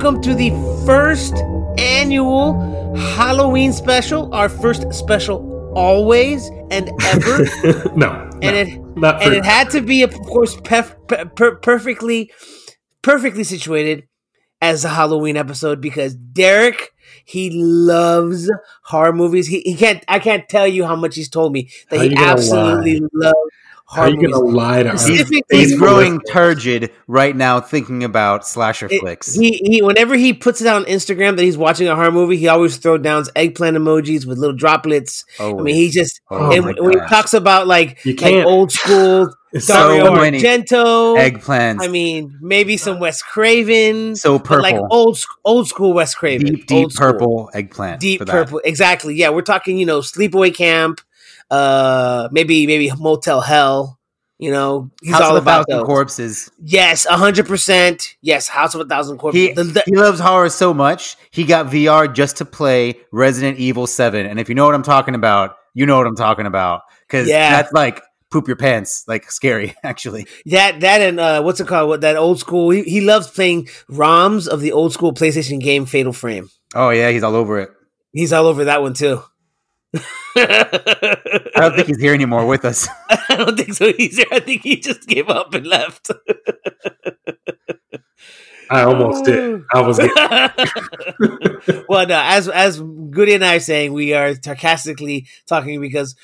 welcome to the first annual Halloween special, our first special always and ever. no, and no, it and for- it had to be, of course, pef- per- per- perfectly, perfectly situated as a Halloween episode because Derek he loves horror movies. He, he can't. I can't tell you how much he's told me that How he absolutely loves How are you gonna lie to us? Specifically- He's growing turgid right now thinking about slasher It- flicks. He, he whenever he puts it on Instagram that he's watching a horror movie, he always throws down eggplant emojis with little droplets. oh, I mean, he just oh and my when he talks about like You like can't. old school It's Dario so many Argento. eggplants. I mean, maybe some Wes Craven. so purple, like old old school Wes Craven, deep, deep old school. purple eggplant. deep purple. Exactly. Yeah, we're talking. You know, Sleepaway Camp. Uh, maybe maybe Motel Hell. You know, he's House all of a about thousand those. corpses. Yes, hundred percent. Yes, House of a Thousand Corpses. He, The- the- he loves horror so much he got VR just to play Resident Evil Seven. And if you know what I'm talking about, you know what I'm talking about because Yeah. that's like poop your pants, like scary actually. That that and uh, what's it called? What that old school? He, he loves playing ROMs of the old school PlayStation game Fatal Frame. Oh yeah, he's all over it. He's all over that one too. I don't think he's here anymore with us. I don't think so either. I think he just gave up and left. I almost did. I was. Well, no, as as Goody and I are saying, we are sarcastically talking because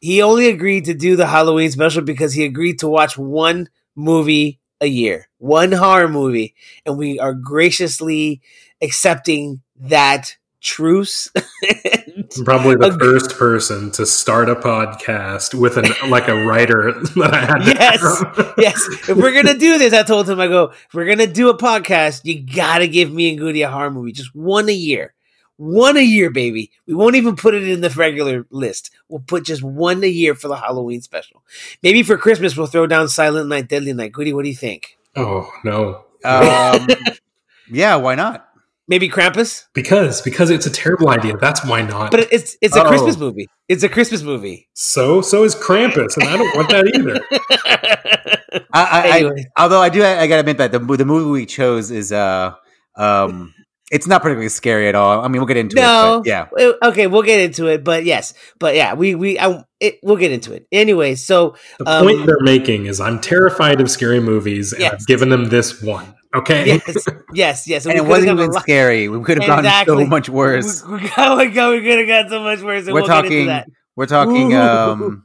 he only agreed to do the Halloween special because he agreed to watch one movie a year, one horror movie, and we are graciously accepting that truce. I'm probably the Ag- first person to start a podcast with an like a writer that I had. Yes. yes, if we're gonna do this, I told him, I go, if we're gonna do a podcast, you gotta give me and Goody a horror movie, just one a year. One a year, baby. We won't even put it in the regular list. We'll put just one a year for the Halloween special. Maybe for Christmas we'll throw down Silent Night, Deadly Night. Goody, what do you think? Oh no, Um, yeah, why not? Maybe Krampus? because because it's a terrible idea. That's why not. But it's it's a Oh. Christmas movie. It's a Christmas movie. so so is Krampus, and I don't want that either. I, I, Anyway. I although I do, I, gotta admit that the the movie we chose is uh um it's not particularly scary at all. I mean, we'll get into No. it. But yeah, okay, we'll get into it, but yes, but yeah, we we I, it, we'll get into it anyway. So The Um, point they're making is I'm terrified of scary movies, and Yes. I've given them this one. Okay, yes, yes, yes. and we it wasn't even lot- scary. We could have gone Exactly. so much worse. We, we, oh my god, we could have got so much worse. And We're we'll get into talking, that. we're talking, Ooh. um,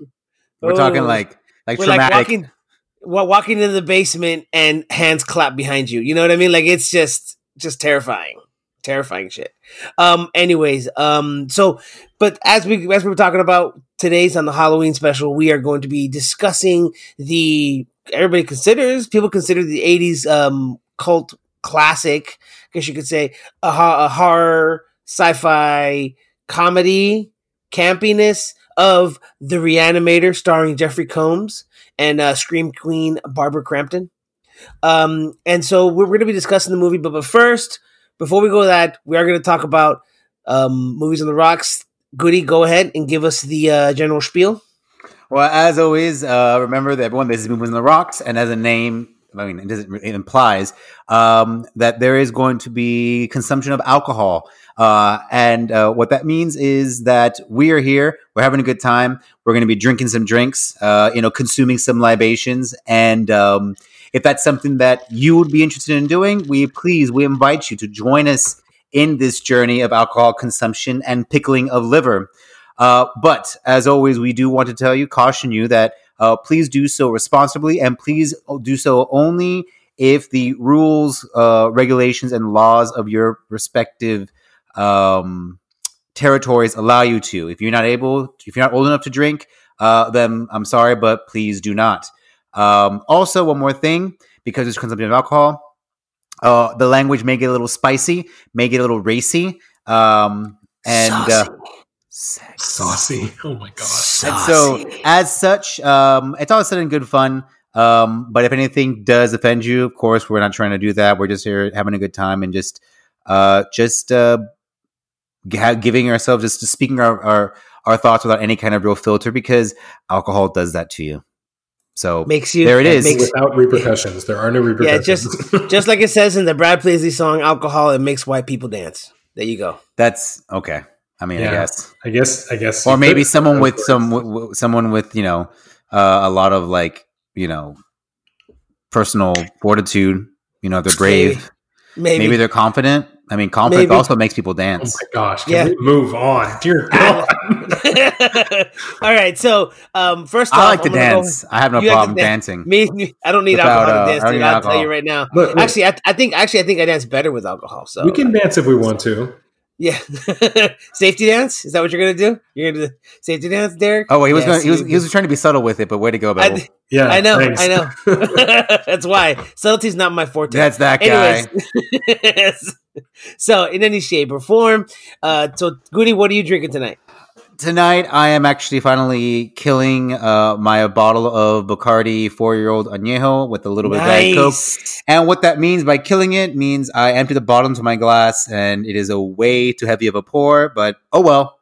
we're talking like like We're like traumatic. walking, wa- walking into the basement and hands clap behind you. You know what I mean? Like it's just, just terrifying, terrifying shit. Um. Anyways, um. So, but as we as we were talking about today's on the Halloween special, we are going to be discussing the everybody considers people consider the '80s um cult classic. I guess you could say a, a horror sci-fi comedy campiness of The Reanimator, starring Jeffrey Combs and uh, Scream Queen Barbara Crampton. Um, and so we're, going to be discussing the movie, but, but first, before we go that, we are going to talk about um, movies on the rocks. Goody, go ahead and give us the uh, general spiel. Well, as always, uh, remember that everyone this is Movies on the Rocks, and as a name, I mean, it, doesn't, it implies um, that there is going to be consumption of alcohol. Uh, and uh, what that means is that we are here, we're having a good time, we're going to be drinking some drinks, uh, you know, consuming some libations. And um, if that's something that you would be interested in doing, we please, we invite you to join us in this journey of alcohol consumption and pickling of liver. Uh, but as always, we do want to tell you, caution you that uh, please do so responsibly and please do so only if the rules, uh, regulations, and laws of your respective um, territories allow you to. If you're not able, if you're not old enough to drink, uh, then I'm sorry, but please do not. Um, also, one more thing, because it's consumption of alcohol, uh, the language may get a little spicy, may get a little racy, um, and uh, sex. saucy. Oh my god. And so, as such, um, it's all said in good fun. Um, but if anything does offend you, of course, we're not trying to do that. We're just here having a good time and just, uh, just uh, g- giving ourselves, just speaking our, our our thoughts without any kind of real filter, because alcohol does that to you. So Makes you There it that is. Makes, Without repercussions, there are no repercussions. yeah, repercussions. just just like it says in the Brad Paisley song "Alcohol," it makes white people dance. There you go. that's okay. I mean, I guess, I guess. I guess. or maybe could- someone with Of some w- w- someone with you know uh, a lot of like you know personal fortitude. You know, they're brave. Maybe. Maybe, they're confident. I mean, confidence Maybe. also makes people dance. Oh my gosh! Can Yeah. we move on? Dear God. All right. So, um, first off, I like to I'm gonna go- dance. I have no You like problem dance. dancing. me, me- I don't need Without, alcohol uh, to dance. I don't Dude, need I'll alcohol. tell you right now. Look, look, Actually, I, I think actually I think I dance better with alcohol. So we can dance if we want to. Yeah, safety dance. Is that what you're gonna do? You're gonna do safety dance, Derek? Oh, he was Yes, going. He was he was trying to be subtle with it, but way to go, I, Bill. Yeah, I know, thanks. I know. That's why subtlety's not my forte. That's that guy. Anyways, so in any shape or form, uh, so Goody, what are you drinking tonight? Tonight, I am actually finally killing uh, my bottle of Bacardi four-year-old añejo with a little bit of Diet Coke. And what that means by killing it means I empty the bottom to my glass, and it is a way too heavy of a pour. But oh well.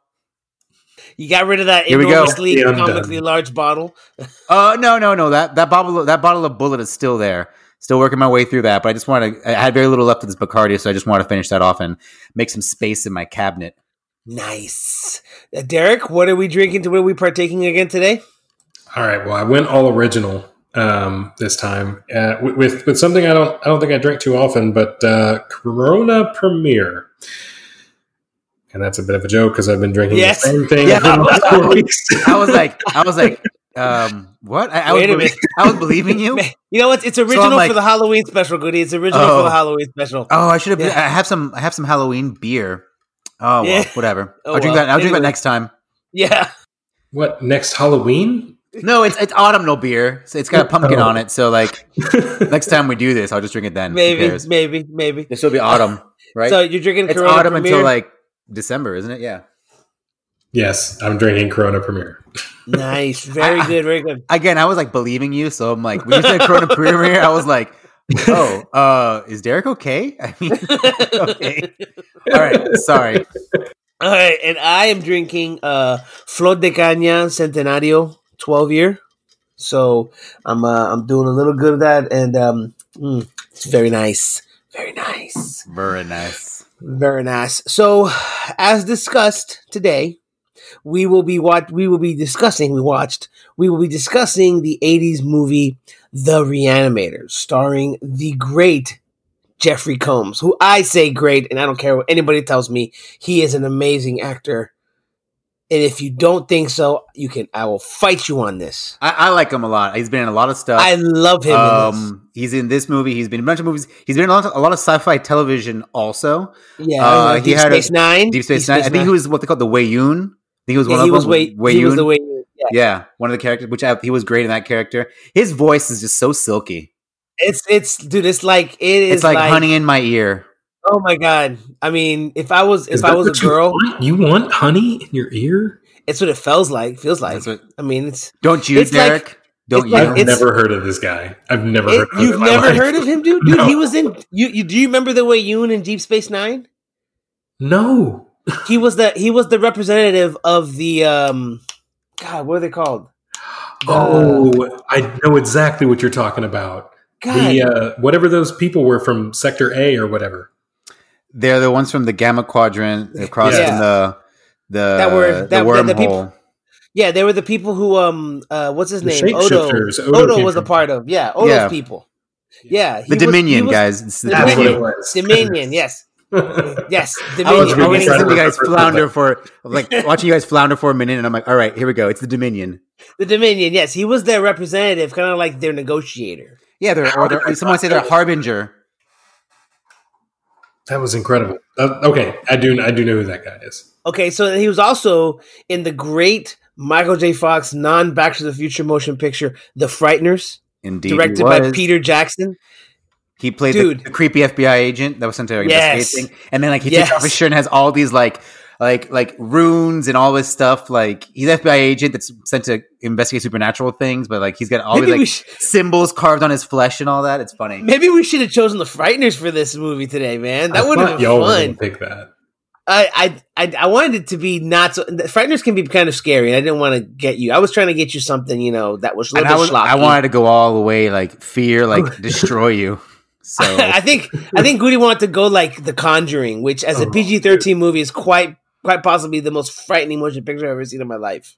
You got rid of that Here we enormously Yeah, I'm done. comically large bottle. Uh no no no that that bottle that bottle of Bulleit is still there. Still working my way through that, but I just want to. I had very little left of this Bacardi, so I just want to finish that off and make some space in my cabinet. Nice. Uh, Derek, what are we drinking? To what are we partaking again today? All right. Well, I went all original um, this time uh, with, with with something I don't I don't think I drink too often, but uh, Corona Premier. And that's a bit of a joke because I've been drinking Yes. the same thing Yeah. for the last four weeks. I was like, I was like, um, what? I, I was Wait a belie- minute. I was believing you. You know what? It's original like- for the Halloween special, Goody. It's original Oh. for the Halloween special. Oh, I should have. Yeah. I have some. I have some Halloween beer. Oh well, Yeah. whatever. Oh, I'll drink well. that. I'll drink that next time. Yeah. what next Halloween? No, it's it's autumnal beer. So it's got a pumpkin Oh. on it. So like next time we do this, I'll just drink it then. Maybe, maybe, maybe. This will be autumn, right? So you're drinking Corona. it's Corona autumn Premier? until like December, isn't it? Yeah. yes, I'm drinking Corona Premier. nice, very I- good, very good. Again, I was like believing you, so I'm like, when you said Corona Premier, I was like, oh, uh, is Derek okay? I mean, okay. All right, sorry. All right, and I am drinking uh Flor de Caña Centenario 12 year. So I'm uh, I'm doing a little good of that, and um, mm, it's very nice, very nice. Very nice. Very nice. So, as discussed today, we will be what we will be discussing. We watched. We will be discussing the '80s movie The Reanimator, starring the great Jeffrey Combs, who I say great, and I don't care what anybody tells me. He is an amazing actor. And if you don't think so, you can. I will fight you on this. I, I like him a lot. He's been in a lot of stuff. I love him. in this. Um, he's in this movie. He's been in a bunch of movies. He's been in a lot of, a lot of sci-fi television also. Yeah, uh, uh, he Deep had a- Space Nine. Deep Space Nine. I think he was what they call the Weyoun. I think he was Yeah, one of he them. was way. Weyoun. He was the way. Yeah. Yeah, one of the characters. Which I, he was great in that character. His voice is just so silky. It's it's dude. It's like it is It's like, honey in my ear. Oh my god! I mean, if I was if I was a what you girl, want? You want honey in your ear? it's what it feels like. Feels like. That's what. I mean, it's Don't you, It's like- Derek? Don't you? like- I've never heard of this guy. I've never it, heard. Of him you've in never heard of him, dude. Dude, No. he was in. You, you do you remember the Weyoun in Deep Space Nine? No. He was the he was the representative of the um. God, what are they called? The- Oh, I know exactly what you're talking about. God, The uh, whatever those people were from Sector A or whatever. They're the ones from the Gamma Quadrant across Yeah. from the the That were- the that- the- the wormhole. people- yeah, they were the people who um uh what's his The name? Odo. Odo, Odo was a part of. Yeah, Odo's Yeah. people. Yeah, the was- Dominion was- guys. It's the The That's what Dominion. it was. Dominion. Yes, yes. I was Dominion. I We're was getting trying to listening to you guys flounder for like watching you guys flounder for a minute, and I'm like, all right, here we go. It's the Dominion. The Dominion, yes, he was their representative, kind of like their negotiator. Yeah, they're or they're, someone say they're harbinger. That was incredible. Uh, okay, I do. I do know who that guy is. Okay, so he was also in the great Michael J. Fox non Back to the Future motion picture, The Frighteners, Indeed, he directed by. Peter Jackson. He played the, Dude. the creepy FBI agent that was sent to Yes. investigate thing, and then like he Yes. takes off his shirt and has all these like like like runes and all this stuff. Like he's an FBI agent that's sent to investigate supernatural things, but like he's got all Maybe these like sh- symbols carved on his flesh and all that. It's funny. maybe we should have chosen The Frighteners for this movie today, man. That would have been y'all fun. pick that. I, I I I wanted it to be not so. the Frighteners can be kind of scary, and I didn't want to get you. I was trying to get you something, you know, that was a And little I, was, I wanted to go all the way, like fear, like destroy you. So I think I think Goody wanted to go like The Conjuring, which as a Oh. PG thirteen movie is quite quite possibly the most frightening motion picture I've ever seen in my life.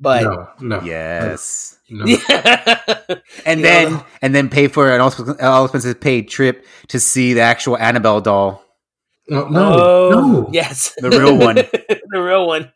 But no, no, yes, no. yeah, and You then know, and then pay for an all all expenses paid trip to see the actual Annabelle doll. no, no, oh, no. yes, The real one. the real one,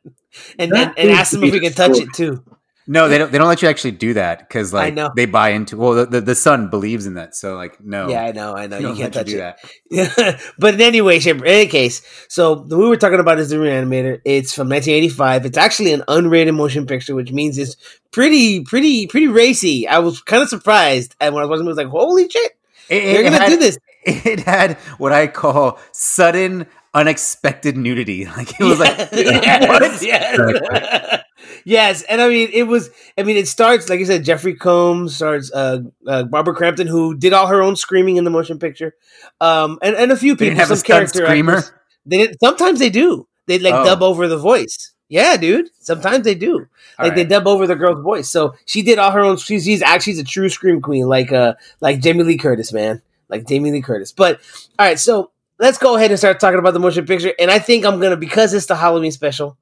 and That and, and ask them if we can touch it too. No, they don't. They don't let you actually do that because like I know. they buy into. Well, the, the, the son believes in that, so like no. Yeah, I know, I know. You can't touch do it. that. But in any way, shape, in any case, so the movie we're talking about is the Reanimator. It's from 1985. It's actually an unrated motion picture, which means it's pretty, pretty, pretty racy. I was kind of surprised, and when I was watching, it, I was like, "Holy shit, It, they're it gonna had, do this!" It had what I call sudden, unexpected nudity. Like it was like yes, yes. yes, and I mean, it was. I mean, it starts like you said. Jeffrey Combs starts. Uh, uh, Barbara Crampton, who did all her own screaming in the motion picture, um, and and a few people, didn't have a some character screamer. actors. They did. Sometimes they do. They like Oh. dub over the voice. Yeah, dude. Sometimes they do. Like they dub over the girl's voice. So she did all her own. She's, she's actually she's a true scream queen, like uh like Jamie Lee Curtis, man, like Jamie Lee Curtis. But all right, so let's go ahead and start talking about the motion picture. And I think I'm gonna because it's the Halloween special,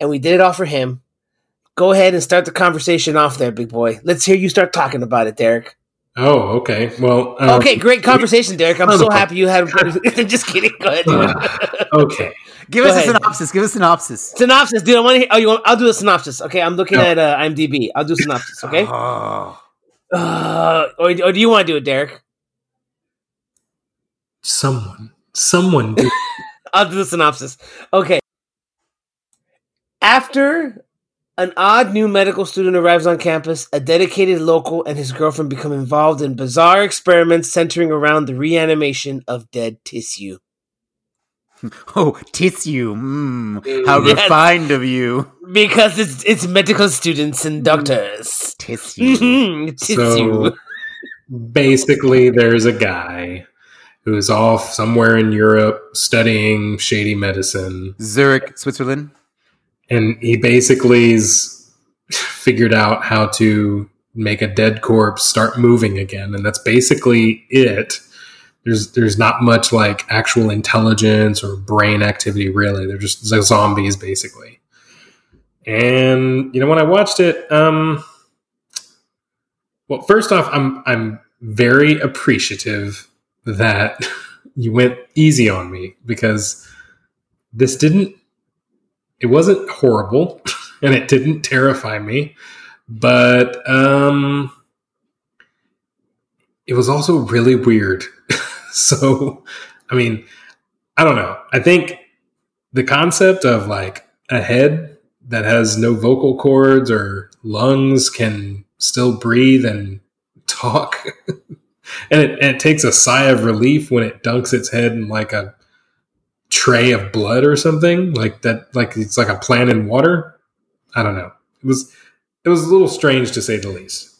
and we did it all for him. Go ahead and start the conversation off there, big boy. Let's hear you start talking about it, Derek. Oh, okay. Well, um, okay, great conversation, Derek. I'm so happy you had. just kidding. Go ahead. dude. okay. Give Go us ahead. a synopsis. Give us a synopsis. synopsis, dude. I want to. hear Oh, you want? I'll do a synopsis. Okay, I'm looking No. at uh, IMDb. I'll do synopsis. Okay. Oh. Uh, or, or do you want to do it, Derek? Someone, someone. Do- I'll do the synopsis. Okay. After an odd new medical student arrives on campus, a dedicated local and his girlfriend become involved in bizarre experiments centering around the reanimation of dead tissue. Oh, tissue. Mm, how Yes. refined of you. Because it's it's medical students and doctors. Tissue. Tissue. so basically, there's a guy who's off somewhere in Europe studying shady medicine, Zurich, Switzerland. and he basically's figured out how to make a dead corpse start moving again, and that's basically it. There's there's not much like actual intelligence or brain activity really. They're just zombies basically. And you know when I watched it, um, well, first off, I'm I'm very appreciative that you went easy on me because this didn't it wasn't horrible and it didn't terrify me but um it was also really weird. So i mean i don't know. I think the concept of like a head that has no vocal cords or lungs can still breathe and talk and it, and it takes a sigh of relief when it dunks its head in like a tray of blood or something like that like it's like a plant in water i don't know it was it was a little strange to say the least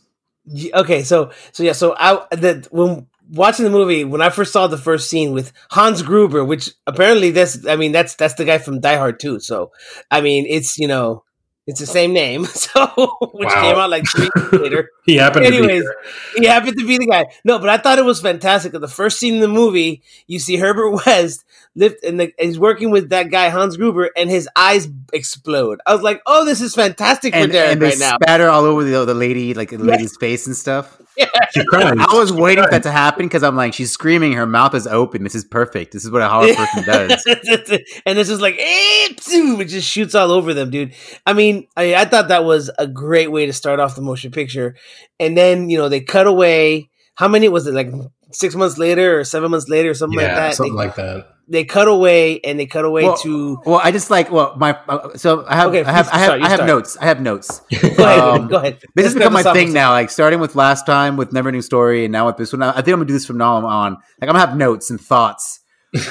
Okay, so so yeah, so I the when watching the movie when I first saw the first scene with Hans Gruber, which apparently that's I mean that's that's the guy from Die Hard too. So I mean it's you know it's the same name, so which Wow. came out like three years later. he happened to Anyways. He happened to be the guy. No, but I thought it was fantastic. The first scene in the movie, you see Herbert West lift and the, he's working with that guy Hans Gruber, and his eyes explode. I was like, "Oh, this is fantastic for And, Derek and they right now." spatter all over the, the lady, like the Yeah. lady's face and stuff. Yeah. she cried I was waiting for that to happen because I'm like, she's screaming, her mouth is open. This is perfect. This is what a horror person does. and it's just like, eh, psoo, it just shoots all over them, dude. I mean, I, I thought that was a great way to start off the motion picture. And then, you know, they cut away. How many was it? Like six months later or seven months later or something like that? something they, like that they cut away and they cut away Well, to. Well, I just like well, my uh, so I have Okay, I have I have, start, I have notes. I have notes. Go ahead. Um, go ahead. This has become my thing now. Like starting with last time with Never New Story, and now with this one. I think I'm gonna do this from now on. Like I'm gonna have notes and thoughts.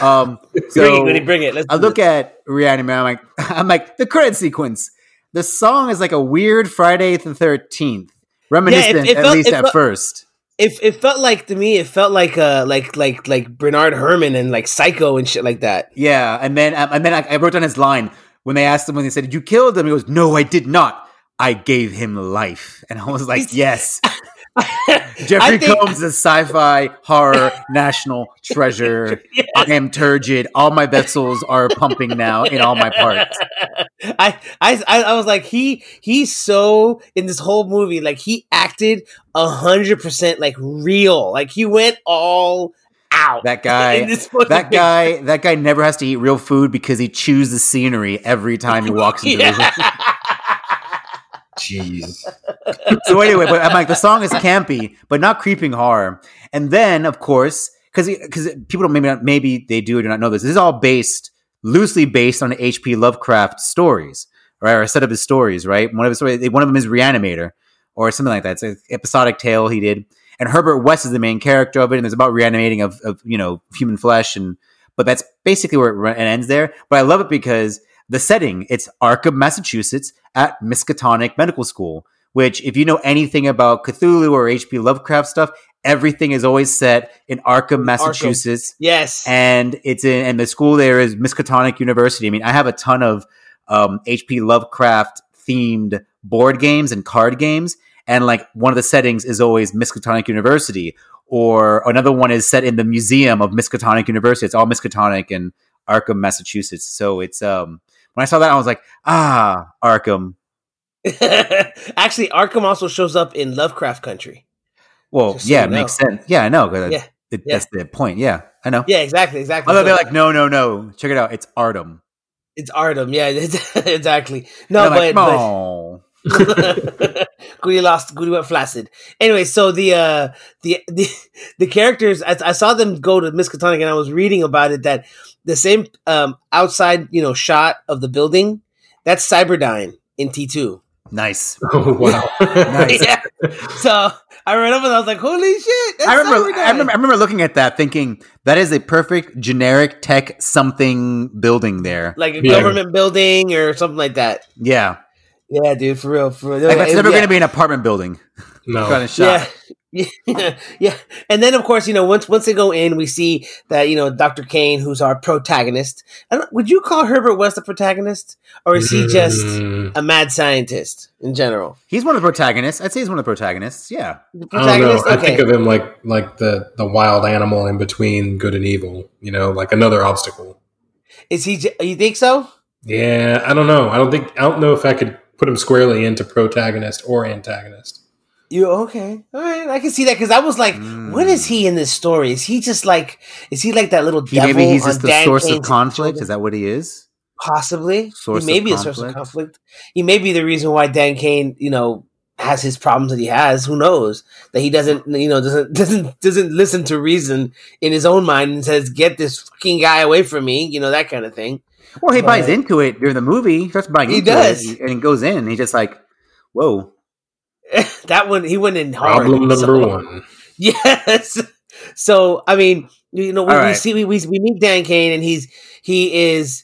Um, Bring it, so Goody, bring it. Let's I look this. at Reanimate. I'm like, I'm like the credit sequence. The song is like a weird Friday the Thirteenth, reminiscent it at felt- least it at felt- first. It, it felt like to me, it felt like uh like like like Bernard Herrmann and like Psycho and shit like that. Yeah, and then um, and then I, I wrote down his line when they asked him when they said, "Did you kill him?" He goes, "No, I did not. I gave him life." And I was like, "Yes." Jeffrey think- Combs is sci-fi horror national treasure. Yes. I am turgid. All my vessels are pumping now in all my parts. I, I I was like he he's so in this whole movie like he acted a hundred percent like real like he went all out That guy, in this fucking that guy, that guy never has to eat real food because he chews the scenery every time he walks into the yeah. Jeez. so anyway, but I'm like the song is campy, but not creeping horror. And then, of course, because because people don't maybe not, maybe they do or do not know this. This is all based loosely based on H.P. Lovecraft stories, right? Or a set of his stories, right? One of his stories, one of them is Reanimator or something like that. It's an episodic tale he did. And Herbert West is the main character of it, and it's about reanimating of, of you know human flesh, and but that's basically where it it ends there. But I love it because the setting it's Arkham, Massachusetts, at Miskatonic Medical School. Which, if you know anything about Cthulhu or H.P. Lovecraft stuff, everything is always set in Arkham, Massachusetts yes and it's in and the school there is Miskatonic University. I mean, I have a ton of um, H.P. Lovecraft themed board games and card games, and like one of the settings is always Miskatonic University, or another one is set in the museum of Miskatonic University. It's all Miskatonic in Arkham, Massachusetts. So it's um when I saw that, I was like, ah, Arkham. actually Arkham also shows up in Lovecraft Country Well, so yeah, it makes sense. Yeah, I know. Yeah, it- yeah. That's the point. Yeah, I know. yeah exactly exactly Although So they're like, no, no, no. Check it out. It's Artem. it's Artem yeah exactly no but, like, but. Goody lost. Goody went flaccid. Anyway, so the uh the the, the characters I, I saw them go to Miskatonic, and I was reading about it that the same um outside you know shot of the building that's Cyberdyne in T two. nice. Oh wow. Nice. yeah. So I read up and I was like, "Holy shit!" I remember, Cyberdyne. I remember, I remember looking at that, thinking that is a perfect generic tech something building there. like a Yeah. government building or something like that. Yeah, Yeah, dude, for real, for real. like that's It- never yeah. going to be an apartment building No. kind of shot. Yeah. yeah, yeah, and then of course, you know, once once they go in, we see that you know Dr. Kane, who's our protagonist. I would you call Herbert West a protagonist, or is he just Mm, a mad scientist in general? He's one of the protagonists. I'd say he's one of the protagonists. Yeah, The I don't know. protagonist. I think of him like like the the wild animal in between good and evil. You know, like another obstacle. is he? You think so? Yeah, I don't know. I don't think I don't know if I could put him squarely into protagonist or antagonist. You okay? All right, I can see that because I was like, Mm. what is he in this story? Is he just like? Is he like that little he, devil? maybe he's just the Dan source of conflict. Is that what he is? Possibly. Source he may of be a source of conflict? conflict. He may be the reason why Dan Kane, you know, has his problems that he has. Who knows? That he doesn't, you know, doesn't doesn't doesn't listen to reason in his own mind and says, "Get this fucking guy away from me," you know, that kind of thing. Well, he buys into it during the movie. He starts buying He into does. it, and he goes in. And he's just like, "Whoa." that one, he went in hard. Problem number So- one. Yes. So I mean, you know, we, All we see we, we we meet Dan Kane, and he's he is,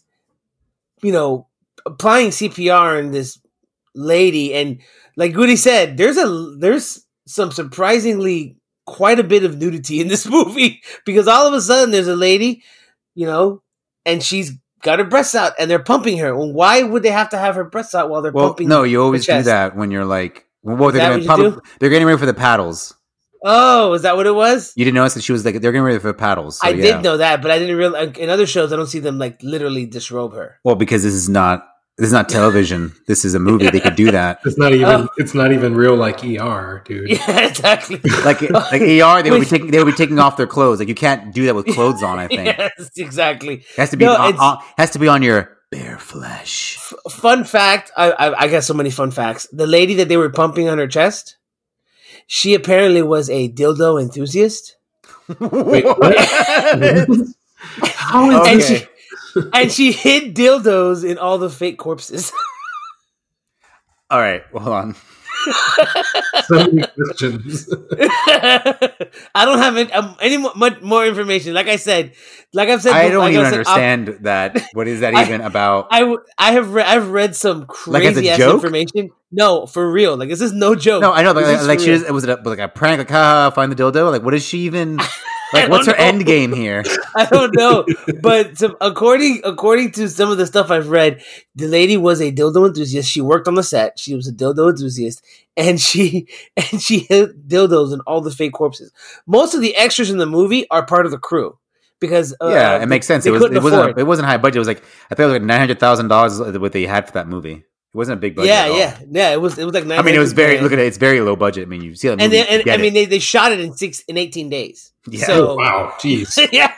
you know, applying CPR on this lady, and like Goody said, there's a there's some surprisingly quite a bit of nudity in this movie because all of a sudden there's a lady, you know, and she's got her breasts out, and they're pumping her. Well, why would they have to have her breasts out while they're Well, pumping? no, you always do that when you're like, well, they're gonna what you probably, they're getting ready for the paddles. Oh, is that what it was? You didn't notice that she was like they're getting ready for paddles. so I yeah. did know that, but I didn't realize in other shows I don't see them like literally disrobe her. Well, because this is not this is not television. this is a movie. They could do that. It's not even Oh. it's not even real like ER, dude. Yeah, exactly. Like like ER, they would be taking they would be taking off their clothes. Like you can't do that with clothes on. I think yes, exactly. has to be No, on, on- has to be on your bare flesh. F- fun fact: I, I I got so many fun facts. The lady that they were pumping on her chest, she apparently was a dildo enthusiast, Wait, what? How is Okay. and she and she hid dildos in all the fake corpses. All right, well, hold on. so many questions. I don't have any, um, any more, much more information. Like I said, like I've said, I don't like even I've said, I'll- understand that. What is that I- even about? I, w- I have re- I've read some Like crazy ass information. No, for real. Like this is no joke. no, I know, but like, like she real. was, was it a, like a prank? Like, haha, find the dildo? Like, what is she even? Like, what's her know. end game here? I don't know, but some, according according to some of the stuff I've read, the lady was a dildo enthusiast. She worked on the set. She was a dildo enthusiast, and she and she hid dildos in all the fake corpses. Most of the extras in the movie are part of the crew because uh, yeah, it makes sense. It was. It wasn't. It wasn't high budget. It was like I think it was like nine hundred thousand dollars what they had for that movie. It wasn't a big budget. yeah, yeah, yeah. It was it was like I mean, it was very. Look at it. It's very low budget. I mean, you see that movie. and then you and I mean it. they, they shot it in six in eighteen days. Yeah. So Oh, wow, jeez. yeah,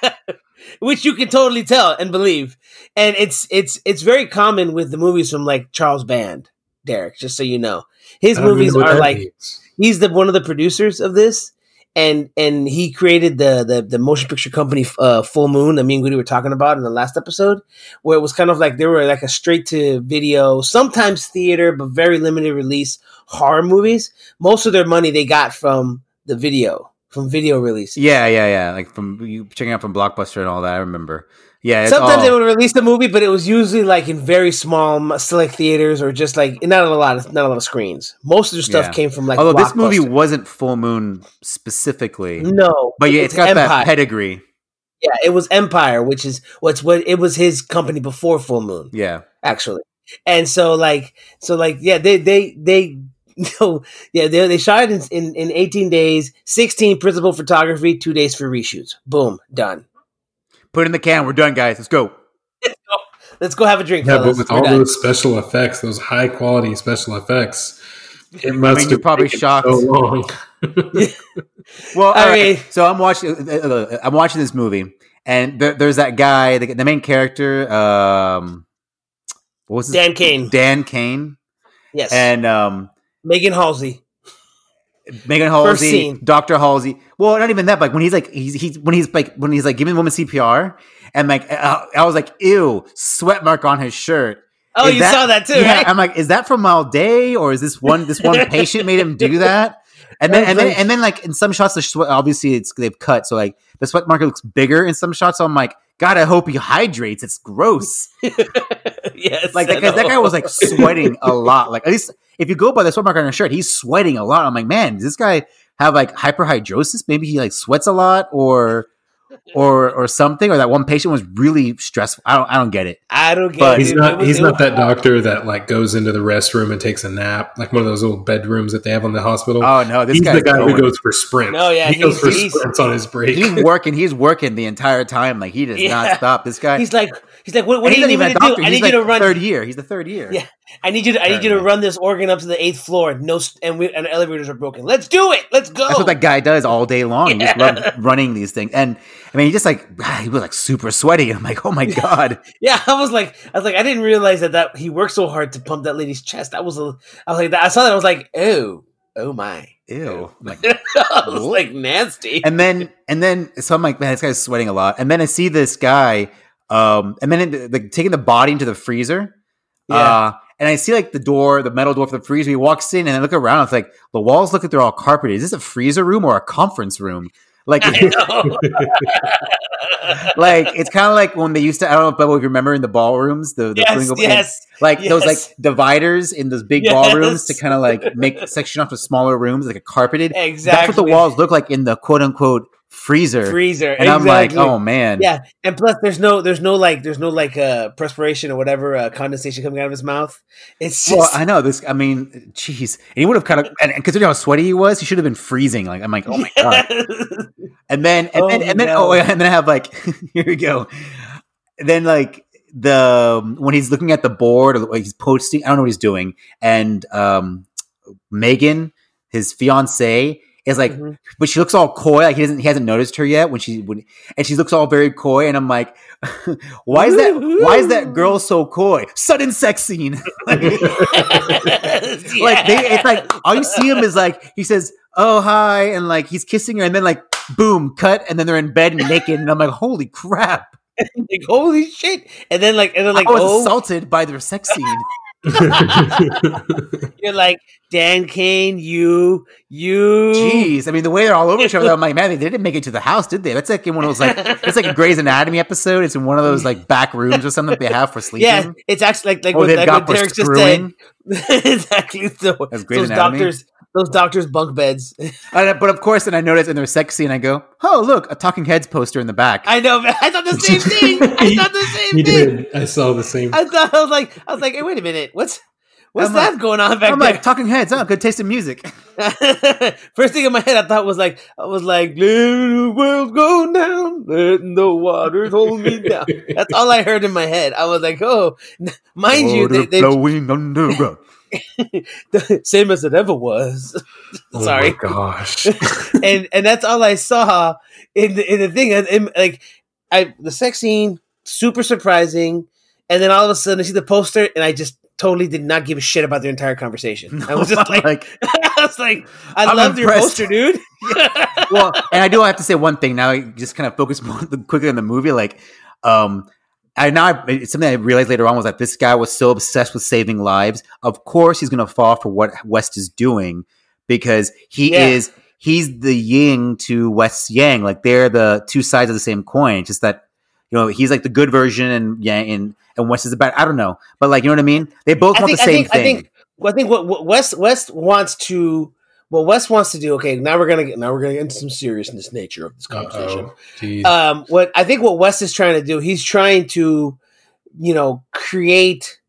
which you can totally tell and believe. And it's it's it's very common with the movies from like Charles Band, Derek. Just so you know, his I don't even movies are like means. he's the one of the producers of this. And and he created the the, the motion picture company uh, Full Moon that me and Goody were talking about in the last episode, where it was kind of like they were like a straight to video, sometimes theater, but very limited release horror movies. Most of their money they got from the video, from video release. Yeah, yeah, yeah. Like from you checking out from Blockbuster and all that. I remember. Yeah, it's Sometimes all- they would release the movie, but it was usually like in very small, select theaters or just like not a lot of not a lot of screens. Most of the stuff Yeah. came from like. Although this movie wasn't Full Moon specifically, no, but yeah, it it's was got Empire. that pedigree. Yeah, it was Empire, which is what's what it was his company before Full Moon, Yeah, actually. And so like so like yeah, they they they no yeah they they shot it in, in in 18 days, 16 principal photography, 2 days for reshoots. Boom, done. put it in the can. We're done, guys. Let's go. Let's go have a drink, Yeah, fellas. but with We're all done. those special effects, those high quality special effects, it must mean, you're have probably taken shocked. so long. Well, I all right. mean- so I'm watching. uh, uh, I'm watching this movie, and there, there's that guy, the, the main character. Um, what was his Dan Kane. Dan Kane, Yes. and um, Megan Halsey. Megan Halsey. Doctor Halsey. Well, not even that. But like, when he's like, he's, he's when he's like when he's like giving the woman CPR, and like I, I was like, ew, sweat mark on his shirt. Oh, Is you saw that too, yeah, right? I'm like, is that from all day, or is this one this one patient made him do that? And then and then and then like in some shots, the sweat obviously it's they've cut, so like the sweat marker looks bigger in some shots. So I'm like, God, I hope he hydrates. It's gross. yes. Like that guy, that guy was like sweating a lot. Like at least if you go by the sweat marker on his shirt, he's sweating a lot. I'm like, man, does this guy have like hyperhidrosis? Maybe he like sweats a lot, or or or something. Or that one patient was really stressful. I don't I don't get it. I don't get but- it. He's not. was- He's not was- that doctor that like goes into the restroom and takes a nap, like one of those old bedrooms that they have on the hospital. Oh no, this he's guy's the guy going. who goes for sprints. No, yeah, he goes he's- for sprints on his break. He's working. He's working the entire time. Like he does Yeah. not stop. This guy. He's like, he's like, what, what do you need me to do? I need like you to run. third year. He's the third year. Yeah. I need you to, I need you to run this organ up to the eighth floor. No, and we and elevators are broken. Let's do it. Let's go. That's what that guy does all day long. He just Yeah. running these things. And I mean, he just like he was like super sweaty. I'm like, oh my god. yeah, I was like, I was like, I didn't realize that that he worked so hard to pump that lady's chest. That was a, I was like, that, I saw that. I was like, oh, oh my. Ew. Like, I was like nasty. and then and then so I'm like, man, this guy's sweating a lot. And then I see this guy, um, and then in, like taking the body into the freezer. Yeah. Uh, and I see like the door, the metal door for the freezer. He walks in and I look around. It's like the walls look like they're all carpeted. Is this a freezer room or a conference room? Like, like it's kind of like when they used to. I don't know, Bubba, if you remember in the ballrooms, the, the yes, yes. like those like dividers in those big Yes. ballrooms to kind of like make section off to smaller rooms, like a carpeted. Exactly. That's what the walls look like in the quote unquote freezer. freezer. and I'm like, oh man, Yeah, and plus there's no there's no like there's no like uh perspiration or whatever uh, condensation coming out of his mouth. It's just Well, I know this. I mean, jeez, and he would have kind of, and, and considering how sweaty he was, he should have been freezing. Like, I'm like, oh my god. And then, and Oh, then, and then, no. oh, yeah, and then I have like, here we go. Then like the when he's looking at the board or he's posting, I don't know what he's doing, and um, Megan, his fiance, is like, Mhm. but she looks all coy, like he doesn't, he hasn't noticed her yet when she when, and she looks all very coy, and I'm like, why is that? Why is that girl so coy? Sudden sex scene. like they, it's like all you see him is like he says, "Oh hi," and like he's kissing her, and then like boom, cut, and then they're in bed naked, and I'm like, holy crap! like holy shit, and then like and then like I was oh assaulted by their sex scene. You're like Dan Kane, you, you. Jeez, I mean the way they're all over each other, I'm like, man, they didn't make it to the house, did they? That's like in one of those like it's like a Grey's Anatomy episode. It's in one of those like back rooms or something that they have for sleeping. Yeah, it's actually like like what, they've like got what for Derek just screwing. exactly. So, That's Grey's those Anatomy. doctors, those doctors' bunk beds. And- but of course, then I noticed in their sex scene, I go, oh look, a Talking Heads poster in the back. I know. I thought the same thing. I thought the same he thing. did. I saw the same. I thought I was like, I was like, hey, wait a minute, what's what's I'm that like- going on back I'm there? like, Talking Heads, oh, good taste in music. First thing in my head, I thought was like, I was like, let the world go down, letting the waters hold me down. That's all I heard in my head. I was like, oh, n- mind you, they, Water they flowing underground. same as it ever was. Oh Sorry. my gosh. and and that's all I saw in the, in the thing. Like, I the sex scene super surprising, and then all of a sudden I see the poster, and I just totally did not give a shit about their entire conversation. I was just like, like, I was like, I I'm love your poster, dude. well, and I do have to say one thing now. I just kind of focus more quickly on the movie. Like, um, I now I, it's something I realized later on was that this guy was so obsessed with saving lives. Of course, he's going to fall for what West is doing because he Yeah. is he's the yin to West's yang. Like they're the two sides of the same coin. It's just that you know he's like the good version and yang and and West is the bad. I don't know, but like you know what I mean. They both I want think- the I same think- I thing. think- Well, I think what, what West West wants to what West wants to do. Okay, now we're gonna get now we're gonna get into some seriousness nature of this conversation. Um, what I think what West is trying to do, he's trying to, you know, create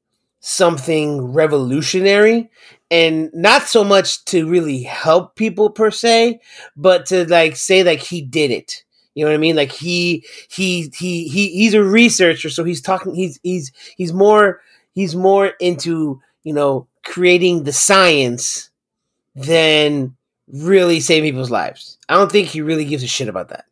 something revolutionary and not so much to really help people per se, but to like say like he did it. You know what I mean? Like he he he he he's a researcher, so he's talking he's he's he's more he's more into, you know, creating the science than really saving people's lives. I don't think he really gives a shit about that.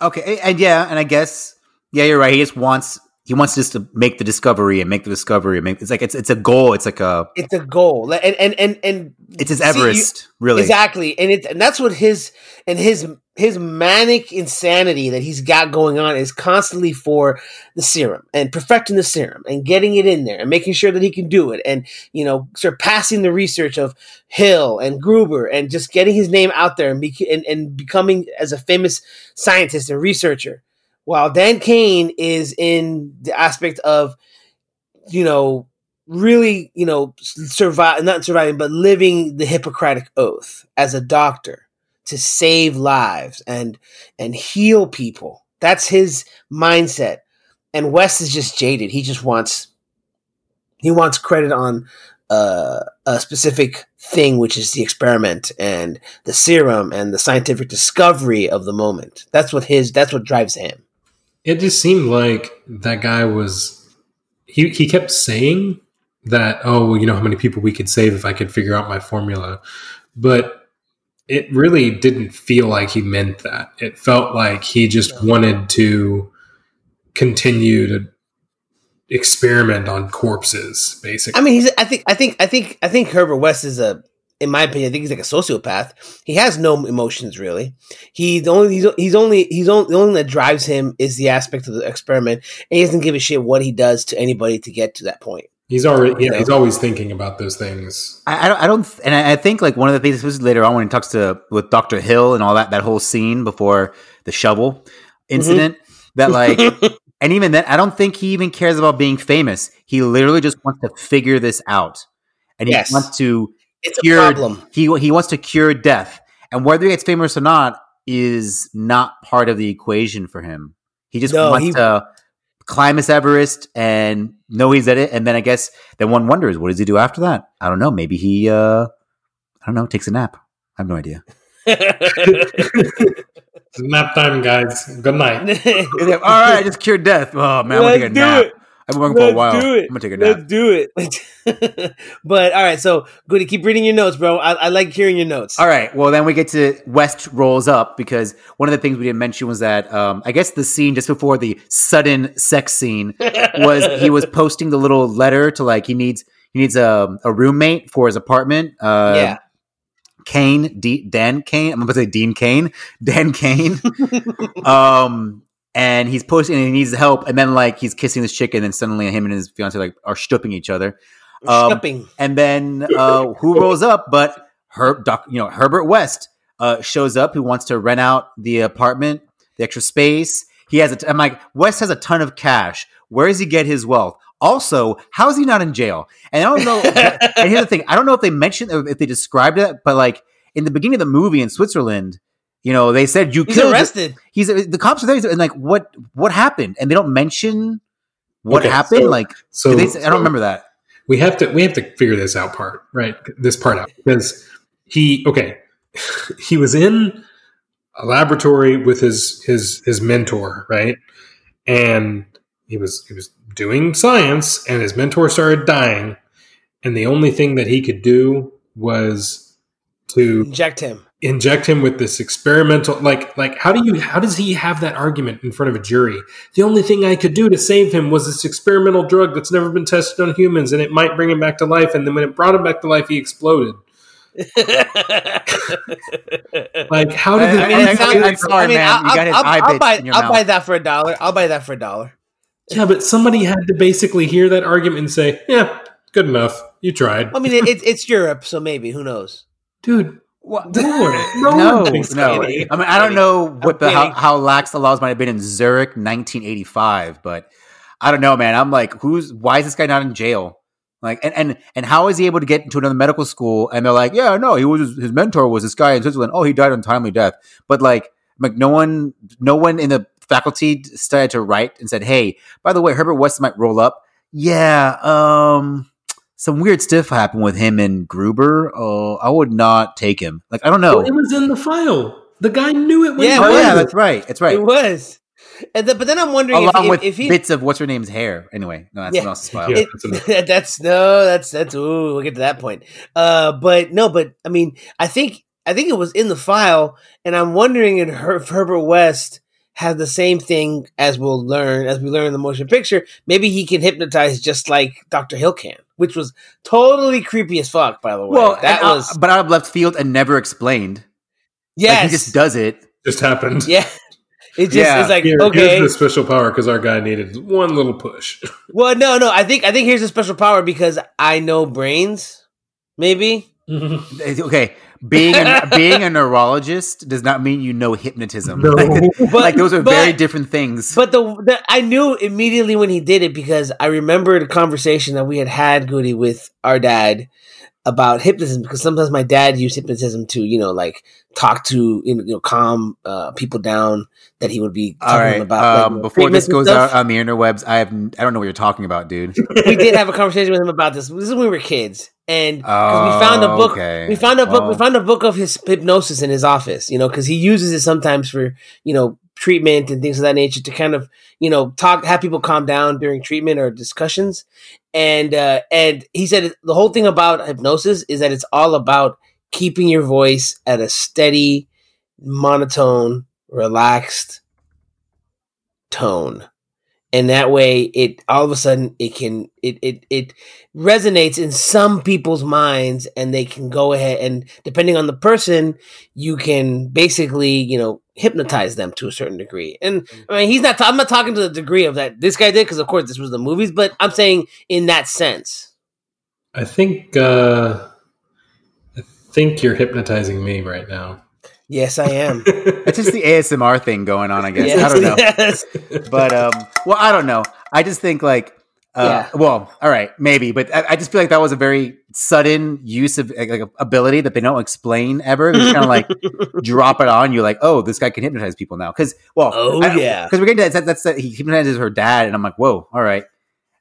Okay, and yeah, and I guess yeah, you're right. He just wants he wants just to make the discovery and make the discovery and make it's like it's it's a goal. It's like a it's a goal and and and and it's his see, you- Everest, really. exactly and it and that's what his and his his manic insanity that he's got going on is constantly for the serum and perfecting the serum and getting it in there and making sure that he can do it and you know surpassing the research of Hill and Gruber and just getting his name out there and, be, and, and becoming as a famous scientist and researcher while Dan Kane is in the aspect of you know really, you know, survive not surviving, but living the Hippocratic oath as a doctor to save lives and and heal people. That's his mindset. And Wes is just jaded. He just wants he wants credit on uh, a specific thing, which is the experiment and the serum and the scientific discovery of the moment. That's what his. That's what drives him. It just seemed like that guy was he he kept saying that oh well you know how many people we could save if i could figure out my formula but it really didn't feel like he meant that it felt like he just wanted to continue to experiment on corpses basically I mean, he's. I think. I think. I think. I think Herbert West is a. In my opinion, I think he's like a sociopath. He has no emotions really. He the only. He's, he's only. He's only. The only thing that drives him is the aspect of the experiment, and he doesn't give a shit what he does to anybody to get to that point. he's already You yeah, he's always thinking about those things I, I don't, I don't, and I I think like one of the things this is later on when he talks to with Doctor Hill and all that that whole scene before the shovel incident mm-hmm. that like, and even then, I don't think he even cares about being famous. He literally just wants to figure this out, and he Yes. wants to it's a cure. problem. He he wants to cure death, and whether he gets famous or not is not part of the equation for him. He just No, wants he- to climb his Everest and know he's at it, and then I guess then one wonders what does he do after that? I don't know. Maybe he, uh I don't know, takes a nap. I have no idea. it's nap time guys good night All right, I just cured death. Oh man, I'm gonna take a Let's do nap. it. I've been working for a Let's while. do it. I'm gonna take a Let's nap. do it. but all right, so Goody, keep reading your notes, bro. I, I like hearing your notes. All right. Well, then we get to West rolls up because one of the things we didn't mention was that um, I guess the scene just before the sudden sex scene was he was posting the little letter to like he needs he needs a, a roommate for his apartment. Uh, yeah. Kane, D- Dan Kane. I'm about to say Dean Cain, Dan Kane. um, and he's posting and he needs help. And then like he's kissing this chick, and then suddenly him and his fiance like are stooping each other. Um, and then uh, who rolls up? But doc, you know, Herbert West uh, shows up. Who wants to rent out the apartment, the extra space? He has. A t- I'm like, West has a ton of cash. Where does he get his wealth? Also, how is he not in jail? And I don't know. and here's the thing: I don't know if they mentioned if they described it, but like in the beginning of the movie in Switzerland, you know, they said you He's killed. arrested. He's the cops are there, and like, what what happened? And they don't mention what Okay, happened. so- like, So did they, I don't remember that. we have to we have to figure this out part right this part out because he okay he was in a laboratory with his his his mentor right and he was he was doing science and his mentor started dying and the only thing that he could do was to Inject him. Inject him with this experimental like like how do you how does he have that argument in front of a jury the only thing i could do to save him was this experimental drug that's never been tested on humans and it might bring him back to life and then when it brought him back to life he exploded like how did I- I mean, mean, it sounds- I'm sorry, I mean, man. I'll, You got his I'll, eye I'll buy, I'll mouth. buy that for a dollar. I'll buy that for a dollar. yeah but somebody had to basically hear that argument and say yeah good enough you tried I mean, it, it's it's Europe, so maybe who knows? dude What? no no No, one thinks no. that. I mean, I don't know what the how, how lax the laws might have been in Zurich, 1985, but I don't know, man. I'm like, who's why is this guy not in jail? Like, and and and how is he able to get into another medical school? And they're like, yeah, no, he was his mentor was this guy in Switzerland. Oh, he died untimely death. But like, like no one, no one in the faculty started to write and said, hey, by the way, Herbert West might roll up. Yeah, um, some weird stuff happened with him and Gruber. Oh, I would not take him. Like, I don't know. Well, it was in the file the guy knew it when Yeah, he Oh was. yeah, that's right. That's right. It was. And the, but then I'm wondering if, Along if, with if he bits of what's her name's hair. Anyway, no, that's Yeah. someone else's file. Yeah. It- that's that's no, that's that's ooh, we'll get to that point. Uh, but no, but I mean, I think I think it was in the file, and I'm wondering if, Her- if Herbert West has the same thing as we'll learn as we learn in the motion picture. Maybe he can hypnotize just like Doctor Hill can, which was totally creepy as fuck. By the way, Well, that and, uh, was but out of left field and never explained. yes, Like, he just does it. just happened yeah. It just Yeah. is like Here- okay. Here's the special power because our guy needed one little push. Well, no, no. I think I think here's a special power because I know brains. Maybe. Okay, being a, being a neurologist does not mean you know hypnotism. No. Like, But, like, those are very different things. But the, the I knew immediately when he did it because I remembered a conversation that we had had Goody with our dad about hypnotism because sometimes my dad used hypnotism to you know like talk to you know, you know calm uh, people down that he would be talking right. about um, before this goes stuff. out on the interwebs, I have I don't know what you're talking about, dude. we did have a conversation with him about this. This is when we were kids, and 'cause we found a Oh, book. okay. We found a book. we found a book of his hypnosis in his office. You know, because he uses it sometimes for you know treatment and things of that nature to kind of you know talk, have people calm down during treatment or discussions. And uh, and he said the whole thing about hypnosis is that it's all about keeping your voice at a steady, monotone, relaxed tone. And that way it all of a sudden it can it it it resonates in some people's minds and they can go ahead and depending on the person you can basically you know hypnotize them to a certain degree and i mean he's not i'm not talking to the degree of that this guy did because of course this was the movies but i'm saying in that sense I think uh, I think you're hypnotizing me right now. yes i am It's just the ASMR thing going on, I guess. Yes, I don't know. yes. but um well i don't know i just think like uh well all right maybe but I, I just feel like that was a very sudden use of like, ability that they don't explain ever they just kind of like drop it on you like oh this guy can hypnotize people now because well Oh, yeah. because we're getting to that that's, that's he hypnotizes her dad and i'm like whoa all right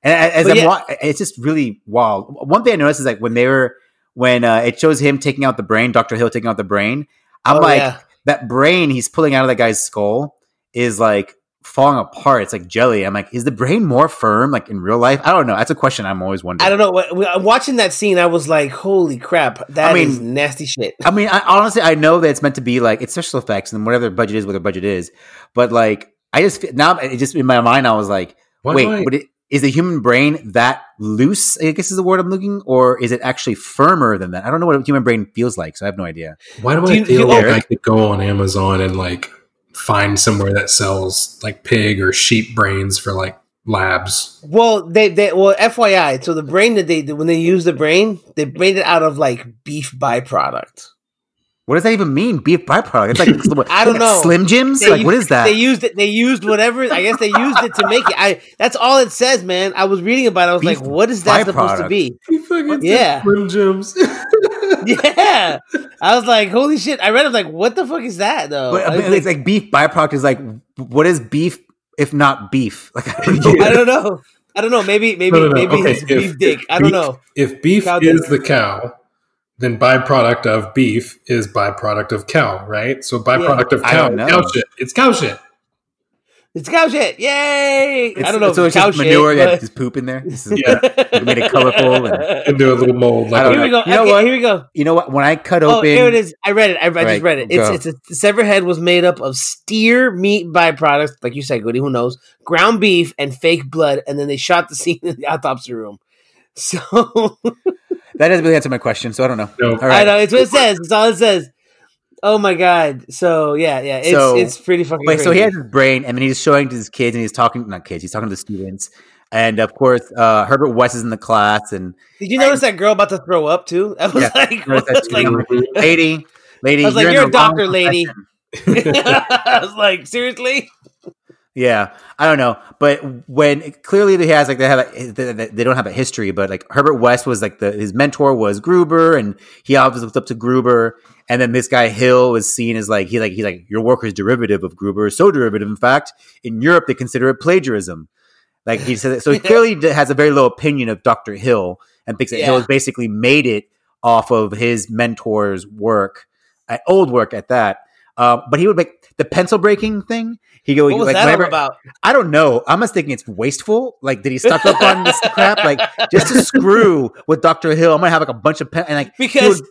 and as But I'm yeah. it's just really wild one thing i noticed is like when they were when uh, it shows him taking out the brain dr hill taking out the brain i'm Oh, like yeah. that brain he's pulling out of that guy's skull is like falling apart. It's like jelly. I'm like, is the brain more firm like in real life? I don't know. That's a question I'm always wondering. I don't know. When- when- Watching that scene, I was like, "Holy crap! That I is nasty shit." I mean, I, honestly, I know that it's meant to be like it's special effects and whatever the budget is, what the budget is. But like, I just now it just in my mind, I was like, Why wait, do I- but it, is the human brain that loose? I guess is the word I'm looking, or is it actually firmer than that? I don't know what a human brain feels like, so I have no idea. Why do, Do I you- feel you- like I could go on Amazon and like find somewhere that sells like pig or sheep brains for like labs. Well, they they well, FYI. So the brain that they when they use the brain, they made it out of like beef byproduct. What does that even mean? Beef byproduct? It's like what, I don't like know. Slim Jims? They like u- what is that? They used it. They used whatever. I guess they used it to make it. I. That's all it says, man. I was reading about. it. I was Beef like, what is that supposed to be? He fucking Yeah. said Slim Jims. Yeah, I was like, holy shit! I read. it, I was like, what the fuck is that though? but, I, was but it's like beef byproduct is like what is beef if not beef? Like I don't get I don't know. I don't know. Maybe maybe No, no, no. maybe Okay, his if- beef dick. if I don't beef- know. If beef Cow is dick. the cow, then byproduct of beef is byproduct of cow, right? So byproduct of cow, cow shit. It's cow shit. It's cow shit! Yay! I don't know. So if it's cow just manure shit, that but- just poop in there. This is, Yeah. we made it colorful. And, Into a little mold. Like Here we go. You know okay, what? Here we go. you know what? When I cut Oh, open, here it is. I read it. I, I Right, just read it. It's go. it's a the severed head was made up of steer meat byproducts, like you said, Goody. Who knows? Ground beef and fake blood, and then they shot the scene in the autopsy room. So that doesn't really answer my question. So I don't know. no, All I know it's what it says. It's all it says. Oh my god! So yeah, yeah, it's So- it's pretty fucking. Wait, so he crazy. has his brain, and then he's showing to his kids, and he's talking not kids, he's talking to the students, and of course, uh, Herbert West is in the class, and Did you notice that girl about to throw up too? I was Yeah, like, I was like, lady, lady, I was like, in "You're a doctor, lady." I was like, seriously? Yeah, I don't know, but when clearly he has like they have a, they don't have a history, but like Herbert West was like the his mentor was Gruber, and he obviously looked up to Gruber, and then this guy Hill was seen as like he like he's like your work is derivative of Gruber, so derivative. In fact, in Europe they consider it plagiarism. Like he said, so he clearly has a very low opinion of Doctor Hill, and thinks that Hill has basically made it off of his mentor's work, uh, old work at that. Uh, but he would make the pencil breaking thing. He go What was like that all whenever, about? I don't know. I'm just thinking it's wasteful. Like, did he stock up on this crap? Like, just to screw with Doctor Hill, I'm gonna have like a bunch of pen and like Because would-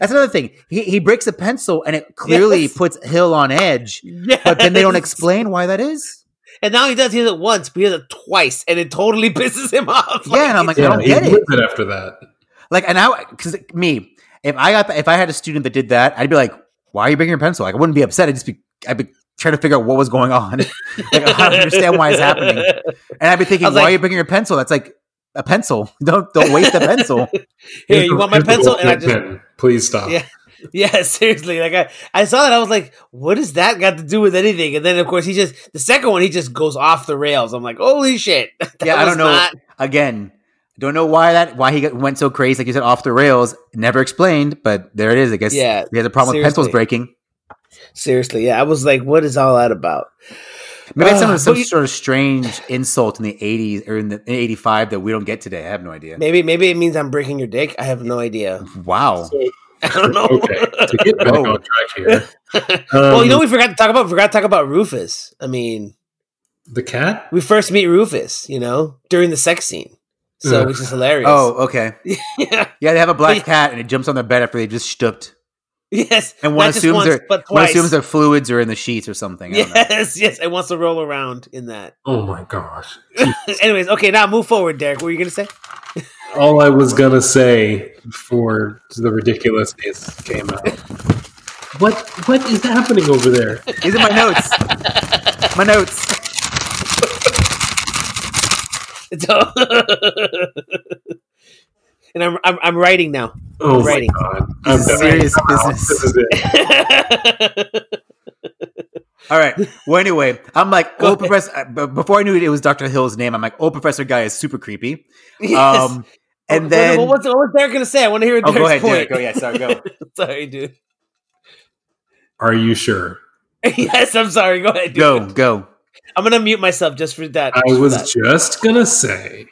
that's another thing. He he breaks a pencil and it clearly Yes. puts Hill on edge, but then they don't explain why that is. And now he does. He does it once, but he does it twice, and it totally pisses him off. Yeah, and I'm like, I yeah, don't he get it. lived it after that. Like, and now because me, if I got if I had a student that did that, I'd be like, why are you breaking your pencil? Like, I wouldn't be upset. I'd just be I'd be trying to figure out what was going on. like, I don't understand why it's happening. And I'd be thinking, why like- are you breaking your pencil? That's like a pencil. Don't don't waste a pencil. Here, you want my pencil? And I ballpoint just pen. please stop. Yeah. Yeah, seriously. Like I, I saw that, I was like, "What does that got to do with anything?" And then, of course, he just the second one, he just goes off the rails. I'm like, "Holy shit!" That Yeah, I don't know. not- Again, don't know why that why he got, went so crazy. Like you said, off the rails. Never explained, but there it is. I guess Yeah, he has a problem with pencils breaking. seriously, yeah, I was like, "What is all that about?" Maybe it's some, Uh, some but you- sort of strange insult in the '80s or in the in '85 that we don't get today. I have no idea. Maybe, maybe it means I'm breaking your dick. I have no idea. Wow. I don't know. Okay, to get back Whoa. on track here. well, you know, um, we forgot to talk about. Forgot to talk about Rufus. I mean, the cat. we first meet Rufus. You know, during the sex scene, so Ugh. which is hilarious. Oh, okay. yeah. Yeah, they have a black But- cat and it jumps on their bed after they just stooped. Yes, And one assumes once, their but one assumes their fluids are in the sheets or something. I know. Yes, yes, it wants to roll around in that. Oh my gosh! Anyways, okay, now move forward, Derek. What were you gonna say? All I was gonna say before the ridiculousness came out. What what is happening over there? These are my notes. my notes. So- and I'm, I'm I'm writing now. Oh my Writing. god! This is serious I'm out. business. This is it. All right. Well, anyway, I'm like, Go oh, ahead. Professor. uh, Before I knew it it was Dr. Hill's name, I'm like, oh, Professor Guy is super creepy. Yes. Um, and What- then, what, what's, what was Derek gonna say? I want to hear oh, Derek's go ahead, point. Derek. Go, yeah, sorry, go. sorry, dude. Are you sure? yes, I'm sorry. Go ahead. Dude. Go, go. I'm gonna mute myself just for that. I was that. just gonna say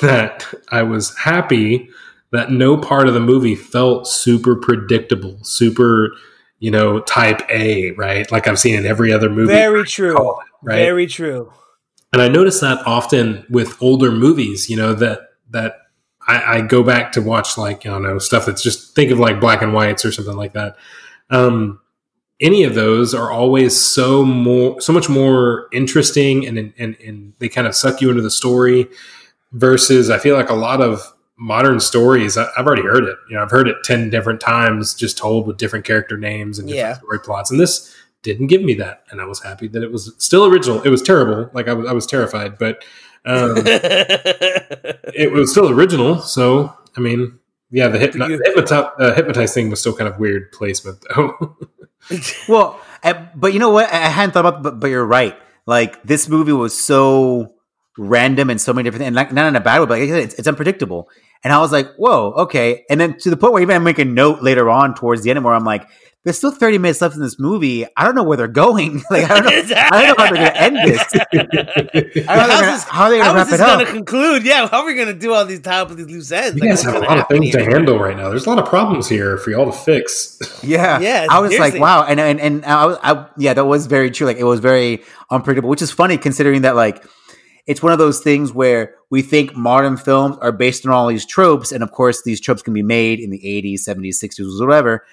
that I was happy that no part of the movie felt super predictable, super, you know, type A, right? Like I've seen in every other movie. very true. it, right? Very true. and I notice that often with older movies, you know, that that I, I go back to watch like, I don't know, stuff that's just think of like black and whites or something like that. Um any of those are always so more so much more interesting and and and they kind of suck you into the story versus I feel like a lot of modern stories I, I've already heard it you know I've heard it 10 different times just told with different character names and different Yeah. story plots and this didn't give me that, and I was happy that it was still original. It was terrible, like I was I was terrified, but um, it was still original. So I mean, yeah, the, hypno- the hypnotize, uh, hypnotize thing was still kind of weird placement though. well, uh, but you know what? I hadn't thought about, but, but you're right. Like this movie was so random and so many different and like, not in a bad way, but like, it's, it's unpredictable. And I was like, whoa, okay. And then to the point where even I make a note later on towards the end where I'm like, there's still 30 minutes left in this movie. I don't know where they're going. like, I don't know, I don't know how they're going to end this. I don't know How's this- how they're gonna wrap this it gonna conclude? Yeah, how are we going to do all these tie up with these loose ends? you Like, guys what's have a lot of happen things to handle right now. There's a lot of problems here for y'all to fix. Yeah, Yeah, I was like, wow, and and and I, was- I, yeah, that was very true. Like, it was very unpredictable, which is funny considering that like it's one of those things where we think modern films are based on all these tropes, and of course, these tropes can be made in the '80s, '70s, '60s, whatever.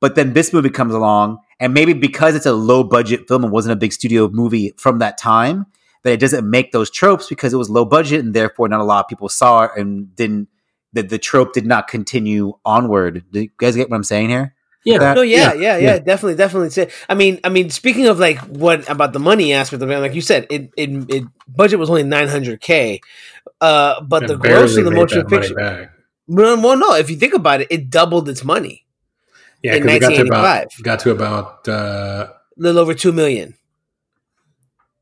But then this movie comes along, and maybe because it's a low budget film and wasn't a big studio movie from that time, that it doesn't make those tropes because it was low budget, and therefore not a lot of people saw it and didn't. That the trope did not continue onward. Do you guys get what I'm saying here? Yeah, That- No, yeah, Yeah, yeah, yeah, definitely, definitely. Say- I mean, I mean, speaking of like what about the money aspect of it, like you said, it it, it budget was only nine hundred k, uh, but the gross barely of the made motion that picture. Well, well, no, if you think about it, it doubled its money, Yeah, In because it got to about 1985. got to about uh, a little over two million.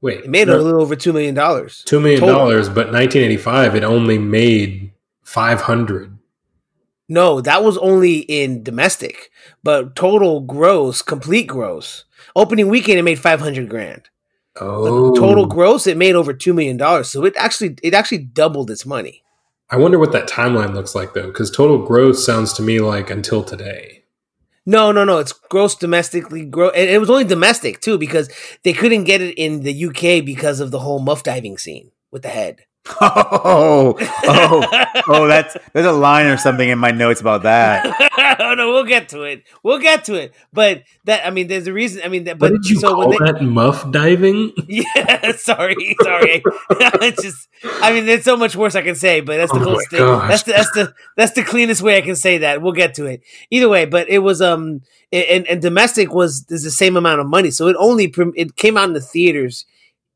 wait, It made no, a little over two million dollars. two million dollars, but 1985 it only made 500. No, that was only in domestic, but total gross, complete gross, opening weekend, it made five hundred grand. But Oh, total gross, it made over two million dollars. So it actually, it actually doubled its money. I wonder what that timeline looks like though, because total gross sounds to me like until today. No, no, no. It's gross domestically. Grow, and it was only domestic too because they couldn't get it in the UK because of the whole muff diving scene with the head. Oh, oh, oh! That's there's a line or something in my notes about that. oh no, we'll get to it. We'll get to it. But that, I mean, there's a reason. I mean, that, What but did you so call when they, that? Muff diving? yeah, sorry, sorry. it's just, I mean, there's so much worse I can say, but that's the Oh closest thing. gosh. That's the that's the that's the cleanest way I can say that. We'll get to it either way. But it was um, and, and domestic was there's the same amount of money, so it only it came out in the theaters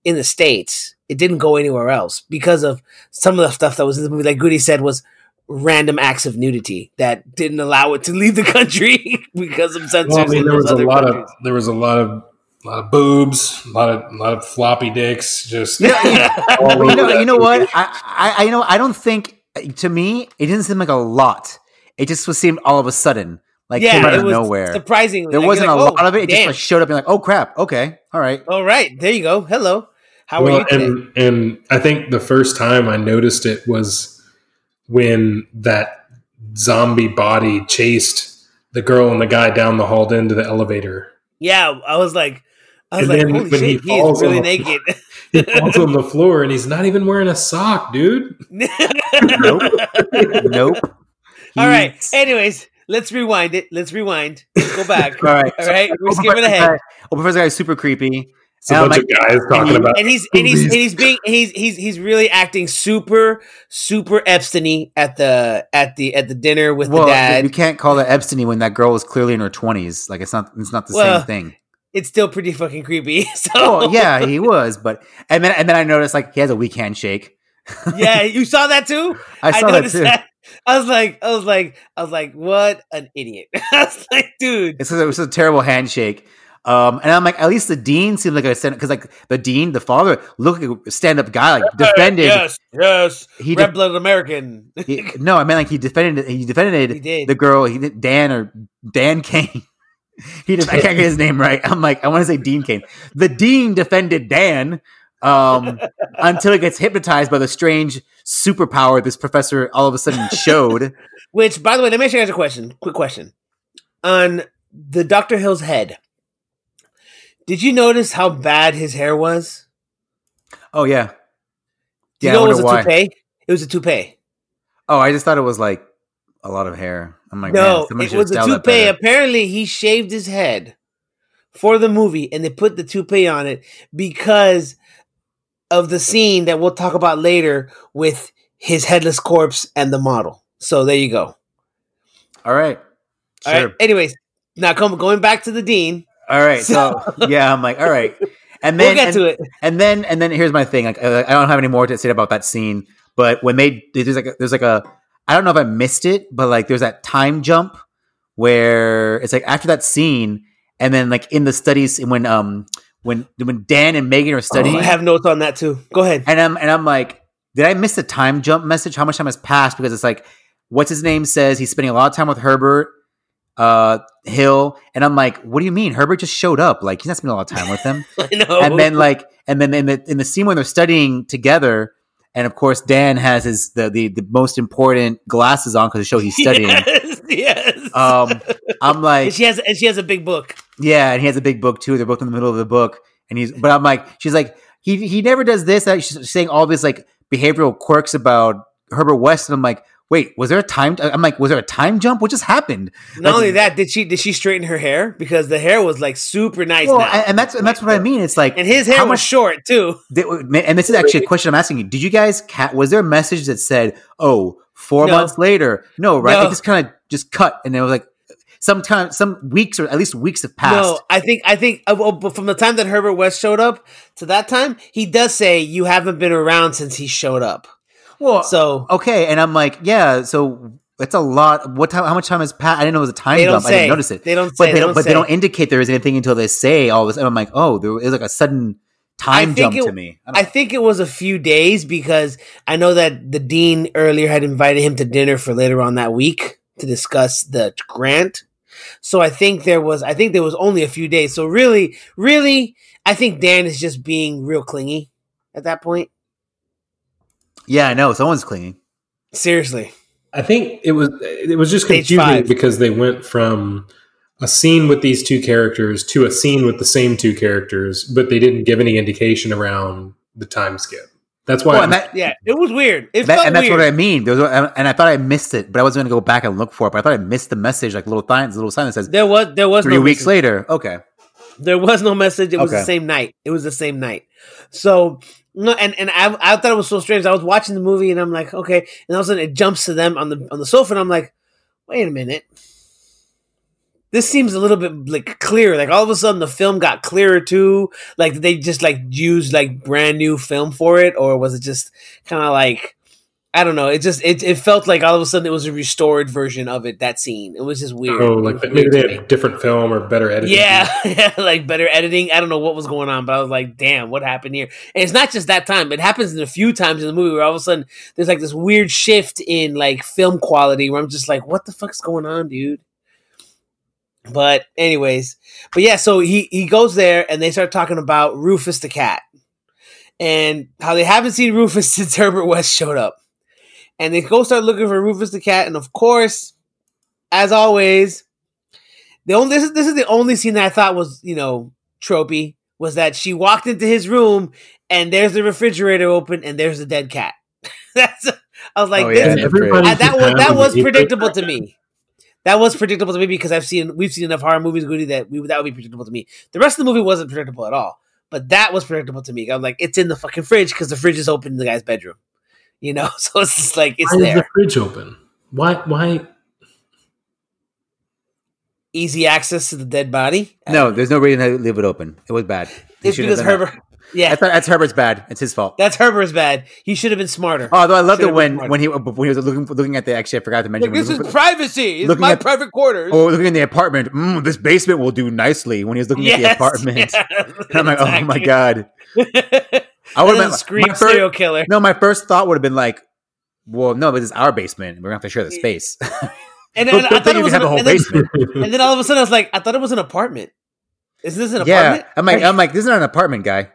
in the states. It didn't go anywhere else because of some of the stuff that was in the movie. Like Goody said, was random acts of nudity that didn't allow it to leave the country because of censorship. Well, I mean, there was a lot countries. of there was a lot of lot of boobs, a lot of a lot of floppy dicks. Just You know, you know, you know what? I, I, I, you know, I don't think to me it didn't seem like a lot. It just was seemed all of a sudden, like came out it of was nowhere. Surprisingly, There like, wasn't you're a like, lot "Oh, of it. It just like showed up and like, oh crap, okay, all right. All right, there you go. Hello, how well, are you today? and and I think the first time I noticed it was when that zombie body chased the girl and the guy down the hall into the elevator. yeah, I was like, I was And like, then holy when he shit, he, is really on the- naked. He falls on the floor and he's not even wearing a sock, dude. Nope, nope. All right. Anyways, let's rewind it. Let's rewind. Let's go back. All right. All right, we're skipping ahead. Guy- Open Professor Guy is super creepy. It's a And I'm bunch like, of guys talking he- about And he's and he's and he's being he's he's he's really acting super super Epstein at the at the at the dinner with well, the dad. you can't call that Epstein when that girl was clearly in her twenties. Like it's not, it's not the Well, same thing. It's still pretty fucking creepy. So Oh yeah, he was, but and then and then I noticed like he has a weak handshake. yeah, you saw that too. I saw that noticed too. I was like, I was like, I was like, what an idiot! I was like, dude, It's a, it was a terrible handshake. Um, and I'm like, at least the dean seemed like a because like the dean, the father, looked like a stand up guy, like defended. Yes, yes, He red blooded American. he- no, I mean like he defended. He defended He the girl. He did Dan or Dan Cain. he I can't get his name right. I'm like, I want to say Dean Cain. The dean defended Dan um, until he gets hypnotized by the strange superpower this professor all of a sudden showed. Which, by the way, let me ask you guys a question. Quick question on the Doctor Hill's head. Did you notice how bad his hair was? Oh yeah, Do you Yeah, know it was a why. toupee? It was a toupee. Oh, I just thought it was like a lot of hair. I'm like, no, it was a toupee. Apparently, he shaved his head for the movie, and they put the toupee on it because of the scene that we'll talk about later with his headless corpse and the model. So there you go. All right, All sure. right. Anyways, now come going back to the dean. All right, so, yeah, I'm like, all right, and then We'll get and, to it. and then and then here's my thing. Like, I don't have any more to say about that scene, but when they there's like a, there's like a I don't know if I missed it, but like there's that time jump where it's like after that scene, and then like in the studies when um when when Dan and Megan are studying, Oh, I have notes on that too. Go ahead. and I'm and I'm like, did I miss the time jump message? How much time has passed? Because it's like, what's his name says he's spending a lot of time with Herbert uh Hill, and I'm like, what do you mean? Herbert just showed up. Like he's not spending a lot of time with them. And then like, and then in the in the scene when they're studying together. And of course, Dan has his the the, the most important glasses on because to show he's studying. Yes, yes. Um, I'm like, and she has and she has a big book. yeah, and he has a big book too. They're both in the middle of the book, and he's. But I'm like, she's like, he he never does this. That she's saying all these like behavioral quirks about Herbert West, and I'm like, wait, was there a time? I'm like, was there a time jump? What just happened? Not Like- only that, did she did she straighten her hair because the hair was like super nice Well, now. and, that's and that's what I mean. It's like, and his hair was much- short too. Th- and this is actually a question I'm asking you. Did you guys cat? Was there a message that said, "Oh, four No. months later"? No, right? No. It just kind of just cut, and it was like sometime some weeks or at least weeks have passed. No, I think I think uh, well, but from the time that Herbert West showed up to that time, he does say you haven't been around since he showed up. Well, So okay, and I'm like, yeah, so it's a lot. What time? How much time has passed? I didn't know it was a time don't jump. I didn't notice it. They don't but say. they don't. But say. they don't indicate there is anything until they say all this. And I'm like, oh, there is like a sudden time jump it- to me. I I think it was a few days because I know that the dean earlier had invited him to dinner for later on that week to discuss the grant. So I think there was I think there was only a few days. So really, really, I think Dan is just being real clingy at that point. Yeah, I know someone's clinging. Seriously. I think it was it was just confusing because they went from a scene with these two characters to a scene with the same two characters, but they didn't give any indication around the time skip. That's why Well, I'm- and that, Yeah, it was weird. It That- felt and that's weird. what I mean. There was, and I thought I missed it, but I wasn't going to go back and look for it. But I thought I missed the message, like little signs, little sign that says there was there was three no weeks message. later. Okay, There was no message. It was the same night. It was the same night. So no, and and I I thought it was so strange. I was watching the movie and I'm like, okay, and all of a sudden it jumps to them on the on the sofa and I'm like, wait a minute. This seems a little bit like clearer. Like all of a sudden the film got clearer too. Like they just like used like brand new film for it, or was it just kind of like I don't know. It just it, it felt like all of a sudden it was a restored version of it. That scene. It was just oh, weird. oh, like maybe weird they to me. had different film or better editing. Yeah, yeah, like better editing. I don't know what was going on, but I was like, damn, what happened here? And it's not just that time. It happens in a few times in the movie where all of a sudden there's like this weird shift in like film quality where I'm just like, what the fuck's going on, dude? But anyways, but yeah, so he he goes there and they start talking about Rufus the cat and how they haven't seen Rufus since Herbert West showed up. And they go start looking for Rufus the cat, and of course, as always, the only this is this is the only scene that I thought was you know tropey was that she walked into his room and there's the refrigerator open and there's the dead cat. That's I was like Oh, this- yeah. And uh, that was that was predictable to me. That was predictable to me because I've seen we've seen enough horror movies, Goody, that we, that would be predictable to me. The rest of the movie wasn't predictable at all, but that was predictable to me. I'm like, it's in the fucking fridge because the fridge is open in the guy's bedroom, you know. So it's just like it's Why is the there, fridge open? Why? Why? easy access to the dead body. no, there's no reason to leave it open. It was bad. He it's because have done Herbert. Yeah. That's, that's Herbert's bad. It's his fault. that's Herbert's bad. He should have been smarter. Although I loved Should've it when when he when he was looking looking at the actually I forgot to mention Look, this when is was privacy. It's looking my at- private quarters. oh looking in the apartment. Mm, this basement will do nicely when he was looking at the apartment. yes, And I'm like, oh my god. I I would would have been scream my serial killer. No, my first thought would have been like, well, no, but this is our basement. We're gonna have to share the space. And then I thought it was an, a whole and, then, basement. and then all of a sudden I was like, I thought it was an apartment. Is this an yeah, apartment? I'm like, I'm like, this is not an apartment, guy.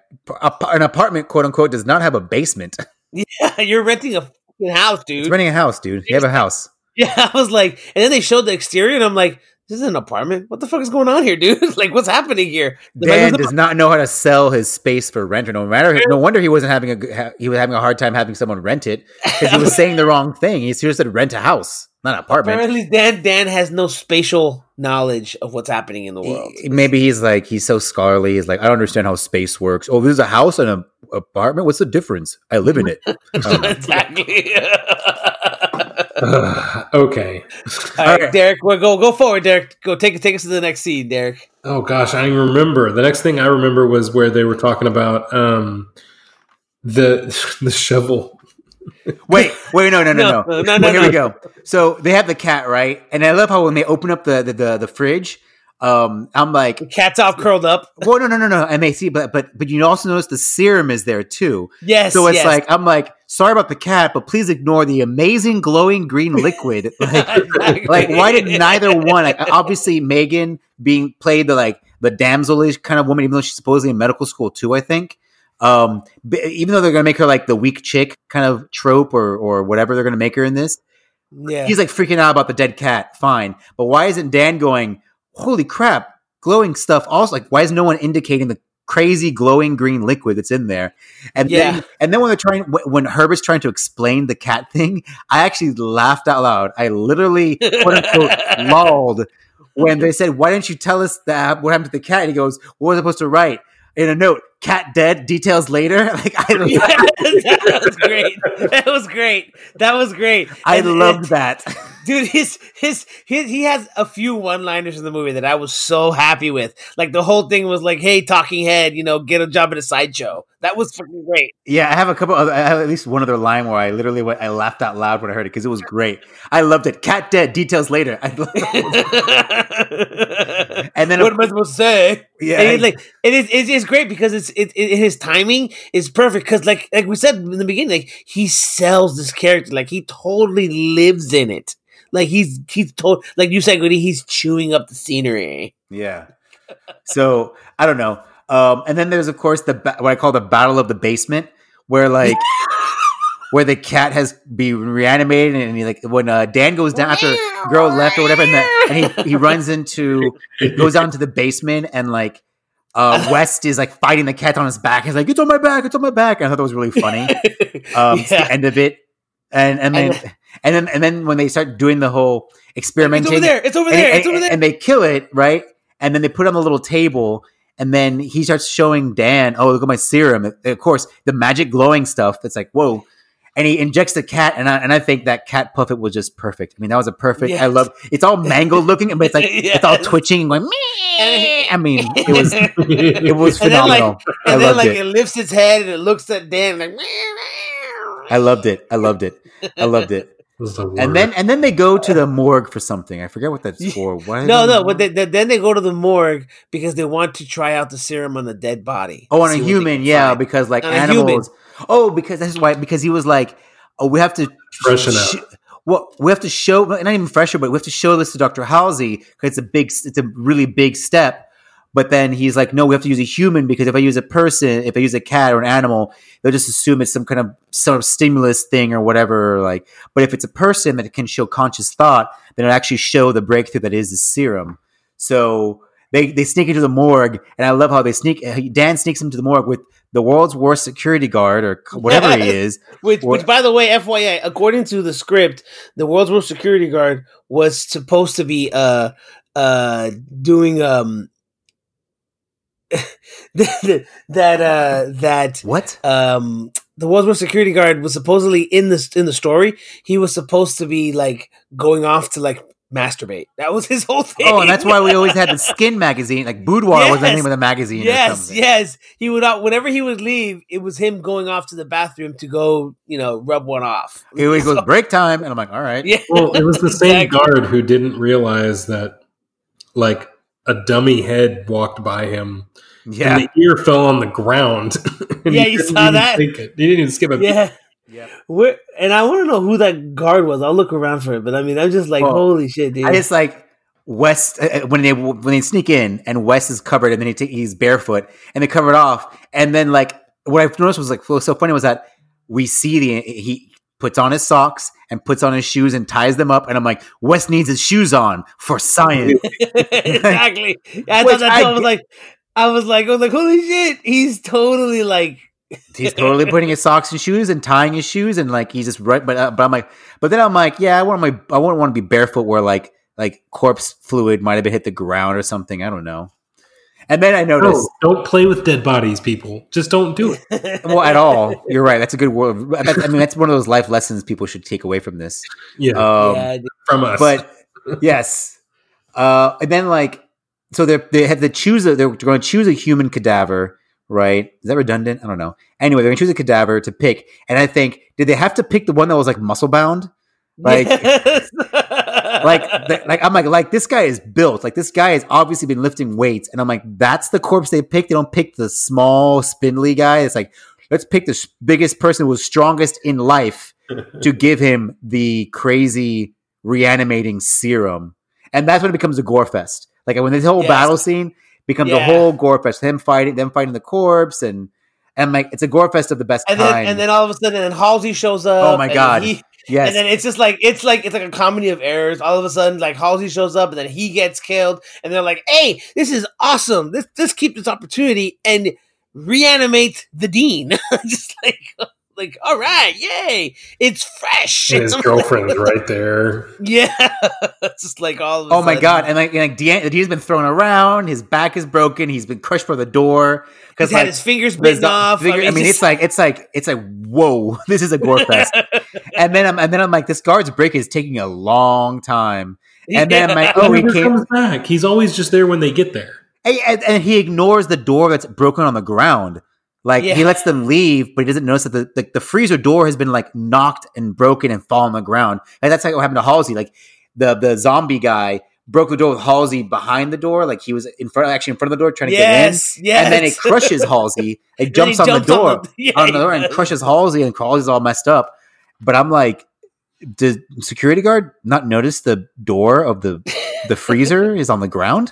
An apartment, quote unquote, does not have a basement. Yeah, you're renting a fucking house, dude. It's renting a house, dude. You have a house. yeah, I was like, and then they showed the exterior, and I'm like, this is an apartment. What the fuck is going on here, dude? like, what's happening here? Dan does not know how to sell his space for rent, or no matter. No wonder he wasn't having a ha- he was having a hard time having someone rent it because he was saying the wrong thing. He should said rent a house, not an apartment. Apparently, Dan Dan has no spatial knowledge of what's happening in the world. He- Maybe he's like he's so scholarly. He's like, I don't understand how space works. Oh, this is a house and an apartment. What's the difference? I live in it. Um, exactly. okay. All right, Okay. Derek, we'll go go forward, Derek. Go take take us to the next scene, Derek. Oh gosh, I remember. The next thing I remember was where they were talking about um, the the shovel. Wait, wait, no, no, no, no. No, no, Wait, no, here no. we go. So they have the cat, right? And I love how when they open up the the, the, the fridge, um, I'm like, Cat's all curled up. well, no, no, no, no. And they see, but but but you also notice the serum is there too. Yes. So it's yes. like I'm like, sorry about the cat, but please ignore the amazing glowing green liquid. Like, Exactly. like why did neither one? Like obviously Megan being played the like the damselish kind of woman, even though she's supposedly in medical school too. I think. Um, even though they're gonna make her like the weak chick kind of trope or or whatever they're gonna make her in this, Yeah. he's like freaking out about the dead cat. Fine, but why isn't Dan going? Holy crap! Glowing stuff. Also, like why is no one indicating the crazy glowing green liquid that's in there? And Yeah. then and then when they're trying wh- when Herbert's trying to explain the cat thing, I actually laughed out loud. I literally quote unquote lolled when they said, "Why didn't you tell us that what happened to the cat?" And he goes, "What was I supposed to write in a note? Cat dead. Details later." Like I, that was great. That was great. That was great. I And- loved that. Dude his, his his he has a few one liners in the movie that i was so happy with like the whole thing was like hey talking head you know get a job at a sideshow that was fucking great Yeah, I have a couple other. I have at least one other line where I literally went, I laughed out loud when I heard it because it was great. I loved it. Cat dead. Details later. And then what am i supposed to say Yeah, and it's like it is it's, it's great because it's it, it his timing is perfect because like like we said in the beginning like he sells this character like he totally lives in it like he's he's told like you said Goody, he's chewing up the scenery yeah. So I don't know. Um, and then there's of course the ba- what I call the battle of the basement, where like where the cat has been reanimated and he like when uh, Dan goes down after girl left or whatever, and, the, and he he runs into he goes down to the basement and like. Uh, West is like fighting the cat on his back. He's like, "It's on my back! It's on my back!" And I thought that was really funny. um, it's Yeah. the end of it, and and then And- and then and then when they start doing the whole experimenting, it's over there it's over there and- it's over there and they kill it right, and then they put it on the little table, and then he starts showing Dan, "Oh, look at my serum!" Of course, the magic glowing stuff. That's like whoa. And he injects the cat, and I, and I think that cat puppet was just perfect. I mean, that was a perfect. I Yes. love. It's all mangled looking, but it's like it's all twitching and going. "Meh." I mean, it was it was And then, like- phenomenal. I and then like it. it. lifts its head and it looks at Dan like I loved it. I loved it. I loved it. Was the And then and then they go to the morgue for something. I forget what that's for. Why no, no, but they, they, then they go to the morgue because they want to try out the serum on the dead body. oh, on a human, yeah, find. because like On animals. Oh, because that's why. Because he was like, oh, we have to Freshen sh- up. Well, we have to show not even fresher, but we have to show this to Doctor Halsey because it's a big, it's a really big step. But then he's like, no, we have to use a human because if I use a person, if I use a cat or an animal, they'll just assume it's some kind of sort of stimulus thing or whatever. Like, but if it's a person that can show conscious thought, then it'll actually show the breakthrough that is the serum. So they they sneak into the morgue, and I love how they sneak. Dan sneaks into the morgue with the world's worst security guard or whatever he is. Which, Or- which, by the way, FYI, according to the script, the world's worst security guard was supposed to be uh uh doing um that uh that What? um the world's worst security guard was supposedly in this in the story. He was supposed to be like going off to like masturbate. That was his whole thing. Oh, and that's why we always had the Skin magazine, like Boudoir was the name of the magazine. Yes, something. yes. He would out whenever he would leave. It was him going off to the bathroom to go, you know, rub one off. He always goes break time, and I'm like, all right. Yeah, Well, it was the same Exactly. guard who didn't realize that, like, a dummy head walked by him, yeah, and the ear fell on the ground. and Yeah, he you saw that? think. He didn't even skip a yeah. yeah. Where, and I want to know who that guard was. I'll look around for it, but I mean, I'm just like, Well, holy shit, dude. I just like West uh, uh, when they when they sneak in and West is covered, and then he take, he's barefoot, and they cover it off, and then like what I've noticed was like what was so funny was that we see the he puts on his socks and puts on his shoes and ties them up, and I'm like, West needs his shoes on for science. exactly. I thought that too. I was like, I was like, I was like, holy shit, he's totally like, he's totally putting his socks and shoes and tying his shoes and like he's just right but, uh, but i'm like but then i'm like yeah i want my i wouldn't want to be barefoot where like like corpse fluid might have been hit the ground or something i don't know And then I noticed, No, don't play with dead bodies, people. Just don't do it. well, at all. You're right. That's a good word. I mean, that's one of those life lessons people should take away from this. Yeah, Um, yeah, from us. but yes, uh, and then like, so they they have to choose a. They're going to choose a human cadaver, right? Is that redundant? I don't know. Anyway, they're going to choose a cadaver to pick, and I think did they have to pick the one that was like muscle bound? Like, Yes. like, th- like I'm like, like this guy is built. Like this guy has obviously been lifting weights, and I'm like, that's the corpse they picked. They don't pick the small, spindly guy. It's like, let's pick the biggest person who was strongest in life to give him the crazy reanimating serum, and that's when it becomes a gore fest. Like when this whole Yes. battle scene becomes a whole gore fest. Him fighting, them fighting the corpse, and and like it's a gore fest of the best and then kind. and then all of a sudden, then Halsey shows oh up. Oh my and God. he- yes, And then it's just like it's like it's like a comedy of errors. All of a sudden, like Halsey shows up, and then he gets killed, and they're like, "Hey, this is awesome! This this keep this opportunity and reanimate the dean." just like like all right, yay! It's fresh. and his girlfriend's right there. yeah, it's just like all. Of a Oh my god! And like, and like Dean, Dean's been thrown around. His back is broken. He's been crushed by the door He's because had like his fingers bitten off. figure- I mean, it's just- like it's like it's like whoa! This is a gore fest. And then I'm and then I'm like, this guard's break is taking a long time. And then I'm like, oh, he comes back. He's always just there when they get there. and, and- and he ignores the door that's broken on the ground. Like he lets them leave, but he doesn't notice that the, the, the freezer door has been like knocked and broken and fall on the ground. And that's like what happened to Halsey. Like the the zombie guy broke the door with Halsey behind the door, like he was in front, actually in front of the door trying to yes, get in. yes. And then it crushes Halsey. It jumps on the door, yeah, on the door, and crushes Halsey, and Halsey's all messed up. But I'm like, did security guard not notice the door of the the freezer is on the ground,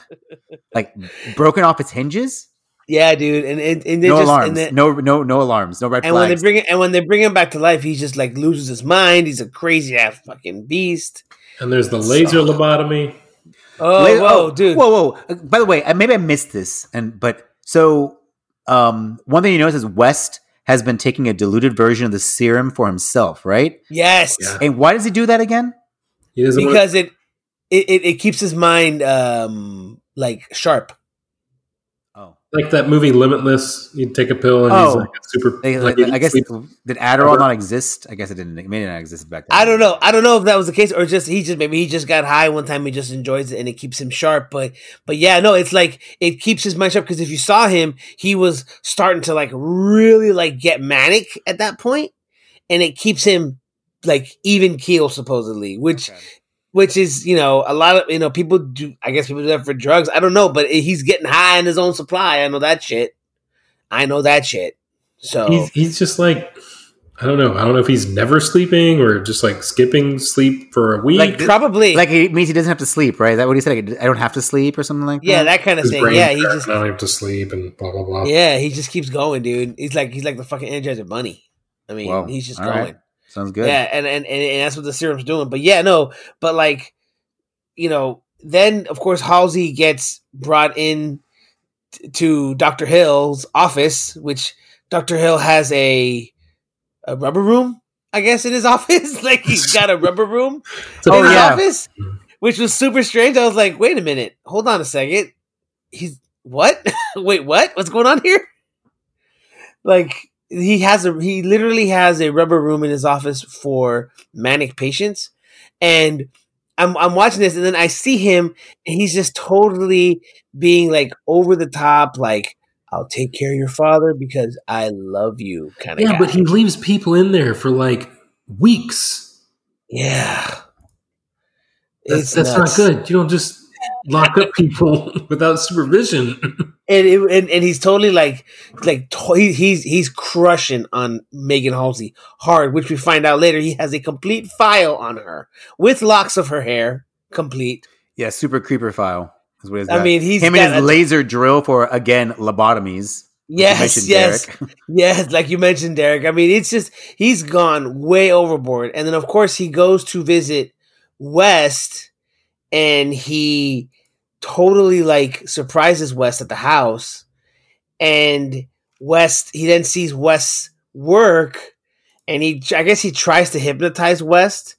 like broken off its hinges? Yeah, dude, and and, and No just alarms, and, then, no no no alarms, no red and when they bring it, and when they bring him back to life, he just like loses his mind. He's a crazy ass fucking beast. And there's the laser lobotomy. Oh, Wait, whoa, dude. Whoa, whoa. Uh, By the way, maybe I missed this, and but so um, one thing you notice is West has been taking a diluted version of the serum for himself, right? Yes, Yeah. And why does he do that again? He doesn't want- because it, it it it keeps his mind um like sharp. Like that movie Limitless. You take a pill and he's Oh. like a super. They- like, I guess did Adderall not exist? I guess it didn't. It may not exist back then. I don't know. I don't know if that was the case or just he just maybe he just got high one time. He just enjoys it and it keeps him sharp. But but yeah, no, it's like it keeps his mind sharp because if you saw him, he was starting to like really like get manic at that point, and it keeps him like even keel supposedly, which Okay. Which is you know a lot of you know people do. I guess people do that for drugs. I don't know, but he's getting high in his own supply. I know that shit. I know that shit. So he's he's just like I don't know. I don't know if he's never sleeping or just like skipping sleep for a week. Like, probably Like it means he doesn't have to sleep, right? Is that what he said? Like, I don't have to sleep or something like yeah, that. that kind of his thing. Yeah, he just I don't have to sleep and blah blah blah. Yeah, he just keeps going, dude. He's like he's like the fucking Energizer Bunny. I mean, Whoa. he's just All going. right. Sounds good. Yeah, and, and and that's what the serum's doing. But yeah, no, but like, you know, then of course Halsey gets brought in t- to Doctor Hill's office, which Doctor Hill has a a rubber room, I guess, in his office. like he's got a rubber room So- Oh, in his yeah. office, which was super strange. I was like, wait a minute, hold on a second. He's what? wait, what? What's going on here? Like he has a he literally has a rubber room in his office for manic patients, and I'm I'm watching this, and then I see him, and he's just totally being like over the top, like I'll take care of your father because I love you, kind of. yeah, guy. but he leaves people in there for like weeks. yeah, That's, It's that's not good. You don't just lock up people without supervision. and, it, and and he's totally like like to- he's he's crushing on Megan Halsey hard, which we find out later he has a complete file on her with locks of her hair, complete. Yeah, super creeper file. Is what I got. mean, he's him and his a- laser drill for again lobotomies. Yes, yes, Derek. yes. Like you mentioned, Derek. I mean, it's just he's gone way overboard, and then of course he goes to visit West, and he totally like surprises West at the house, and West he then sees West's work, and he I guess he tries to hypnotize West,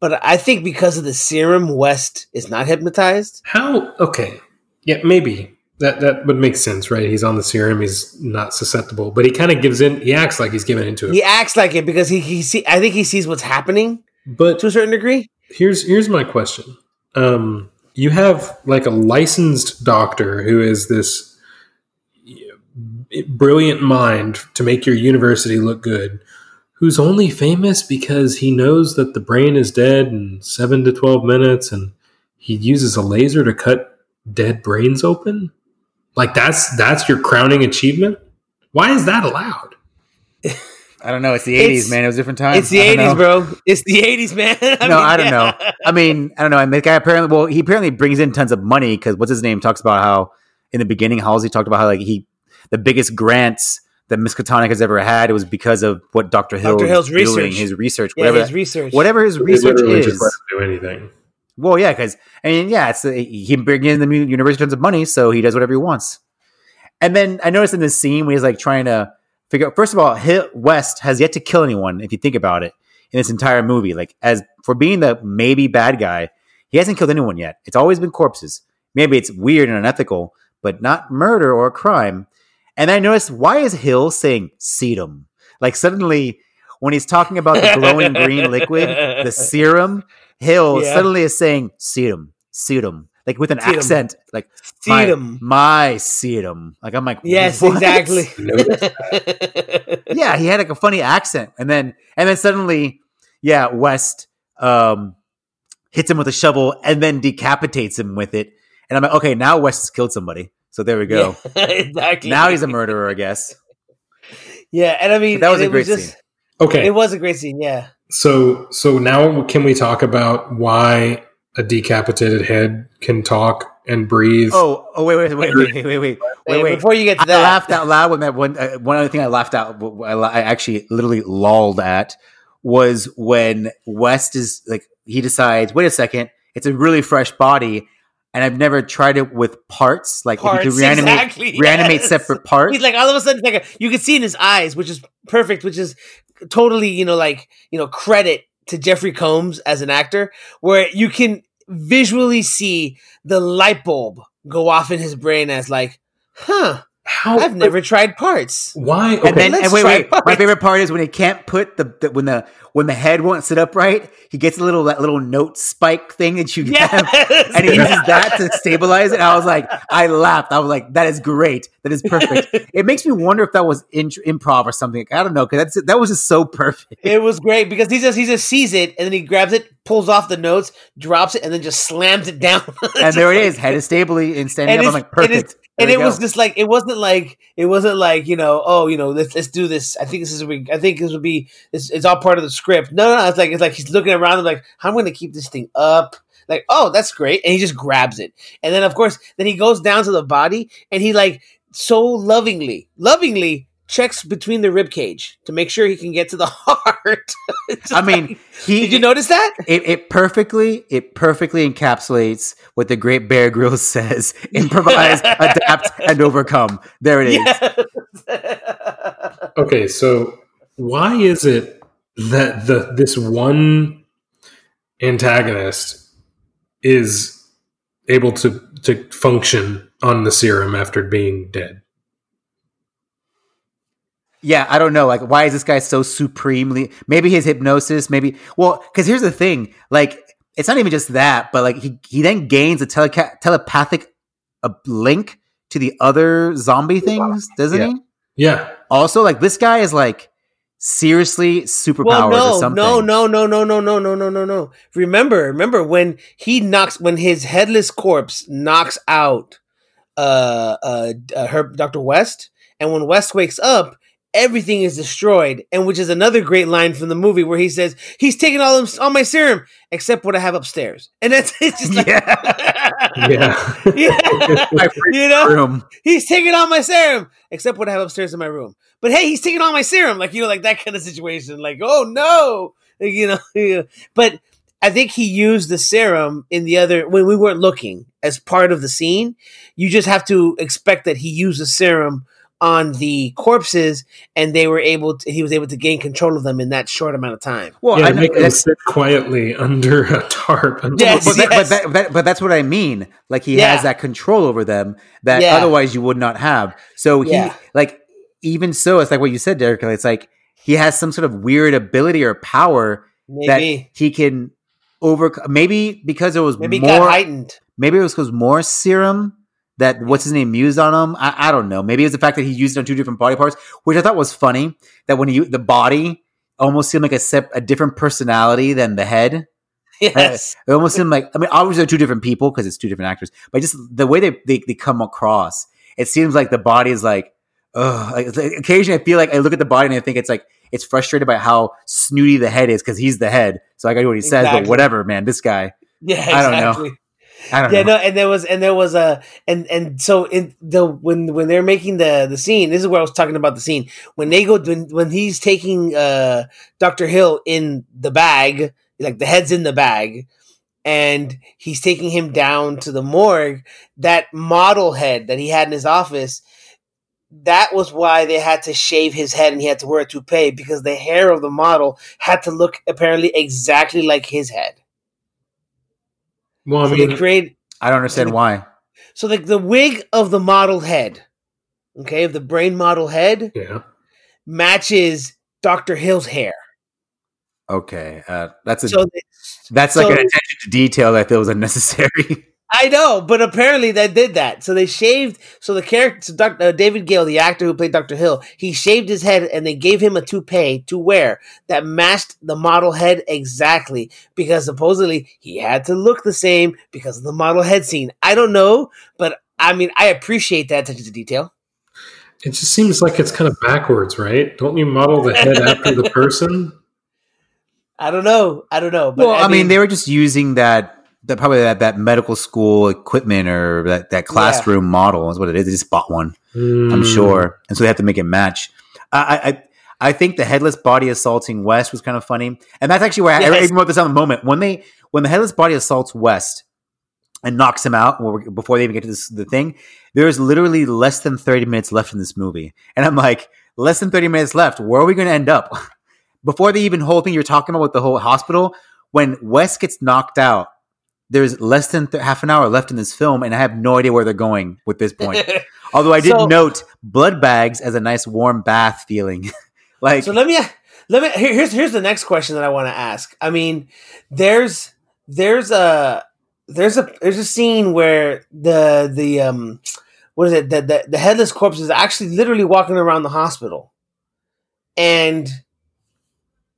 but I think because of the serum, West is not hypnotized. How? Okay, yeah, maybe. that that would make sense, right? He's on the serum. He's not susceptible, but he kind of gives in. He acts like he's giving into it. He acts like it because he he see. I think he sees what's happening But to a certain degree. here's here's my question. Um, you have like a licensed doctor who is this brilliant mind to make your university look good, who's only famous because he knows that the brain is dead in seven to twelve minutes, and he uses a laser to cut dead brains open. Like that's that's your crowning achievement. Why is that allowed? I don't know. It's the It's- '80s, man. It was a different times. It's the eighties, know. bro. It's the eighties, man. no, I don't know. I mean, I don't know. And the guy apparently, well, he apparently brings in tons of money because what's his name talks about how in the beginning, Halsey talked about how like he, the biggest grants that Miskatonic has ever had, it was because of what Dr. Hill Dr. Hill's doing, research. his research, Yeah, whatever, his research. whatever his They research literally just is. do anything. Well, yeah, because I mean, yeah, it's he brings in the mu- university tons of money, so he does whatever he wants. And then I noticed in this scene when he's like trying to figure out. First of all, Hill, West has yet to kill anyone. If you think about it, in this entire movie, like as for being the maybe bad guy, he hasn't killed anyone yet. It's always been corpses. Maybe it's weird and unethical, but not murder or a crime. And I noticed why is Hill saying sedum? Like suddenly, when he's talking about the glowing green liquid, the serum, Hill Yeah. suddenly is saying sedum, sedum, like with an Sedum. accent, like Sedum. my, my sedum. Like I'm like, Yes, what? exactly. yeah, he had like a funny accent, and then and then suddenly, yeah, West um hits him with a shovel and then decapitates him with it, and I'm like, okay, now West has killed somebody. So there we go. Yeah, exactly. Now he's a murderer, I guess. Yeah, and I mean But that was and a it great scene. Okay, It was a great scene. Yeah. So so now can we talk about why a decapitated head can talk and breathe? Oh, oh, wait, wait, wait, wait, wait, wait, wait, wait, wait. Before you get to I laughed out loud when that one. Uh, one other thing I laughed out, I I actually literally lolled at, was when West is like he decides, wait a second, it's a really fresh body, and I've never tried it with parts. Like if you Parts, could reanimate, exactly, reanimate yes. separate parts. He's like all of a sudden, like a, you can see in his eyes, which is perfect, which is totally, you know, like you know, credit to Jeffrey Combs as an actor, where you can visually see the light bulb go off in his brain as like, huh, How? I've never tried parts. Why? Okay. and then, let's and wait, try wait. My favorite part is when he can't put the, the when the when the head won't sit upright. He gets a little that little note spike thing that you Yes. have, and he uses that to stabilize it. I was like, I laughed. I was like, that is great. That is perfect. it makes me wonder if that was in, improv or something. I don't know because that was just so perfect. It was great because he just he just sees it and then he grabs it, pulls off the notes, drops it, and then just slams it down. And there it is, head is stably and standing And up. I'm like, perfect. and There it we was just like it wasn't like it wasn't like you know oh you know let's let's do this I think this is big- I think this would be it's, it's all part of the script no no no it's like it's like he's looking around and like how am I going to keep this thing up like oh that's great and he just grabs it and then of course then he goes down to the body and he like so lovingly lovingly checks between the rib cage to make sure he can get to the heart It's just I mean, like- he did you notice that it, it perfectly it perfectly encapsulates what the great Bear Grylls says: improvise, adapt, and overcome. There it is. Yes. Okay, so why is it that the this one antagonist is able to to function on the serum after being dead? Yeah, I don't know. Like, why is this guy so supremely? Maybe his hypnosis. Maybe well, because here's the thing. Like, it's not even just that, but like he he then gains a teleca- telepathic a link to the other zombie things, doesn't Yeah. he? Yeah, Also, like this guy is like seriously superpowered well, or no, something. no, no, no, no, no, no, no, no, no, no. Remember, remember when he knocks when his headless corpse knocks out uh uh, uh her Dr. West, and when West wakes up, everything is destroyed, and which is another great line from the movie where he says he's taking all of, all my serum except what I have upstairs, and that's it's just like, Yeah. yeah. yeah, you know, room. he's taking all my serum except what I have upstairs in my room. But hey, he's taking all my serum, like you know, like that kind of situation. Like, oh no, Like, you know. you know. But I think he used the serum in the other when we weren't looking as part of the scene. You just have to expect that he used the serum on the corpses, and they were able. To, he was able to gain control of them in that short amount of time. Well, yeah, I make them sit quietly under a tarp. Yes, but, that, yes. but, that, that- but that's what I mean. Like he Yeah. has that control over them that Yeah. otherwise you would not have. So he Yeah. like even so, it's like what you said, Derek. It's like he has some sort of weird ability or power Maybe, that he can overcome. Maybe because it was maybe more. got heightened. maybe it was because more serum that what's his name used on him. I, I don't know. Maybe it's the fact that he used it on two different body parts, which I thought was funny. That when he the body almost seemed like a sep- a different personality than the head. Uh, yes, It almost seemed like I mean, obviously they're two different people because it's two different actors, but just the way they, they they come across, it seems like the body is like, ugh. Like, occasionally, I feel like I look at the body and I think it's like it's frustrated by how snooty the head is because he's the head, so I got to do what he says. But whatever, man, this guy, yeah, I don't know. Exactly. I don't yeah, know. no, and there was and there was a and and so in the when when they're making the the scene, this is where I was talking about the scene when they go when when he's taking uh Doctor Hill in the bag, like the head's in the bag, and he's taking him down to the morgue. That model head that he had in his office. That was why they had to shave his head and he had to wear a toupee because the hair of the model had to look apparently exactly like his head. Well, I So mean, they create I don't understand why. So like the wig of the model head, okay, of the brain model head yeah. matches Dr. Hill's hair. Okay, uh, that's a So they- that's like an attention to detail that I feel was unnecessary. I know, but apparently they did that. So they shaved. So the character, so Dr. Uh, David Gale, the actor who played Dr. Hill, he shaved his head and they gave him a toupee to wear that matched the model head exactly because supposedly he had to look the same because of the model head scene. I don't know, but I mean, I appreciate that attention to detail. It just seems like it's kind of backwards, right? Don't you model the head after the person? I don't know. I don't know. But well, I mean, they were just using that. That probably that, that medical school equipment or that, that classroom model is what it is. They just bought one. I'm Hmm. sure, and so they have to make it match. I, I I think the headless body assaulting West was kind of funny, and that's actually where I, I even wrote this on the moment when they when the headless body assaults West and knocks him out before they even get to this, the thing. There's literally less than 30 minutes left in this movie, and I'm like, less than 30 minutes left. Where are we going to end up? Before the even whole thing you're talking about with the whole hospital, when West gets knocked out, there's less than th- half an hour left in this film, and I have no idea where they're going with this point. Although I did So- note blood bags as a nice warm bath feeling. like so let me let me here, here's here's the next question that I want to ask. I mean, there's there's a there's a there's a scene where the the um what is it the the, the headless corpse is actually literally walking around the hospital, and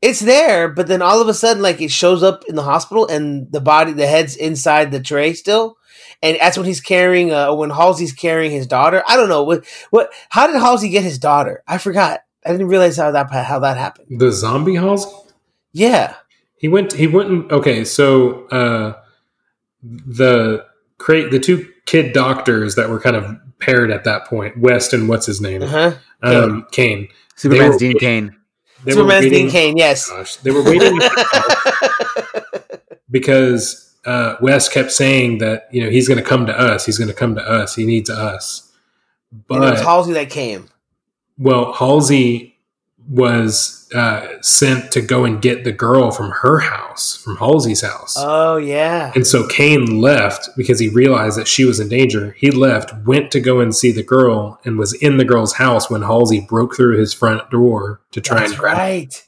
it's there, but then all of a sudden, like it shows up in the hospital, and the body, the head's inside the tray still, and that's when he's carrying, uh, when Halsey's carrying his daughter. I don't know what what. How did Halsey get his daughter? I forgot. I didn't realize how that how that happened. The zombie Halsey? Yeah, He went. He went. And, okay, so uh, the create the two kid doctors that were kind of paired at that point, West and what's his name, uh-huh. um, Cain. Superman's were- Dean Cain. They were Superman's waiting- Dean Cain. Yes. Gosh, they were waiting at the house because uh, West kept saying that you know he's going to come to us. He's going to come to us. He needs us. and it was But Halsey that came. well, Halsey was uh, sent to go and get the girl from her house, from Halsey's house. Oh yeah. And so Cain left because he realized that she was in danger. He left, went to go and see the girl, and was in the girl's house when Halsey broke through his front door to try That's and grab her. right.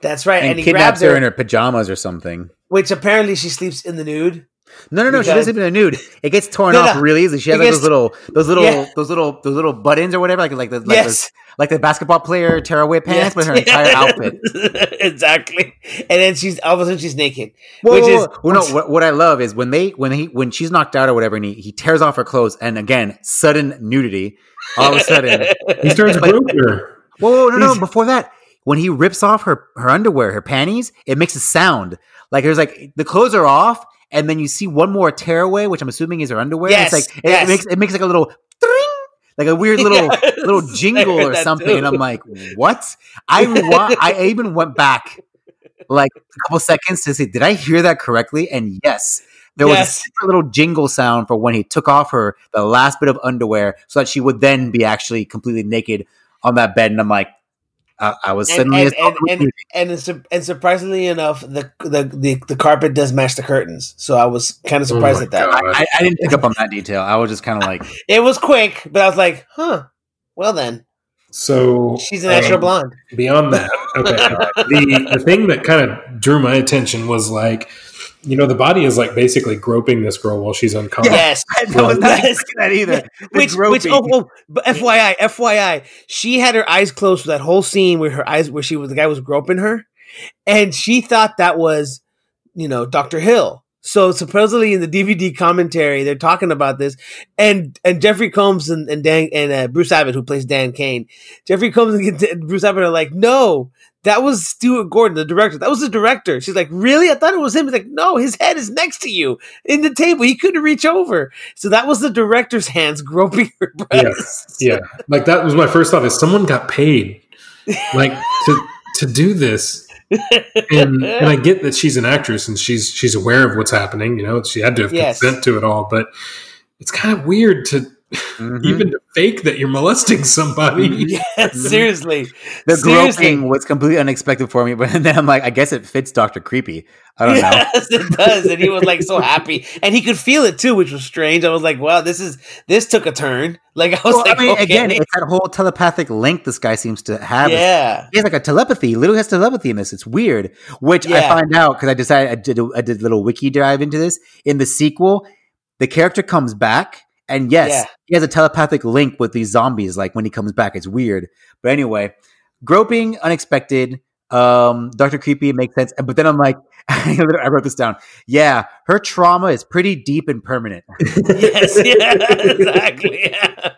That's right. And, And, he kidnaps grabs her her, in her pajamas or something. which apparently she sleeps in the nude. No, no, no. She doesn't even a nude. It gets torn No, off no. really easily. She has It like gets- those little, those little, Yeah. those little, those little buttons or whatever, like like the like, yes. the, like the basketball player tearaway pants, but her entire outfit. exactly. And then she's all of a sudden she's naked. Whoa, Which whoa, is- whoa. Well, no, what, what I love is when they when he when she's knocked out or whatever, and he, he tears off her clothes, and again, sudden nudity. All of a sudden, He starts groping her. whoa, whoa, no, no, He's- before that, when he rips off her her underwear, her panties, it makes a sound. Like there's like the clothes are off, and then you see one more tearaway, which I'm assuming is her underwear. Yes, it's like it, yes. it makes it makes like a little like a weird little Yes, little jingle or something, too. and I'm like, what? I wa- I even went back like a couple seconds to say, did I hear that correctly? And yes, there was a Yes. little jingle sound for when he took off her the last bit of underwear, so that she would then be actually completely naked on that bed. And I'm like, I, I was And suddenly and, and, and, and, it's- and surprisingly enough, the, the the the carpet does match the curtains, so I was kind of Oh surprised my at that. I, I didn't pick up on that detail. I was just kind of like, It was quick, but I was like, huh. Well then, So she's an extra um, blonde. Beyond that, okay. the the thing that kind of drew my attention was like, you know, the body is like basically groping this girl while she's unconscious. Yes. I was not Yes. expecting that either. The Which, which, groping. oh, oh, but FYI, FYI, she had her eyes closed for that whole scene where her eyes, where she was, the guy was groping her, and she thought that was, you know, Dr. Hill. So supposedly in the DVD commentary, they're talking about this, and and Jeffrey Combs and, and Dan and uh, Bruce Abbott, who plays Dan Cain, Jeffrey Combs and Bruce Abbott are like, no, that was Stuart Gordon, the director. That was the director. She's like, really? I thought it was him. He's like, no, his head is next to you in the table. He couldn't reach over. So that was the director's hands groping her breasts. Yeah, like that was my first thought. Is someone got paid, like to to do this? And and I get that she's an actress and she's she's aware of what's happening. You know, she had to have Yes. consent to it all, but it's kind of weird to Mhm. even to fake that you're molesting somebody. yeah, seriously. the seriously. groping was completely unexpected for me, but then I'm like, I guess it fits Doctor Creepy. I don't know. Yes, it does. And he was like so happy. And he could feel it too, which was strange. I was like, wow, this is this took a turn. Like I was Well, like, I mean, okay. again, it's that whole telepathic link this guy seems to have. yeah. He has like a telepathy. He literally has telepathy in this. It's weird. Which I find out because I decided I did a, I did a little wiki dive into this. In the sequel, the character comes back, and yes, Yeah. he has a telepathic link with these zombies. Like when he comes back, it's weird. But anyway, groping, unexpected. Um, Doctor Creepy makes sense. But then I'm like, I wrote this down. Yeah, her trauma is pretty deep and permanent. Yes, yeah, exactly. Yeah.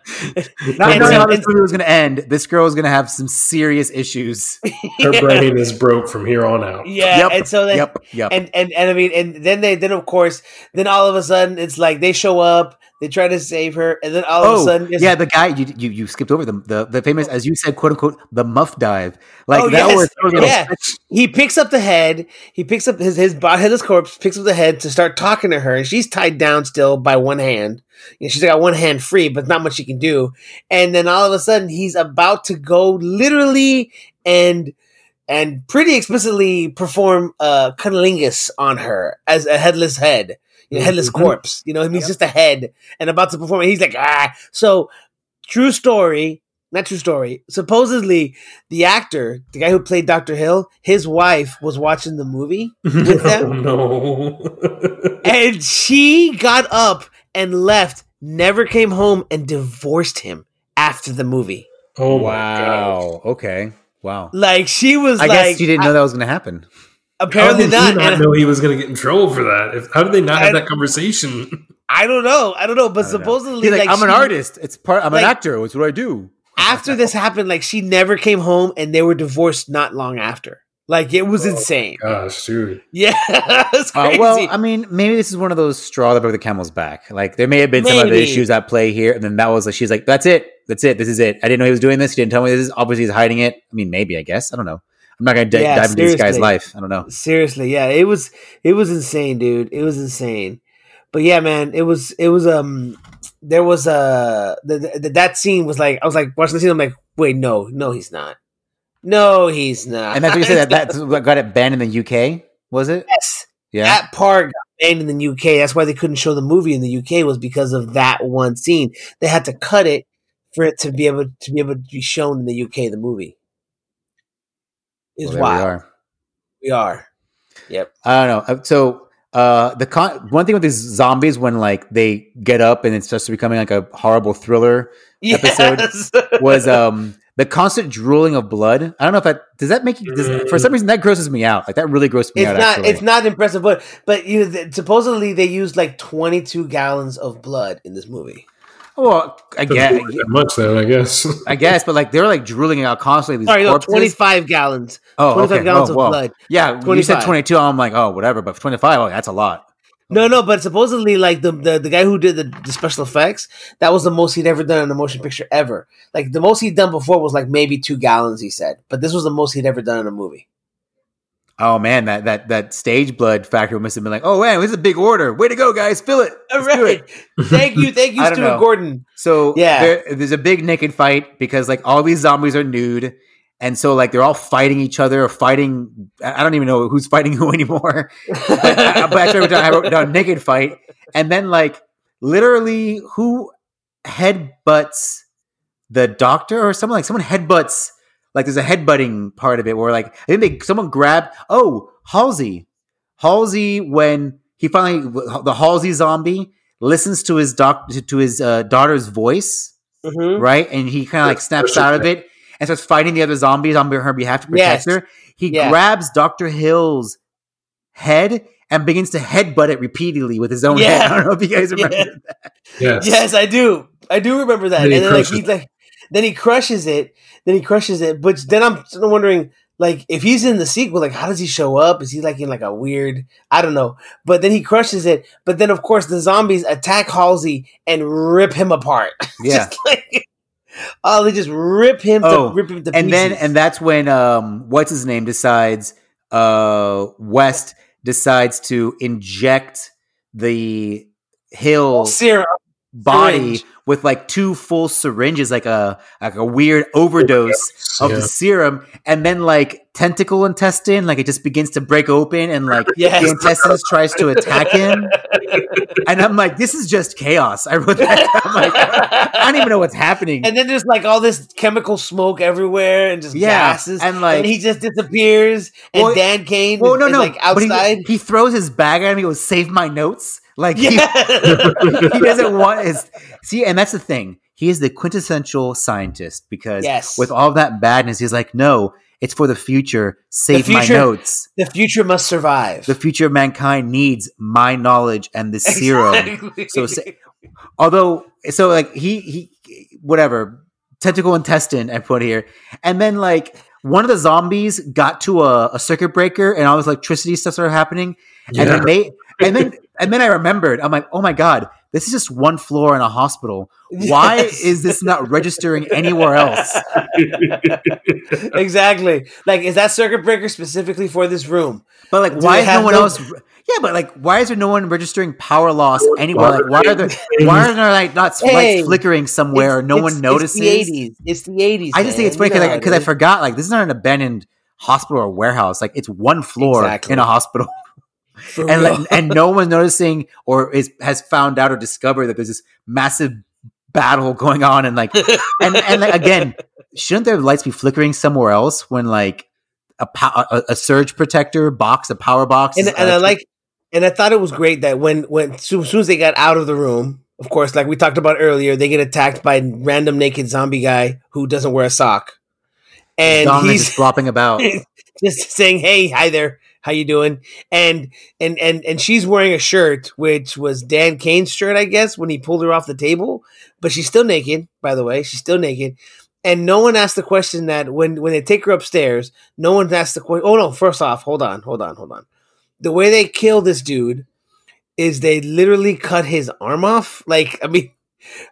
Not And knowing so- how this movie was going to end, this girl is going to have some serious issues. Her Yeah. brain is broke from here on out. Yeah, Yep, and so then, yep, yep. and and and I mean, and then they then of course, then all of a sudden it's like they show up, they try to save her, and then all of a Oh, sudden, yeah, the guy you, you you skipped over the the, the famous, as you said, quote unquote, the muff dive. Like Oh, that yes. was totally Yeah. he picks up the head, he picks up his his bo- headless corpse, picks up the head to start talking to her, and she's tied down still by one hand. You know, she's got one hand free, but not much she can do. And then all of a sudden, he's about to go literally and and pretty explicitly perform uh cunnilingus on her as a headless head, you know, headless Mhm. corpse. You know, I mean, he's just a head and about to perform. it. He's like, ah. So, true story, not true story. Supposedly, the actor, the guy who played Doctor Hill, his wife was watching the movie with Oh them, no! and she got up and left. Never came home and divorced him after the movie. oh wow. Okay. Wow. Like she was I like, guess you didn't know that was going to happen. apparently How did not. he not and- know he was going to get in trouble for that? If, how did they not have that conversation? I don't know. I don't know. But don't know. supposedly, He's like, I'm an artist. It's part. I'm like- an actor. It's what I do. After this happened, like she never came home, and they were divorced not long after. Like it was Oh, insane. Gosh, dude. Yeah, Uh, crazy. well, I mean, maybe this is one of those straw that broke the camel's back. Like there may have been some other Maybe. issues at play here, and then that was like she's like, "That's it, that's it, this is it." I didn't know he was doing this. He didn't tell me this. Is obviously he's hiding it. I mean, maybe I guess I don't know. I'm not gonna di- Yeah, dive into this guy's life. I don't know. Seriously, yeah, it was it was insane, dude. It was insane. But yeah, man, it was it was um there was a the, the, that scene was like I was like watching the scene. I'm like, wait, no, no, he's not. No, he's not. And that's what you said. That that's what got it banned in the UK. Was it? yes, Yeah. that part got banned in the UK. That's why they couldn't show the movie in the UK was because of that one scene. They had to cut it for it to be able to be able to be shown in the UK. The movie is Well, wild. we are. We are. Yep. I don't know. Uh, So uh, the con- one thing with these zombies when like they get up and it starts to becoming like a horrible thriller Episode was um the constant drooling of blood. I don't know if that does that make you does, for some reason that grosses me out. Like that really grosses me it's out. not actually. it's not impressive but but you know, supposedly they used like 22 gallons of blood in this movie Well, I guess, that much then, I guess. I guess, but like they're like drooling out constantly. These sorry no 25 gallons oh, 25 okay. gallons Oh, of well. blood Yeah, you said twenty two. I'm like, oh, whatever. But twenty five, oh, that's a lot. no no but supposedly like the, the the guy who did the, the special effects that was the most he'd ever done in a motion picture ever like the most he'd done before was like maybe two gallons he said but this was the most he'd ever done in a movie Oh man, that that that stage blood factory must have been like, oh man, this is a big order. Way to go, guys! Fill it. All Let's do it. Thank you, thank you, Stuart know. Gordon. So Yeah. there, there's a big naked fight because like all these zombies are nude, and so like they're all fighting each other or fighting. I I don't even know who's fighting who anymore. but, uh, but actually, I wrote down, I wrote down naked fight, and then like literally who headbutts the doctor or someone like someone headbutts like there's a headbutting part of it where like I think they someone grabbed oh Halsey Halsey when he finally the Halsey zombie listens to his doc to his uh, daughter's voice Mhm. right and he kind of like snaps out of it and starts fighting the other zombies on her behalf to protect Yes. her he Yeah. grabs Dr. Hill's head and begins to headbutt it repeatedly with his own Yeah. head. I don't know if you guys remember. Yeah. Yes. Yes, I do. I do remember that. Then and then like crushes he like then he crushes it. Then he crushes it. But then I'm wondering, like, if he's in the sequel, like, how does he show up? Is he like in like a weird? I don't know. But then he crushes it. But then of course the zombies attack Halsey and rip him apart. Yeah. just like, oh, they just rip him Oh, to rip him to and then and that's when um what's his name decides uh West decides to inject the Hill serum. body syringe. With like two full syringes like a like a weird overdose of Yeah. the serum and then like tentacle intestine like it just begins to break open and like Yes. the intestines tries to attack him and i'm like this is just chaos i wrote that i'm like i don't even know what's happening And then there's like all this chemical smoke everywhere and just Yeah, gases. and, like- he just disappears. And Well, Dan Cain well is, no is, no like but he- outside. he, throws his bag at him he goes save my notes like he- he doesn't want his see and that's the thing. He is the quintessential scientist because Yes. with all that badness he's like no it's for the future. Save my future- notes. the future must survive. the future of mankind needs my knowledge and the serum. Exactly. So say- although so like he he whatever tentacle intestine i put here. And then like one of the zombies got to a, a circuit breaker and all this electricity stuff started happening. And then they and then and then i remembered i'm like oh my god this is just one floor in a hospital why Yes. is this not registering anywhere else exactly. Like, is that circuit breaker specifically for this room? but like Do why is no one no- else yeah but like why is there no one registering power loss anywhere like why are there why are there like not Hey, lights flickering somewhere no one notices It's the 80s. It's the 80s. I just think it's funny You know how because I forgot like this is not an abandoned hospital or warehouse. Like it's one floor Exactly. in a hospital, For and like, and no one's noticing or is has found out or discovered that there's this massive battle going on, and like and and like, again, shouldn't their lights be flickering somewhere else when like a pow- a, a surge protector box, a power box, and, is and I like, and I thought it was great that when when so, as soon as they got out of the room, of course, like we talked about earlier, they get attacked by a random naked zombie guy who doesn't wear a sock, and he's flopping about. just saying, "Hey, hi there, how you doing?" And and and and she's wearing a shirt which was Dan Cain's shirt, I guess, when he pulled her off the table. But she's still naked, by the way. She's still naked, and no one asked the question that when when they take her upstairs, no one asked the question. Oh no! First off, hold on, hold on, hold on. The way they kill this dude is they literally cut his arm off. Like, I mean.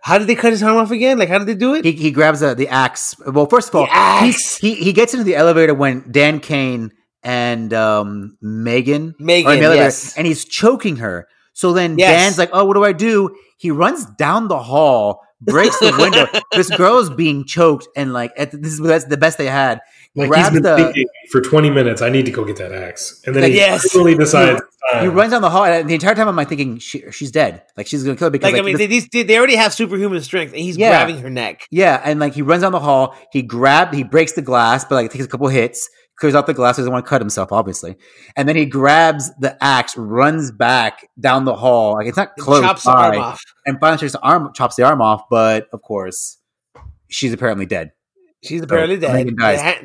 How did they cut his arm off again? Like, how did they do it? he, he grabs uh, the axe. Well, first of all. He, he he gets into the elevator when Dan Cain and um, Megan Megan, are in yes. and he's choking her. So then Yes. Dan's like, "Oh, what do I do?" He runs down the hall, breaks the window. this girl is being choked, and like at the, this is that's the best they had. Like he's been the- thinking for 20 minutes, I need to go get that axe. And then Like, he yes. finally decides. He uh, runs down the hall, and the entire time I'm like thinking she, she's dead, like she's gonna kill her because like, like, I mean, this- they, these, they already have superhuman strength, and he's Yeah. grabbing her neck. Yeah, and like he runs down the hall, he grabbed, he breaks the glass, but like it takes a couple hits, clears out the glass, doesn't want to cut himself, obviously, and then he grabs the axe, runs back down the hall, like it's not close chops the arm off. and finally chops the arm, chops the arm off, but of course, she's apparently dead. She's apparently dead. The,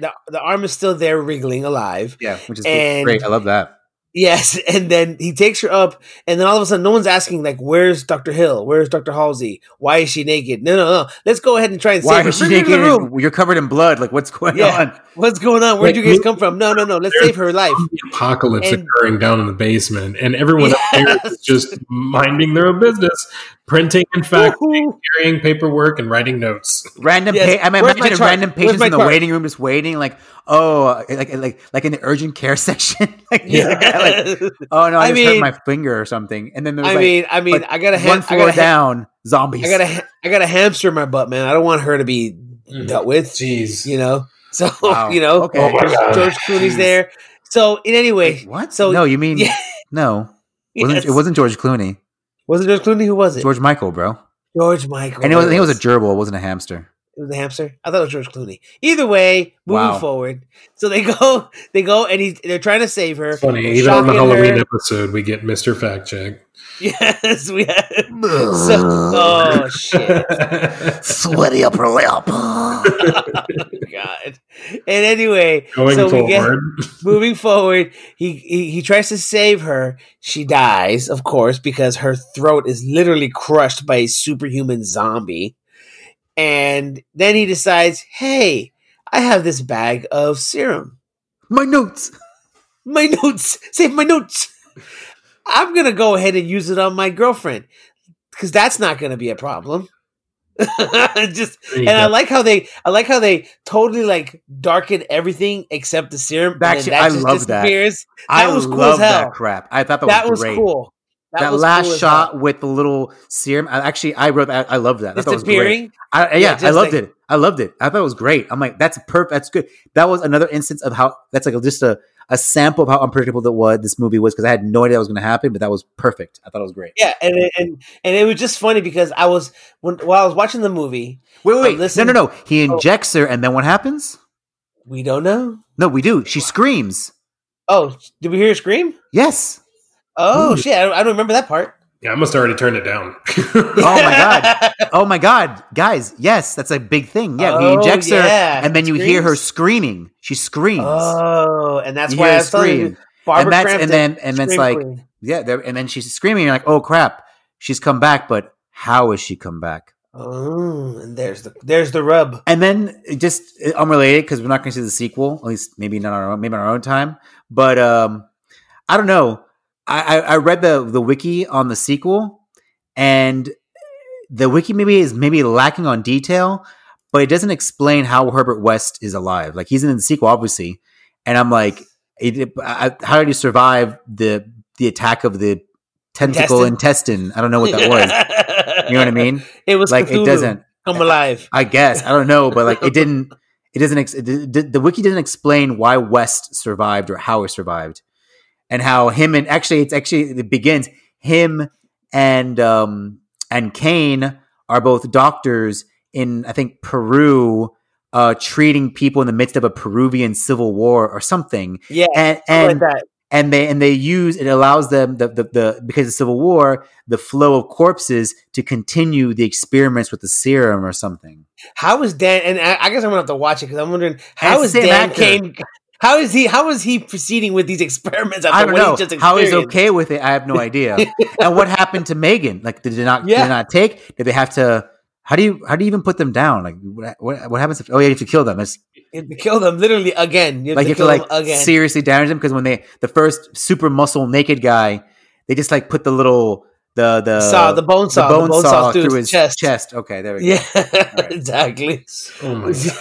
the, the arm is still there, wriggling alive. Yeah, which is And- great. I love that. Yes, and then he takes her up, and then all of a sudden, no one's asking like, "Where's Doctor Hill? Where's Doctor Halsey? Why is she naked?" No, no, no. Let's go ahead and try and Why save her. is she Bring naked? the room. You're covered in blood. Like what's going Yeah. on? What's going on? Where'd Like, you guys come from? No, no, no. Let's save her life. apocalypse And- occurring down in the basement, and everyone up there Yes. is just minding their own business, printing and faxing, carrying paperwork, and writing notes. Random, Yes. pa- I mean, Where's my imagine random patients in the chart? waiting room just waiting, like, oh, uh, like like like in the urgent care section. like, yeah. like, oh no, I, I just mean- hurt my finger or something. And then there's I like mean, I mean, like, I got a one ham- I floor got a ha- down, zombies. I got a ha- I got a hamster in my butt, man. I don't want her to be mm-hmm. dealt with. Jeez. You know, so Wow. you know, Okay. Oh. George Clooney's Jeez. there. So in any way, Wait, what? So no, you mean yeah, no? Wasn't, yes. It wasn't George Clooney. Was it George Clooney? Who was it? George Michael, bro. George Michael. And it was, I think it was a gerbil. It wasn't a hamster. It was a hamster. I thought it was George Clooney. Either way, moving Wow. forward. So they go, they go, and he, they're trying to save her. It's funny. Even on the Halloween her. episode, we get Mr. Fact Check. Yes, we have. So, oh shit. Sweaty upper lip. God. And anyway, Going so we get forward. moving forward, he, he he tries to save her. She dies, of course, because her throat is literally crushed by a superhuman zombie. And then he decides, "Hey, I have this bag of serum. My notes. My notes, save my notes. I'm gonna go ahead and use it on my girlfriend because that's not gonna be a problem." Just and I like how they, I like how they totally like darken everything except the serum. Actually, that I just love that. disappears. I was cool love as hell. that crap. I thought that, That was was great. cool. That, was last cool shot hell. with the little serum. I, actually, I wrote that. I loved that. I thought was great. disappearing. I, yeah, Yeah, I loved like- it. I loved it. I thought it was great. I'm like, that's perfect. That's good. That was another instance of how that's like just a, a sample of how unpredictable that was this movie was because I had no idea that was going to happen, but that was perfect. I thought it was great. Yeah, and it- and and it was just funny because I was when while I was watching the movie, Wait, wait, wait. listen- no, no, no. He Oh. injects her, and then what happens? we don't know. No, we do. She screams. Oh, did we hear her scream? Yes. Oh Ooh. shit! I don't, I don't remember that part. Yeah, I must have already turned it down. Oh my god. Oh my god, guys! Yes, that's a big thing. Yeah, he Oh, injects her, and then you hear her screaming. She screams. Oh, and that's You why I her was telling you, scream. Barbara and that's Crampton, and then and then it's like queen. yeah, and then she's screaming. You're like, oh crap, she's come back, but how has she come back? oh, and there's the there's the rub. And then just uh, unrelated because we're not going to see the sequel. At least maybe not on our own, maybe on our own time. But um, I don't know. I, I, read the the wiki on the sequel, and the wiki maybe is maybe lacking on detail, but it doesn't explain how Herbert West is alive. Like he's in the sequel, obviously, and I'm like, it, I, how did he survive the the attack of the tentacle Intestine? intestine? I don't know what that was. You know what I mean? It was Like Cthulhu it doesn't. come alive. I guess I don't know, but like it didn't. It doesn't. Ex- it, did- the wiki doesn't explain why West survived or how he survived, and how him and actually it's actually it begins him and um and Cain are both doctors in I think Peru, uh, treating people in the midst of a Peruvian civil war or something, Yeah, and and like and they and they use it allows them the, the the because of civil war the flow of corpses to continue the experiments with the serum or something. How is Dan? And I, I guess I'm gonna have to watch it because I'm wondering how is Dan actor. Cain? How is he? How is he proceeding with these experiments after I don't what know he just how he's okay with it. I have no idea. and what happened to Megan? Like, did they not? Did they not take? Did they have to? How do you how do you even put them down? Like, what what, what happens? If, oh, yeah, you have to kill them. It's You have to kill them literally again. You have like to you have to like again. seriously damage them because when they the first super muscle naked guy, they just like put the little the the saw the bone saw, the bone, saw, through his chest. chest. Okay, there we go. Yeah, Right. exactly. oh my god.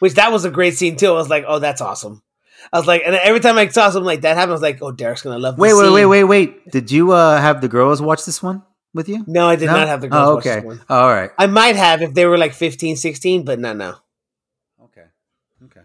Which that was a great scene too. I was like, oh, that's awesome. I was like, and every time I saw something like that happen, I was like, oh, Derek's gonna love. Wait, this wait, scene. wait, wait, wait. Did you uh have the girls watch this one with you? No, I did No? not have the girls Oh, watch okay. this one. all right. I might have if they were like 15, 16, but no, no. Okay. Okay.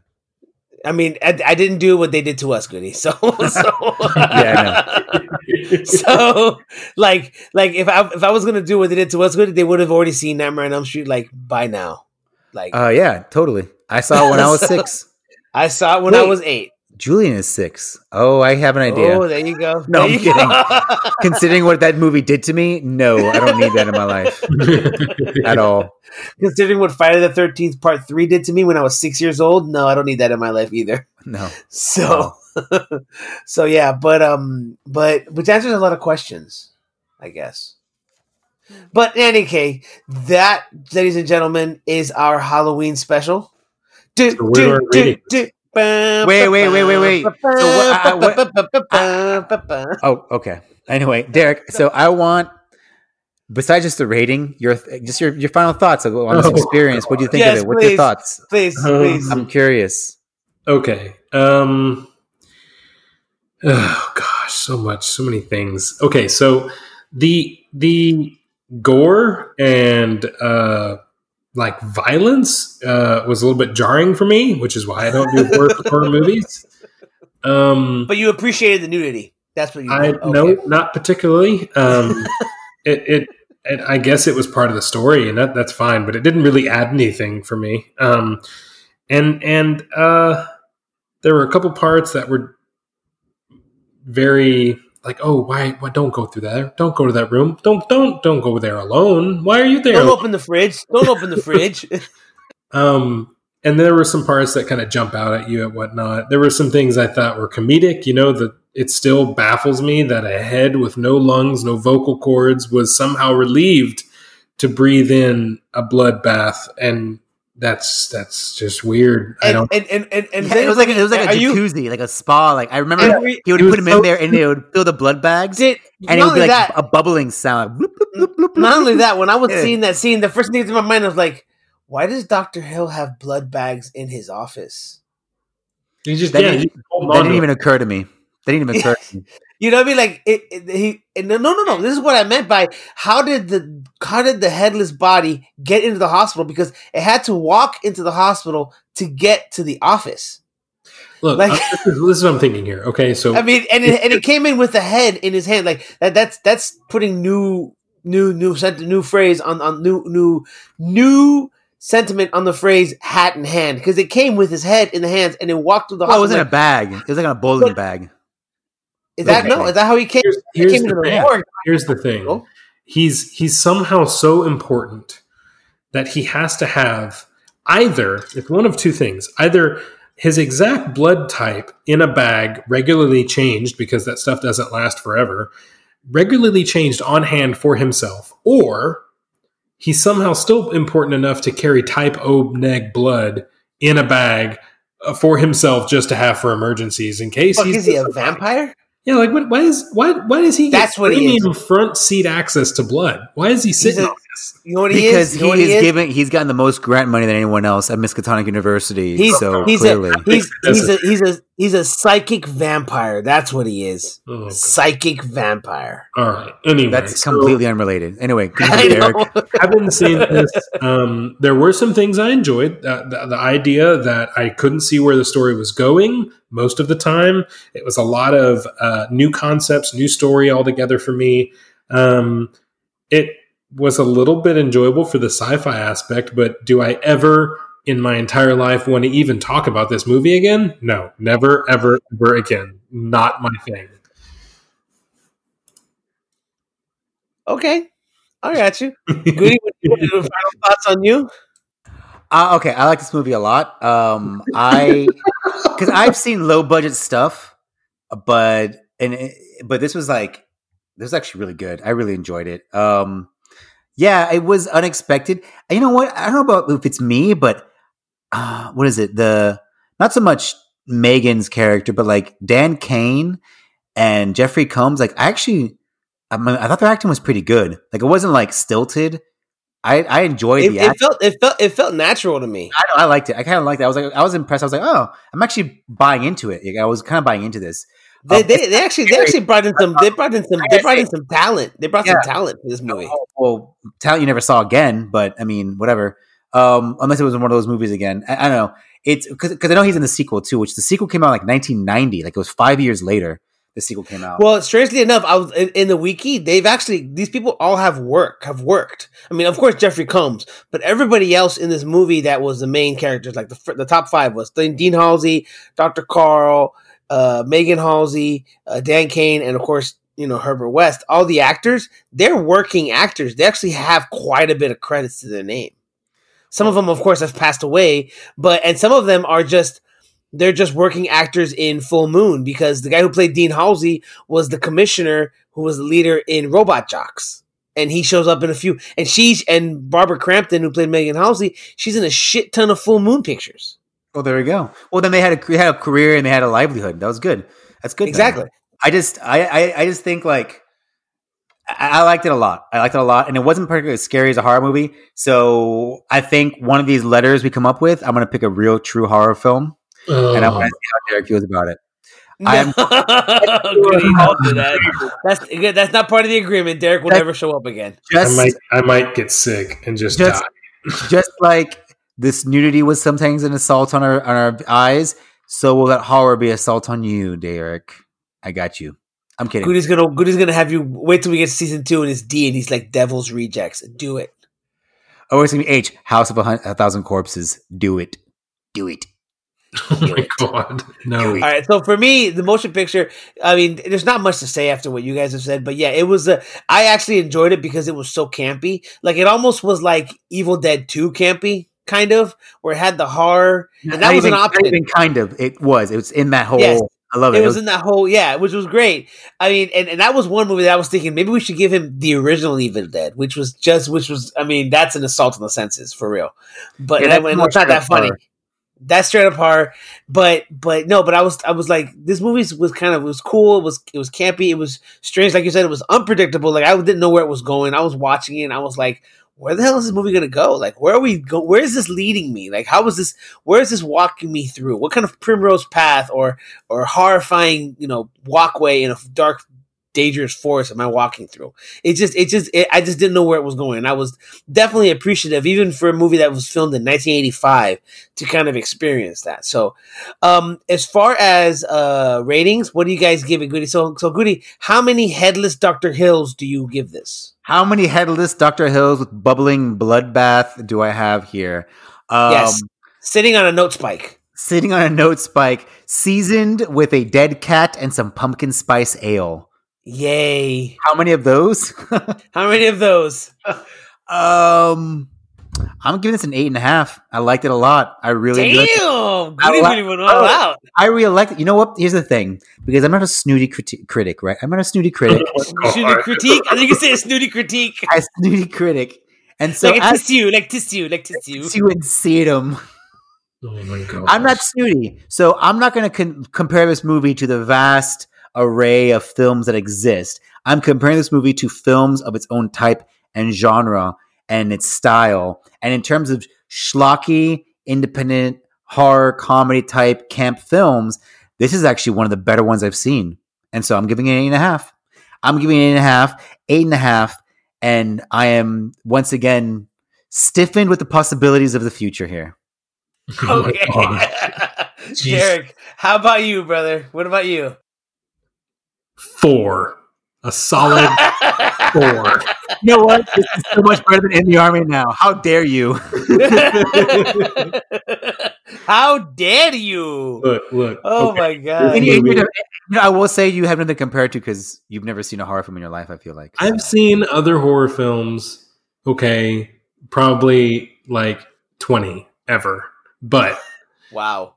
I mean, I, I didn't do what they did to us, Goody. So, so Yeah, so, like, like if I if I was gonna do what they did to us, Goody, they would have already seen Nightmare on Elm Street like by now. Like, Uh yeah, totally. I saw it when I was So- six. I saw it when I was eight. Julian is six. Oh, I have an idea. Oh, there you go. No, There I'm kidding. Considering what that movie did to me, no, I don't need that in my life at all. Considering what Friday the Thirteenth Part Three did to me when I was six years old, no, I don't need that in my life either. No. So, so yeah, but um, but which answers a lot of questions, I guess. But in any case, that, ladies and gentlemen, is our Halloween special. Do, So we weren't reading Wait, wait, wait, wait, wait. So what- I- what? Oh, okay. Anyway, Derek, so I want besides just the rating, your just your your final thoughts on this Oh, experience. What do you think Yes, of it? What's your thoughts? Please, Um, please. I'm curious. Okay. Um Oh gosh, so much, so many things. Okay, so the the gore and uh like violence uh was a little bit jarring for me, which is why I don't do horror, horror movies. Um but you appreciated the nudity. That's what you. I okay. no, not particularly. Um it, it it I guess it was part of the story and that that's fine, but it didn't really add anything for me. Um and and uh there were a couple parts that were very like oh why why don't go through there don't go to that room don't don't don't go there alone why are you there Don't open the fridge. Don't open the fridge. um and there were some parts that kind of jump out at you and whatnot there were some things i thought were comedic you know that it still baffles me that a head with no lungs no vocal cords was somehow relieved to breathe in a bloodbath and that's that's just weird i don't and, and, and, and Yeah, it was like it was like a are you- jacuzzi, like a spa. Like I remember Every- he would put him so- in there and it would fill the blood bags, Did, and it not would be only like that, a bubbling sound. Bloop, bloop, bloop, bloop, bloop. not only that, when I was Yeah. seeing that scene, the first thing in my mind was like, why does Doctor Hill have blood bags in his office? you just That yeah, didn't- you hold that didn't even occur to me. That didn't even occur to me. You know what I mean? Like it, it he no no no. This is what I meant by how did the how did the headless body get into the hospital? Because it had to walk into the hospital to get to the office. Look, Like- uh, this, is, this is what I'm thinking here. Okay, so I mean, and it, and it came in with the head in his hand. Like that. That's that's putting new new new sent new phrase on on new new new sentiment on the phrase hat in hand because it came with his head in the hands and it walked through the Well, it hospital. wasn't a bag. It was like a bowling But- bag. Is that no? Is that how he came? here's, He came the the. Here's the thing. He's he's somehow so important that he has to have either it's one of two things. Either his exact blood type in a bag regularly changed because that stuff doesn't last forever, regularly changed on hand for himself, or he's somehow still important enough to carry type O neg blood in a bag uh, for himself just to have for emergencies in case Fuck, he's is he a vampire? Yeah, like what, why is why why does he That's what he is. front seat access to blood? Why is he sitting a-? You know what he Because is? You know he what is he is? giving, he's gotten the most grant money than anyone else at Miskatonic University. He's so he's clearly, a he's he's a he's a he's a psychic vampire. That's what he is. Oh, Psychic vampire. All right. Anyway, that's so completely unrelated. Anyway, I continue, Derek. know. having seen this, um, there were some things I enjoyed. Uh, the, the idea that I couldn't see where the story was going most of the time. It was a lot of uh, new concepts, new story altogether for me. Um, it was a little bit enjoyable for the sci-fi aspect, but do I ever in my entire life want to even talk about this movie again? No, never, ever, ever again. Not my thing. Okay, I got you. Goody, what what are your final thoughts on you? Uh, okay, I like this movie a lot. Um, I because I've seen low budget stuff, but and it, but this was like this was actually really good. I really enjoyed it. Um, yeah, it was unexpected. You know what? I don't know about if it's me, but uh, what is it? The not so much Megan's character, but like Dan Cain and Jeffrey Combs. Like I actually, I, mean, I thought their acting was pretty good. Like it wasn't like stilted. I I enjoyed It, the it acting. felt it felt it felt natural to me. I, I liked it. I kind of liked it. I was like, I was impressed. I was like, oh, I'm actually buying into it. Like, I was kind of buying into this. They, Um, they, they actually they actually brought in some they brought in some they brought in some talent. They brought some talent for this movie. Oh, well, talent you never saw again, but I mean, whatever. Um, unless it was in one of those movies again. I, I don't know. It's because I know he's in the sequel too, which the sequel came out like 1990. Like it was five years later. The sequel came out. Well, strangely enough, I was in, in the wiki. They've actually these people all have work have worked. I mean, of course, Jeffrey Combs, but everybody else in this movie that was the main characters, like the the top five was Dean Halsey, Doctor Carl, uh, Megan Halsey, uh, Dan Cain, and of course, you know Herbert West. All the actors, they're working actors. They actually have quite a bit of credits to their name. Some of them, of course, have passed away, but and some of them are just they're just working actors in Full Moon because the guy who played Dean Halsey was the commissioner who was the leader in Robot Jox. And he shows up in a few. And she's and Barbara Crampton, who played Megan Halsey, she's in a shit ton of Full Moon pictures. Oh, there we go. Well, then they had a they had a career and they had a livelihood. That was good. That's good. then. Exactly. I just I, I I just think like I, I liked it a lot. I liked it a lot, and it wasn't particularly as scary as a horror movie. So I think one of these letters we come up with, I'm going to pick a real, true horror film, and I Oh, want to see how Derek feels about it. I am- Goody, don't do that. That's. That's not part of the agreement. Derek will That- never show up again. I might I might get sick and just, Just- die. just like this nudity was sometimes an assault on our on our eyes, so will that horror be assault on you, Derek? I got you. I'm kidding. Goody's gonna Goody's gonna have you wait till we get to season two and it's D and he's like Devil's Rejects. Do it. Oh, it's gonna be H. House of a, hun- a Thousand Corpses. Do it. Do it. Oh my god. No. All right. So for me, the motion picture, I mean, there's not much to say after what you guys have said, but yeah, it was. A, I actually enjoyed it because it was so campy. Like it almost was like Evil Dead Two campy, kind of, where it had the horror, and that was even, an option. kind of. It was. It was in that whole. Yes. I love it. It was in that whole yeah, which was great. I mean, and, and that was one movie that I was thinking maybe we should give him the original Evil Dead, which was just which was I mean that's an assault on the senses for real. But Yeah, and that's I- and it's not that funny. horror. That's straight up horror. But but no, but I was I was like this movie was kind of it was cool. It was it was campy. It was strange, like you said. It was unpredictable. Like I didn't know where it was going. I was watching it and I was like. Where the hell is this movie gonna go? Like, where are we go? Where is this leading me? Like, how is this? Where is this walking me through? What kind of primrose path or or horrifying, you know, walkway in a dark, dangerous forest am I walking through? It just, it just, it, I just didn't know where it was going. And I was definitely appreciative, even for a movie that was filmed in 1985, to kind of experience that. So, um, as far as uh ratings, what do you guys give it, Goody? So, so Goody, how many headless Doctor Hills do you give this? How many headless Dr. Hills with bubbling bloodbath do I have here? Um, yes, sitting on a note spike. Sitting on a note spike, seasoned with a dead cat and some pumpkin spice ale. Yay! How many of those? How many of those? um, I'm giving this an eight and a half. I liked it a lot. I really enjoyed it. Damn, I Goody li- really went all out. I really liked it. You know what? Here's the thing, because I'm not a snooty criti- critic, right? I'm not a snooty critic. Snooty critique. I think you say a snooty critique. a snooty critic, and so like a as tissue, like tissue, like tissue. you would see them. Oh my god. I'm not snooty, so I'm not going to con- compare this movie to the vast array of films that exist. I'm comparing this movie to films of its own type and genre and its style. And in terms of schlocky, independent horror comedy type camp films, this is actually one of the better ones I've seen. And so I'm giving it an eight and a half. I'm giving it eight and a half, eight and a half, and I am once again stiffened with the possibilities of the future here. Oh Okay. God. Jeez. Derek, how about you, brother? What about you? Four. A solid four. You know what? This is so much better than in the army now. How dare you? how dare you? Look, look. Oh okay. my god. And you- movie- you know, I will say you have nothing compared to because you've never seen a horror film in your life. I feel like I've seen other horror films, okay, probably like 20 ever, but Wow.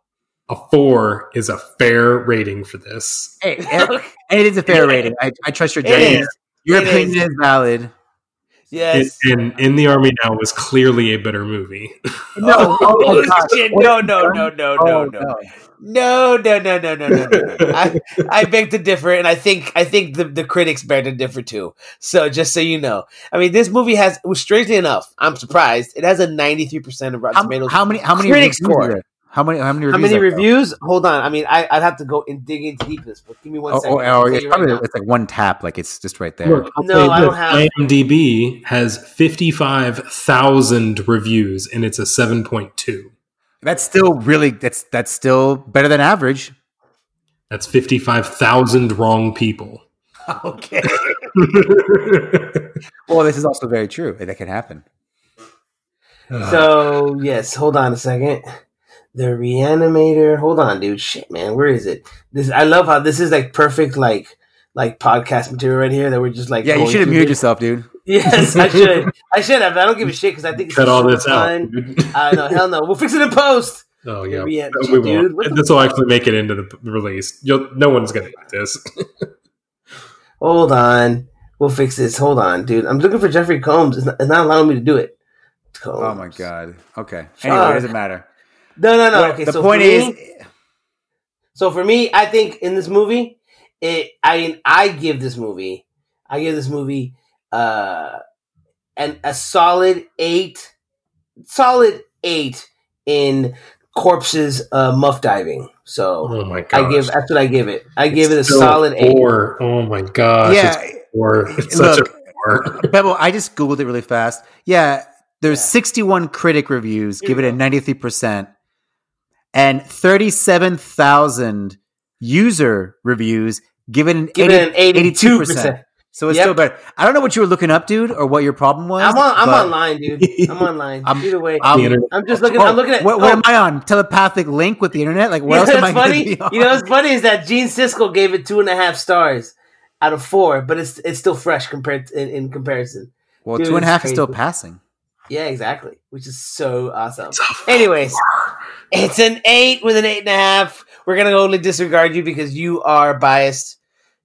A four is a fair rating for this. Hey, and it is a fair rating. I, I trust your judgment. Your It opinion is. is. valid. yes. And, and In the Army Now was clearly a better movie. No, oh my no, no, no, no, no, Oh, no. No, no, no, no, no, no, no. no. I, I beg to differ, and I think I think the, the critics beg to differ too. So just so you know, I mean, this movie has, well, strangely enough, I'm surprised. It has a 93 percent of Rotten How, Tomatoes. how many? How many critic reviews score. Are there? How many? How many reviews? How many are there? reviews? Hold on. I mean, I, I'd have to go and dig into deepness, but give me one Oh, oh second. oh, oh, it's you right probably now. it's like one tap. Like it's just right there. Look, No, I don't have- IMDb has 55,000 reviews and it's a 7.2. That's still really. That's that's still better than average. That's 55,000 wrong people. Okay. well, this is also very true. That can happen. So yes, hold on a second. The Reanimator. Hold on, dude. Shit, man. Where is it? This. I love how this is like perfect, like like podcast material right here that we're just like. Yeah, you should have through muted yourself, dude. Yes, I should. I should have. I don't give a shit because I think it's Cut all super this out. fun. dude. Uh, no, hell no. We'll fix it in post. Oh yeah, Yeah, we dude, won't. This will actually make it into the release. You'll, no one's gonna get this. Hold on. We'll fix this. Hold on, dude. I'm looking for Jeffrey Combs. It's not, it's not allowing me to do it. Combs. Oh my god. Okay. Anyway, it doesn't matter. No, no, no. What- Okay, the so point for is, me- So for me, I think in this movie, it I mean I give this movie I give this movie uh, and a solid eight, solid eight in corpses uh, muff diving. So Oh my god! I give that's what I give it. I give it a Still solid eight. four. Oh my gosh! yeah, it's four. It's such look, a four. Pebble, I just googled it really fast. Yeah, there's Yeah. 61 critic reviews, give it a 93%, and 37,000 user reviews, given it an, Give it an 80 eighty-two 82%. So it's Yep. still better. I don't know what you were looking up, dude, or what your problem was. I'm on. I'm but- online, dude. I'm online. I'm- Either way, I'm- I'm just looking. Oh, I'm looking at. what, what oh, am I on? Telepathic link with the internet? Like, what you else know am I what's funny? be on? You know what's funny is that Gene Siskel gave it two and a half stars out of four, but it's it's still fresh compared to, in, in comparison. well, dude, two and a it's half is still passing. Yeah, exactly. Which is so awesome. Anyways, four. It's an eight with an eight and a half. We're gonna only disregard you because you are biased.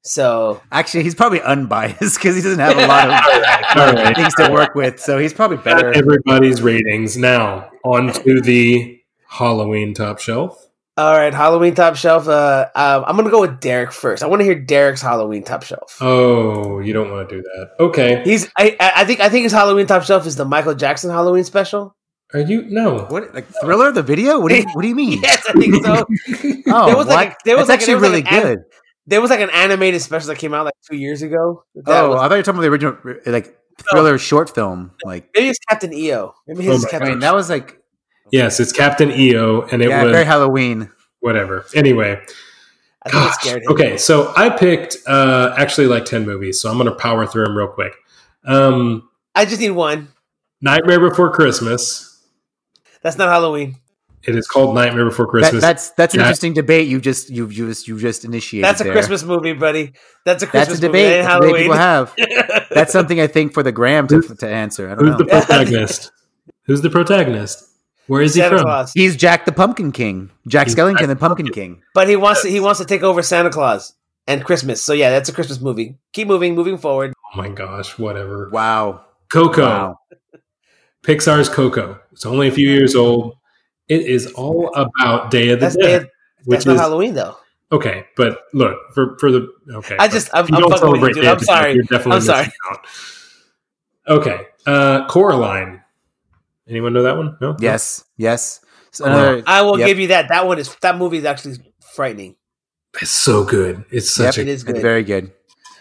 So Actually, he's probably unbiased because he doesn't have a lot of All right. things to work with, so he's probably Got better. everybody's ratings now. On to the Halloween top shelf. all right, Halloween top shelf. Uh, um, I'm gonna go with Derek first. I want to hear Derek's Halloween top shelf. Oh, you don't want to do that. Okay. He's. I. I I think. I think his Halloween top shelf is the Michael Jackson Halloween special. Are you no? What like thriller? The video? What do you What do you mean? Yes, I think so. Oh, There was like what? a- there was That's like- actually there was really like an good. There was like an animated special that came out like two years ago. That oh, was- I thought you were talking about the original like thriller short film. Like, maybe it's Captain EO. Maybe his Oh is my I Captain. mean, that was like Yes, it's Captain EO, and it yeah, was very Halloween. whatever. Anyway, I think gosh. scared him. Okay, so I picked uh, actually like ten movies, so I'm going to power through them real quick. Um, I just need one. Nightmare Before Christmas. That's not Halloween. It is called Nightmare Before That, Christmas. that's that's an interesting debate. You just you you just you just initiated. That's a there. Christmas movie, buddy. That's a That's Christmas a debate. movie. That's a debate people have. That's something I think for the Graham to to answer. I don't Who's the protagonist? Who's the protagonist? Where is he Santa from? Claus. He's Jack the Pumpkin King. Jack He's Skellington, Jack the Pumpkin King. But he wants to. He wants to take over Santa Claus and Christmas. So yeah, that's a Christmas movie. Keep moving. Moving forward. Oh my gosh, whatever. Wow. Coco. Wow. Pixar's Coco. It's only a few years old. It is all about Day of the That's Dead, Day- which that's not is Halloween though. okay. But look for for the okay. I just. I'm, I'm don't fucking with you, dude. Day I'm the sorry. You're definitely I'm sorry. missing out. Okay, uh, Coraline. Anyone know that one? No. Yes. Yes. So another, I will Yep. give you that. That one is. That movie is actually frightening. It's so good. It's such It a. it's good. very good.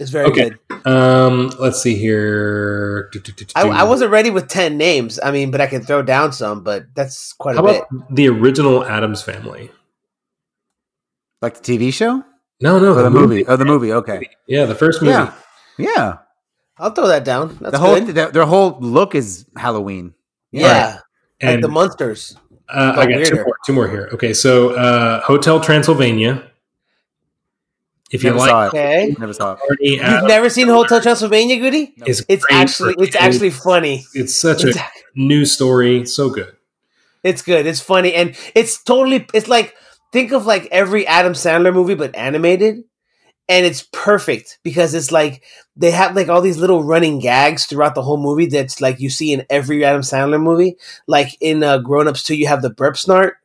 It's very Okay. good. Um, let's see here. Do, do, do, do, I. I wasn't ready with ten names. I mean, but I can throw down some. But that's quite a How bit. the original Addams Family? Like the TV show No, no, or the movie? Oh, the movie. Okay. Yeah, the first movie. Yeah. Yeah. I'll throw that down. That's the whole good. their, their whole look is Halloween. yeah, like And the monsters. uh, I got two more, two more here. Okay, so uh, Hotel Transylvania. If you Never like saw it. Okay. Never saw it. You've Addams never seen Hotel Transylvania, Goody? is It's great actually it's kids. actually funny. it's such It's, a new story. So good. it's good. It's funny, and it's totally. It's like think of like every Adam Sandler movie, but animated, and it's perfect because it's like they have like all these little running gags throughout the whole movie. That's like you see in every Adam Sandler movie. Like in uh, Grown Ups Two, you have the burp snort.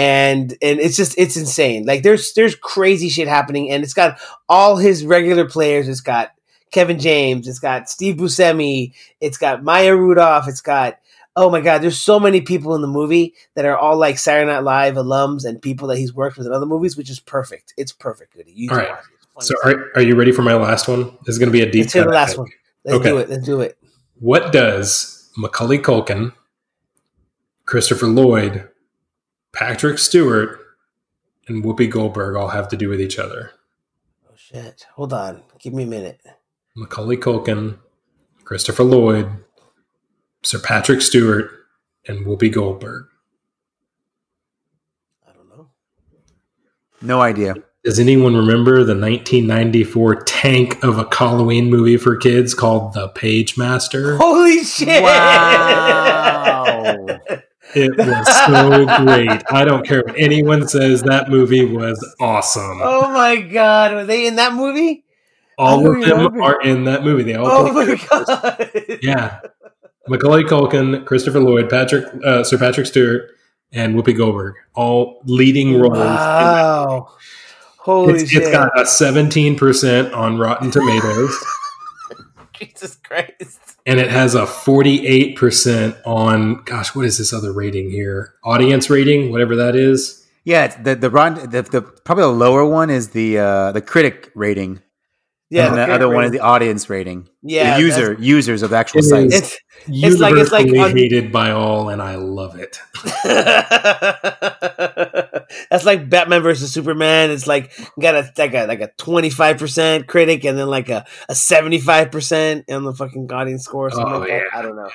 And and it's just it's insane. Like there's there's crazy shit happening, and it's got all his regular players. It's got Kevin James. It's got Steve Buscemi. It's got Maya Rudolph. It's got oh my god, there's so many people in the movie that are all like Saturday Night Live alums and people that he's worked with in other movies, which is perfect. It's perfect, Goody. You All right. watch it. So are, are you ready for my last one? This is going to be a deep Let's the last one. Let's Okay. do it. Let's do it. What does Macaulay Culkin, Christopher Lloyd, Patrick Stewart, and Whoopi Goldberg all have to do with each other? Oh shit. Hold on. Give me a minute. Macaulay Culkin, Christopher Lloyd, Sir Patrick Stewart, and Whoopi Goldberg. I don't know. No idea. Does anyone remember the 1994 tank of a Halloween movie for kids called The Pagemaster? Holy shit! Wow. It was so great. I don't care what anyone says. That movie was awesome. oh my god, were they in that movie? all of don't them remember. are in that movie. They all Oh my characters. god. Yeah. Macaulay Culkin, Christopher Lloyd, Patrick, uh, Sir Patrick Stewart, and Whoopi Goldberg, all leading roles. Wow. Holy It's, shit. it's got a 17% on Rotten Tomatoes. Jesus Christ. And it has a 48% on gosh what is this other rating here audience rating whatever that is Yeah, the the, the the probably the lower one is the uh, the critic rating. Yeah, and the okay, other one is the audience rating. yeah, the user users of the actual It site. is. It's It's like- it's like universally hated by all and i love it That's like Batman versus Superman. It's like got a like a like a twenty five percent critic and then like a a seventy five percent on the fucking audience score. Something Oh, like that. yeah. I don't know.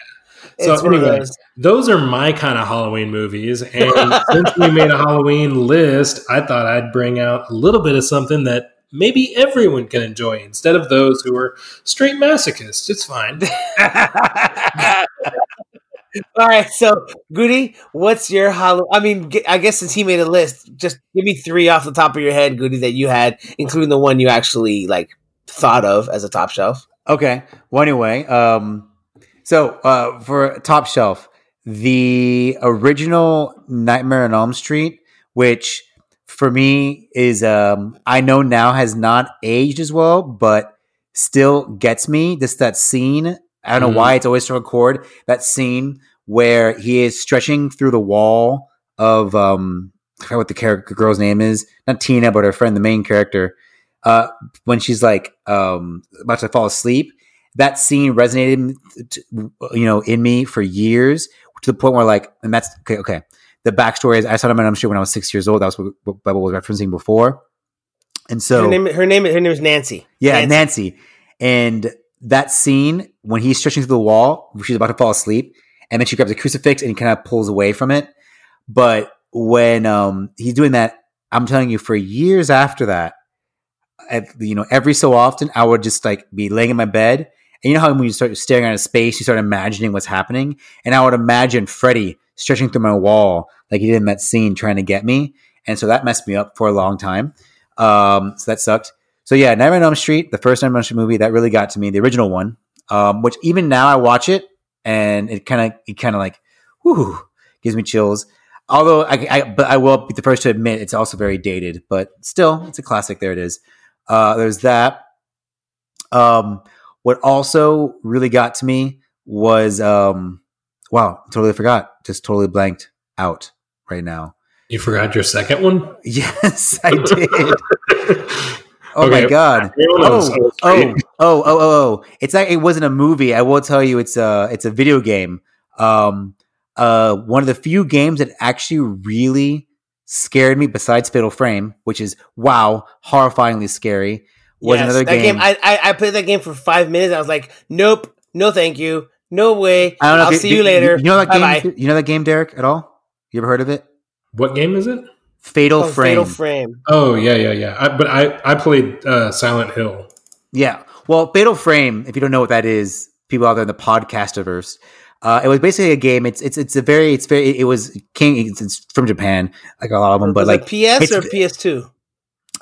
So It's anyway, those. those are my kind of halloween movies and since we made a halloween list i thought i'd bring out a little bit of something that maybe everyone can enjoy instead of those who are straight masochists it's fine All right, so Goody, what's your Halloween? I mean, I guess since he made a list, just give me three off the top of your head, Goody, that you had, including the one you actually like thought of as a top shelf. Okay. Well, anyway, um, so uh, for top shelf, the original Nightmare on Elm Street, which for me is, um, I know now has not aged as well, but still gets me. This that scene. I don't know Mhm. why it's always struck a chord. That scene where he is stretching through the wall of, um, I forgot what the character girl's name is. Not Tina, but her friend, the main character. Uh, when she's like um, about to fall asleep. That scene resonated, you know, in me for years to the point where, like, and that's okay. Okay, the backstory is I saw I'm sure when I was six years old. That was what, what Bible was referencing before, and so her name, her name, her name is Nancy. yeah, Nancy. And that scene when he's stretching through the wall, she's about to fall asleep, and then she grabs a crucifix and he kind of pulls away from it. But when um, he's doing that, I'm telling you, for years after that, at, you know, every so often, I would just like be laying in my bed, and you know how when you start staring at a space, you start imagining what's happening, and I would imagine Freddy stretching through my wall like he did in that scene, trying to get me, and so that messed me up for a long time. Um, so that sucked. So yeah, Nightmare on Elm Street, the first Nightmare on Elm Street movie, that really got to me, the original one. Um, which even now I watch it and it kind of it kind of like, whoo, gives me chills. Although I, I, but I will be the first to admit it's also very dated, but still, it's a classic. There it is. Uh, there's that. Um, what also really got to me was, um, wow, totally forgot, just totally blanked out right now. you forgot your second one Yes, I did. Oh my god. Oh, oh, oh, oh, oh, oh. It's like it wasn't a movie. I will tell you it's a it's a video game. Um uh one of the few games that actually really scared me besides Fatal Frame, which is wow, horrifyingly scary, was Yes, another that game. I, I I played that game for five minutes. I was like, nope, no, thank you, no way. I don't know I'll if see you later. You know that game Bye-bye. you know that game, Derek, at all? You ever heard of it? what game is it Fatal Oh, Frame. Fatal Frame. oh yeah yeah yeah I, but i i played uh, silent hill Yeah. Well, Fatal Frame, if you don't know what that is, people out there in the podcastiverse, uh, it was basically a game. It's it's it's a very it's very it was came it's, it's from Japan, like a lot of them, but Was like it PS or PS2?